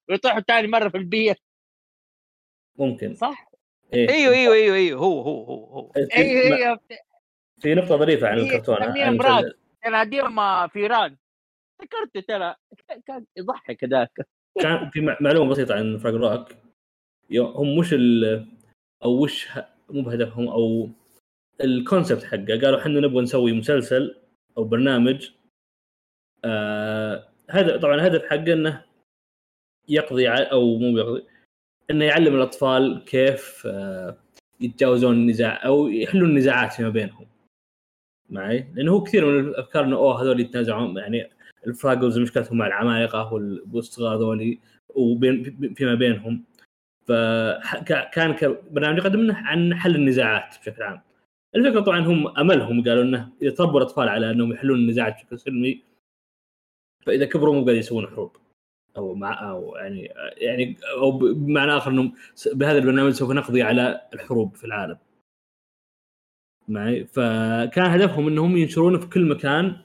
[SPEAKER 5] ويطيحوا ثاني مرة في البيت
[SPEAKER 3] ممكن.
[SPEAKER 5] صح؟
[SPEAKER 1] إيه. أيوه أيوه أيوه أيوه هو هو هو هو.
[SPEAKER 5] أيوه أيوه
[SPEAKER 3] في نقطة ظريفة عن الكرتون
[SPEAKER 5] كان عندهم فيران ذكرته ترى كان يضحك ذاك
[SPEAKER 3] كان في معلومة بسيطة عن فراج روك هم مش ال أو وش مو بهدفهم أو الكونسبت حقه. قالوا إحنا نبغى نسوي مسلسل أو برنامج آه هذا طبعا الهدف حقه إنه يقضي أو مو يقضي إنه يعلم الأطفال كيف آه يتجاوزون النزاع أو يحلون النزاعات فيما بينهم. معي لأنه هو كثير من الأفكار إنه أوه هذول يتنازعون يعني الفراجلز مشكلتهم مع العمالقة والصغار ذولي وبين فيما بينهم. فكان برنامج يقدم عن حل النزاعات بشكل عام. الفكرة طبعا هم أملهم قالوا إنه إذا تربوا الأطفال على إنهم يحلون النزاعات بشكل سلمي فإذا كبروا مو قاعدين يسوون حروب. أو مع أو يعني يعني أو بمعنى آخر إنهم بهذا البرنامج سوف نقضي على الحروب في العالم. معي. فكان هدفهم إنهم ينشرونه في كل مكان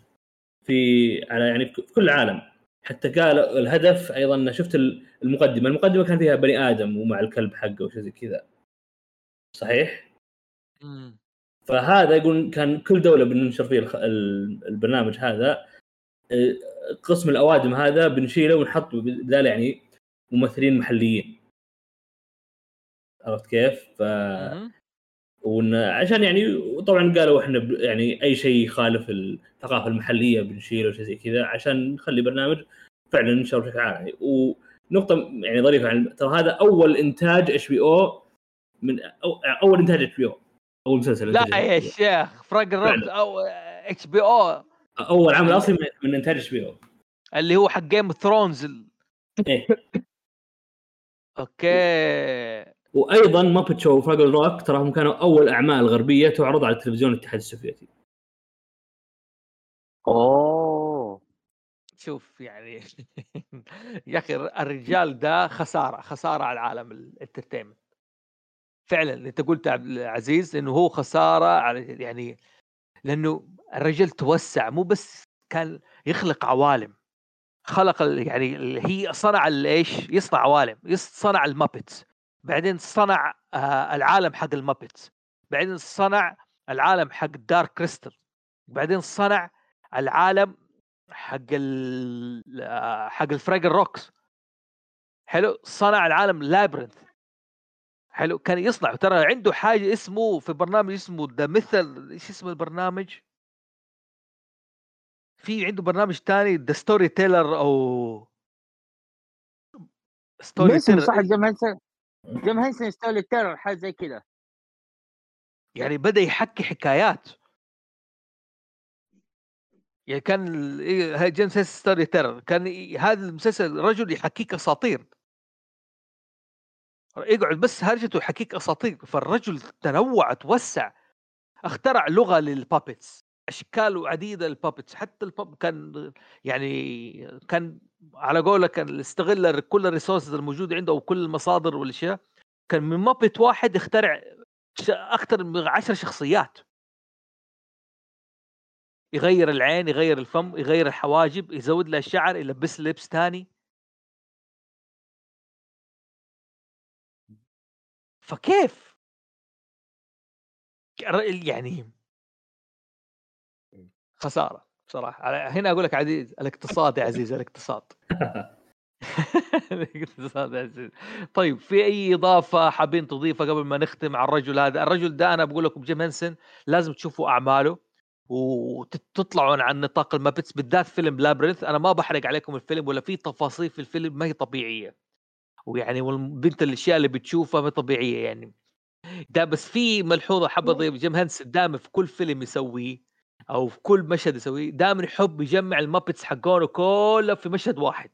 [SPEAKER 3] في على يعني في كل العالم. حتى قال الهدف أيضا شفت المقدمة. المقدمة كان فيها بني آدم ومع الكلب حقه وشيء زي كذا. صحيح؟
[SPEAKER 1] مم.
[SPEAKER 3] فهذا يقول كان كل دولة بننشر فيه البرنامج هذا. قسم الأوادم هذا بنشيله ونحط بدال يعني ممثلين محليين. عرفت كيف؟ ف وان عشان يعني طبعا قالوا إحنا يعني أي شيء يخالف الثقافة المحلية بنشيله وشيء زي كذا عشان نخلي برنامج فعلا ينشر بشكل عام. ونقطه يعني ظريفه عن ترى هذا أول إنتاج HBO من أو أول إنتاج HBO. أول مسلسل
[SPEAKER 1] لا يا شيخ فراجل روك أو HBO.
[SPEAKER 3] أول عمل اصلي من إنتاج HBO.
[SPEAKER 1] اللي هو حق Game of Thrones
[SPEAKER 3] إيه.
[SPEAKER 1] okay.
[SPEAKER 3] وأيضا Muppet Show و Fraggle Rock تراهم كانوا أول أعمال غربية تعرض على التلفزيون الاتحاد السوفيتي.
[SPEAKER 5] أوه.
[SPEAKER 1] شوف يعني يا أخي الرجال ده خسارة خسارة على العالم ال entertainment فعلا اللي أنت قلت عبد العزيز إنه هو خسارة على يعني لأنه الرجل توسع مو بس كان يخلق عوالم. خلق يعني هي صنع إيش؟ يصنع عوالم صنع ال Muppets بعدين صنع آه العالم حق ال Muppets بعدين صنع العالم حق Dark Crystal بعدين صنع العالم حق ال آه، حق ال Fraggle Rocks. حلو؟ صنع العالم Labyrinth. حلو؟ كان يصنع. ترى عنده حاجة اسمه في برنامج اسمه ذا مثل إيش اسم البرنامج؟ في عنده برنامج ثاني The Storyteller
[SPEAKER 5] أو Storyteller صح جيم هنسن هنسن Storyteller حاجة زي كذا
[SPEAKER 1] يعني بدأ يحكي حكايات. يعني كان إيه، Jim's Storyteller كان هذا المسلسل رجل يحكيك أساطير. يقعد بس هرجته يحكيك أساطير. فالرجل تنوع توسع اخترع لغة للبابتس أشكال عديدة للبابتس حتى الباب كان يعني كان على قوله كان استغل كل الريسورسز الموجودة عنده أو كل المصادر والأشياء. كان من مابت واحد يخترع أكثر من عشر شخصيات. يغير العين يغير الفم يغير الحواجب يزود له الشعر يلبس لبس ثاني. فكيف؟ يعني خسارة بصراحة. هنا أقول لك عزيز الاقتصاد يا عزيز الاقتصاد. الاقتصاد يا عزيز. طيب في أي إضافة حابين تضيفها قبل ما نختم على الرجل هذا؟ الرجل ده أنا بقول لكم جيم هنسن لازم تشوفوا أعماله وتطلعون عن نطاق ال Muppets بالذات فيلم Labyrinth أنا ما بحرق عليكم الفيلم ولا في تفاصيل في الفيلم ما هي طبيعية. ويعني والبنت الأشياء اللي بتشوفها ما طبيعية يعني. ده بس في ملحوظة حابة أضيف جيم هنس دائما في كل فيلم يسويه أو في كل مشهد يسويه دائما يحب يجمع ال Muppets حقونه كله في مشهد واحد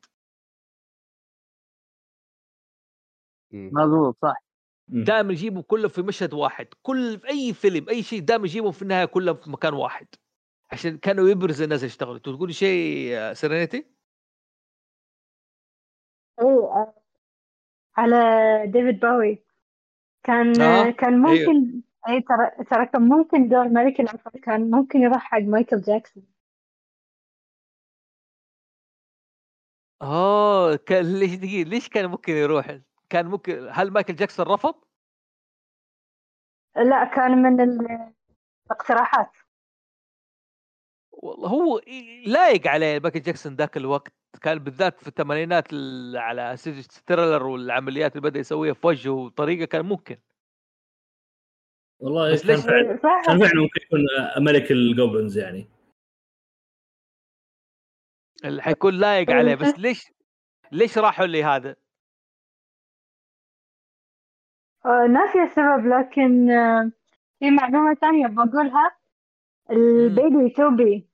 [SPEAKER 5] مضبوط صح
[SPEAKER 1] دائما يجيبوا كله في مشهد واحد كل في أي فيلم أي شيء دائما يجيبوا في النهاية كله في مكان واحد عشان كانوا يبرز الناس اللي اشتغلوا تقول شيء سيرينيتي؟
[SPEAKER 4] إيه على ديفيد باوي كان آه. كان أيوه. ممكن أيوه. أي ترى ترى كان ممكن دور ملك العفر كان ممكن يروح حق مايكل جاكسون
[SPEAKER 1] آه كان ليش دقيقة ليش كان ممكن يروح؟ كان ممكن هل مايكل جاكسون رفض؟
[SPEAKER 4] لا كان من الاقتراحات
[SPEAKER 1] والله هو لايق عليه مايكل جاكسون ذاك الوقت كان بالذات في الثمانينات على Thriller والعمليات اللي بدأ يسويها في وجهه وطريقة كان ممكن
[SPEAKER 3] والله كان فعلا كان فعلا ممكن يكون ملك ال goblins يعني.
[SPEAKER 1] اللي حيكون لايق عليه بس ليش ليش راحوا لي هذا؟
[SPEAKER 4] آه، ناسي السبب لكن آه، في معلومة ثانية بقولها. البيبي توبي.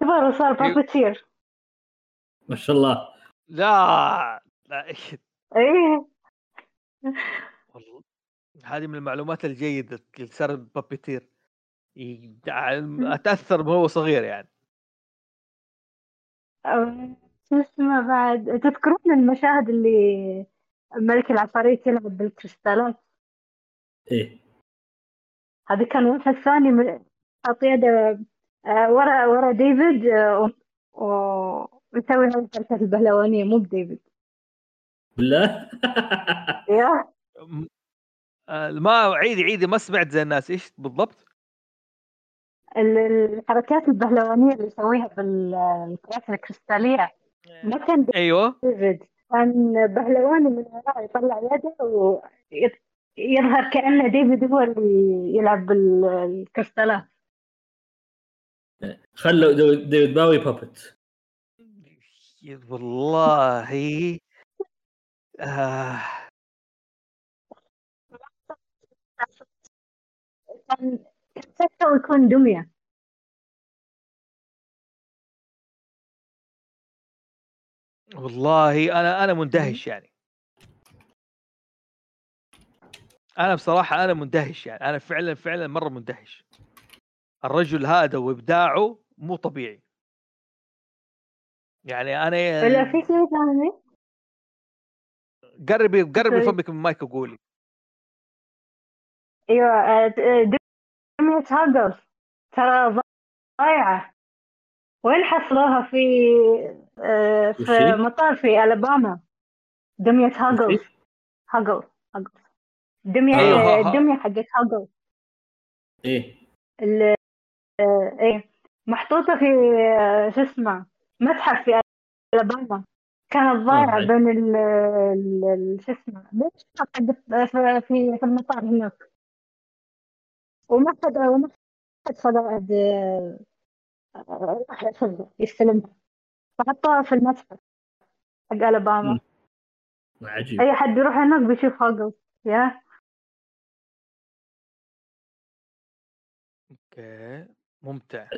[SPEAKER 4] كبر وصار بابتير
[SPEAKER 3] ما شاء الله.
[SPEAKER 1] لا لا
[SPEAKER 4] إيه.
[SPEAKER 1] هذه من المعلومات الجيدة اللي صار بابيتير أتأثر وهو صغير يعني.
[SPEAKER 4] شو اسمه بعد تذكرون المشاهد اللي ملك العفاريت يلعب بالكريستالات؟
[SPEAKER 3] إيه.
[SPEAKER 4] هذا كان واحد ثاني حاط يده آه، ورا ورا ديفيد آه، ويسوي هذه الحركات البهلوانية. مو بديفيد.
[SPEAKER 3] لا
[SPEAKER 4] يا
[SPEAKER 1] ما عيدي عيدي ما سمعت زي الناس. إيش بالضبط؟
[SPEAKER 4] الحركات البهلوانية اللي يسويها بالكرات الكريستالية. ما كان
[SPEAKER 1] أيوه.
[SPEAKER 4] ديفيد كان بهلواني من وراء يطلع يده ويظهر كأنه ديفيد هو اللي يلعب بالكريستالات.
[SPEAKER 3] خلوا ديفيد باوي بابت
[SPEAKER 1] والله. آه.
[SPEAKER 4] كان كان يكون دمية.
[SPEAKER 1] والله أنا أنا مندهش يعني. أنا بصراحة أنا مندهش يعني. أنا فعلا فعلا مرة مندهش. الرجل هذا وإبداعه مو طبيعي. يعني أنا
[SPEAKER 4] ولا في شيء ثاني؟
[SPEAKER 1] قربي قربي. فمك من المايك وقولي.
[SPEAKER 4] أيوه آه، دمية هاجر. ترى ضايعة. وين حصلوها في آه، في؟ مطار في ألاباما؟ دمية هاجل
[SPEAKER 3] وشي؟
[SPEAKER 4] هاجل هاجل دمية
[SPEAKER 1] أيوة،.
[SPEAKER 4] الدمية حقت هاجل إيه. آه، إيه. محطوطة في شو اسمه متحف في ألاباما. كانت ضايعة. بين ال شو اسمه في المطار هناك. وما حد وما حد خذ راح ياخذها يستلمها فحطوها في المتحف حق
[SPEAKER 3] ألاباما. عجيب.
[SPEAKER 4] أي حد يروح هناك بيشوف هاجل يا.
[SPEAKER 1] أوكي. ممتع.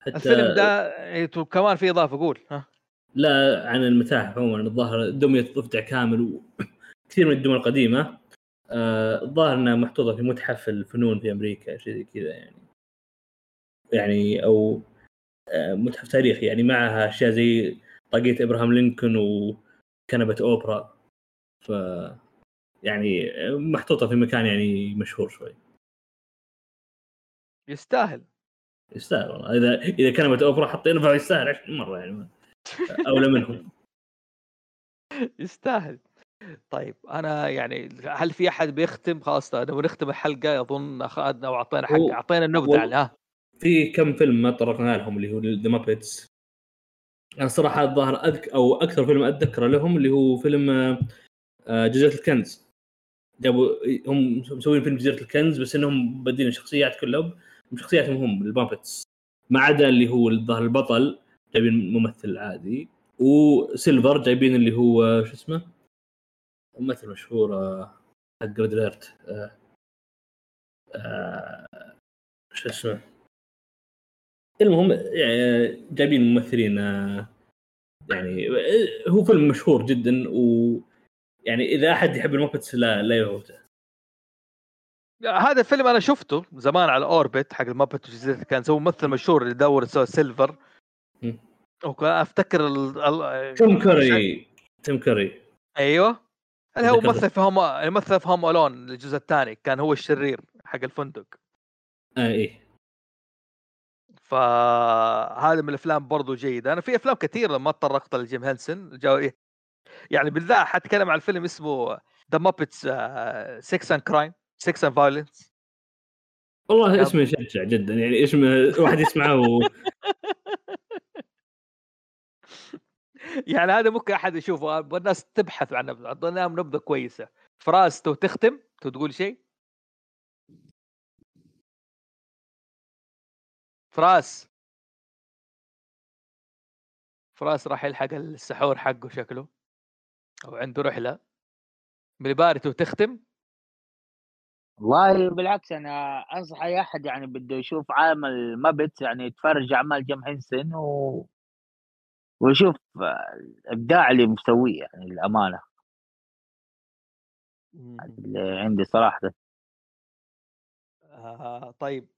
[SPEAKER 3] حتى
[SPEAKER 1] الفيلم ده كمان في إضافة قول. ها.
[SPEAKER 3] لا عن المتاحف عموما. الظاهر دمية ضفدع كامل وكثير من الدول القديمة. آه، الظاهر إنها محطوطة في متحف الفنون في أمريكا شيء زي كذا يعني. يعني أو آه، متحف تاريخي يعني معها أشياء زي طاقية إبراهام لينكولن وكنبة أوبرا. ف يعني آه، محطوطة في مكان يعني مشهور شوي.
[SPEAKER 1] يستاهل.
[SPEAKER 3] يستاهل والله. إذا إذا كنبة أوبرا حاطينه فيستاهل 20 مرة يعني. أولى منهم.
[SPEAKER 1] يستاهل. طيب أنا يعني هل في أحد بيختم؟ خلاص نبغى نختم الحلقة أظن اخذنا واعطينا حق أعطينا النبذة
[SPEAKER 3] وال-
[SPEAKER 1] يعني ها
[SPEAKER 3] في كم فيلم ما تطرقنا لهم اللي هو The Muppets أنا صراحة الظاهر أذك أو أكثر فيلم أتذكره لهم اللي هو فيلم آه، جزيرة الكنز. جابوا هم مسوين فيلم جزيرة الكنز بس إنهم بدين الشخصيات كلهم شخصياتهم هم ال Muppets ما عدا اللي هو الظاهر البطل جايبين ممثل عادي وسيلفر جايبين اللي هو شو اسمه؟ ممثل مشهور آه، حق Red Alert آه، آه، شو اسمه؟ المهم يعني جايبين ممثلين آه، يعني هو فيلم مشهور جدا و يعني إذا أحد يحب ال Muppets لا لا يفوته
[SPEAKER 1] هذا الفيلم أنا شفته زمان على اوربت حق وجزيرة كان سوى ممثل مشهور اللي دور سوى سيلفر. وكان أفتكر ال... ال...
[SPEAKER 3] تيم كوري. تيم كوري.
[SPEAKER 1] أيوه. اللي هو
[SPEAKER 3] ذكرت.
[SPEAKER 1] مثل في هوم مثل في Home Alone الجزء الثاني كان هو الشرير حق الفندق
[SPEAKER 3] آه إيه
[SPEAKER 1] فهذا من الأفلام برضو جيدة أنا في أفلام كثيرة ما تطرقت لجيم هنسن إيه. يعني بالذات حتكلم عن فيلم اسمه The Muppets Sex and Crime Sex and Violence
[SPEAKER 3] والله. اسمه يشجع جدا يعني اسمه واحد يسمعه و...
[SPEAKER 1] يعني هذا ممكن أحد يشوفه. أبغى الناس تبحث عن نبذة نبذة كويسة. فراس تو تختم؟ تو تقول شيء؟ فراس. فراس راح يلحق السحور حقه شكله. أو عنده رحلة. مليباري تو تختم؟
[SPEAKER 5] والله بالعكس أنا أنصح أي أحد يعني بده يشوف عالم ال Muppet يعني يتفرج اعمال جيم هنسن و... ويشوف آه، الإبداع اللي مسويه يعني الامانه اللي عندي صراحة.
[SPEAKER 1] آه طيب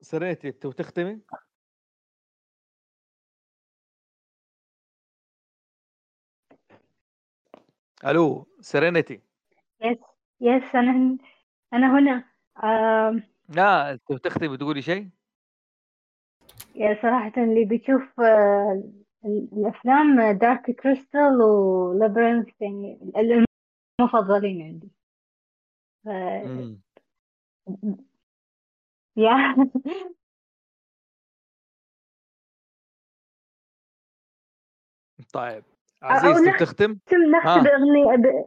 [SPEAKER 1] سريتي تو تختمي؟ ألو سيرينيتي
[SPEAKER 4] yes yes أنا هن- أنا هنا. آم،
[SPEAKER 1] لا تو تختمي؟ تقولي شيء؟
[SPEAKER 4] يا صراحة اللي بيشوف آه، الأفلام Dark Crystal و Labyrinth يعني ال- المفضلين عندي ف... يا
[SPEAKER 1] طيب عزيز
[SPEAKER 4] نختم
[SPEAKER 1] تختم
[SPEAKER 4] نختم. بأغنية ب-.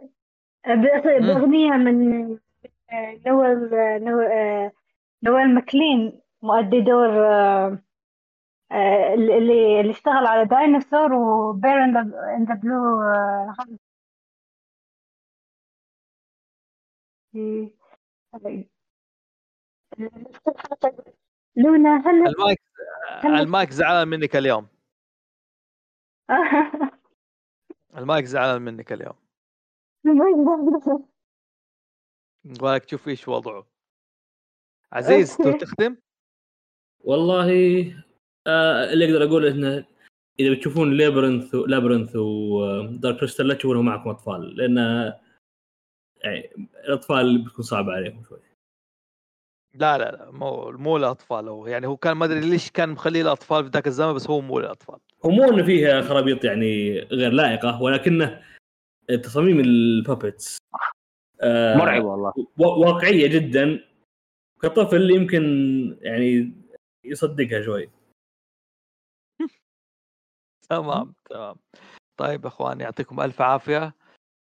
[SPEAKER 4] بأغنية من نويل نويل آه، نويل ماكلين مؤدي دور آه، اللي اللي اشتغل على Dinosaur و Bear in the Blue لونا هل
[SPEAKER 1] المايك
[SPEAKER 4] هل-
[SPEAKER 1] المايك زعلان منك اليوم؟ المايك زعلان منك اليوم. ولك تشوف إيش وضعه. عزيز تختم؟
[SPEAKER 3] والله آه اللي أقدر أقول إنه إذا بتشوفون Labyrinth Labyrinth و Dark Crystal لا تشوفونها معكم أطفال لأن يعني الأطفال بتكون صعبة عليهم شوي.
[SPEAKER 1] لا لا لا مو مو للاطفال هو. يعني هو كان ما أدري ليش كان مخليه الأطفال في ذاك الزمن بس هو مو للاطفال
[SPEAKER 3] هو مو إنه فيها خرابيط يعني غير لائقة ولكنه تصاميم البابتس آه
[SPEAKER 5] مرعب والله.
[SPEAKER 3] و- واقعية جدا كطفل يمكن يعني يصدقها شوي.
[SPEAKER 1] تمام تمام. طيب اخوان يعطيكم ألف عافية.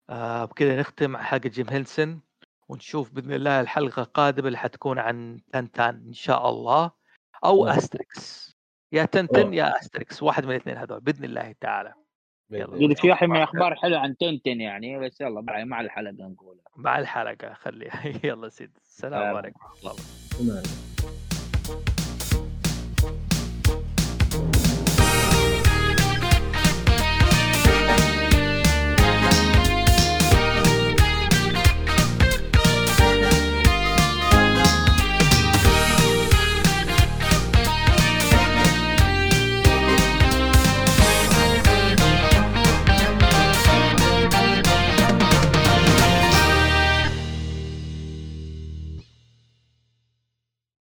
[SPEAKER 1] آه بكذا نختم حلقه جيم هيلسون ونشوف بإذن الله الحلقة القادمة اللي حتكون عن تنتان إن شاء الله
[SPEAKER 3] أو.
[SPEAKER 1] أستريكس. يا تنتن. يا أستريكس واحد من الاثنين هذول بإذن الله تعالى. يلا.
[SPEAKER 5] في واحد من أخبار حلو عن تنتن يعني بس يلا مع الحلقة نقولها.
[SPEAKER 1] مع الحلقة خليها. يلا سيد السلام
[SPEAKER 5] سلام.
[SPEAKER 1] عليكم ورحمة الله.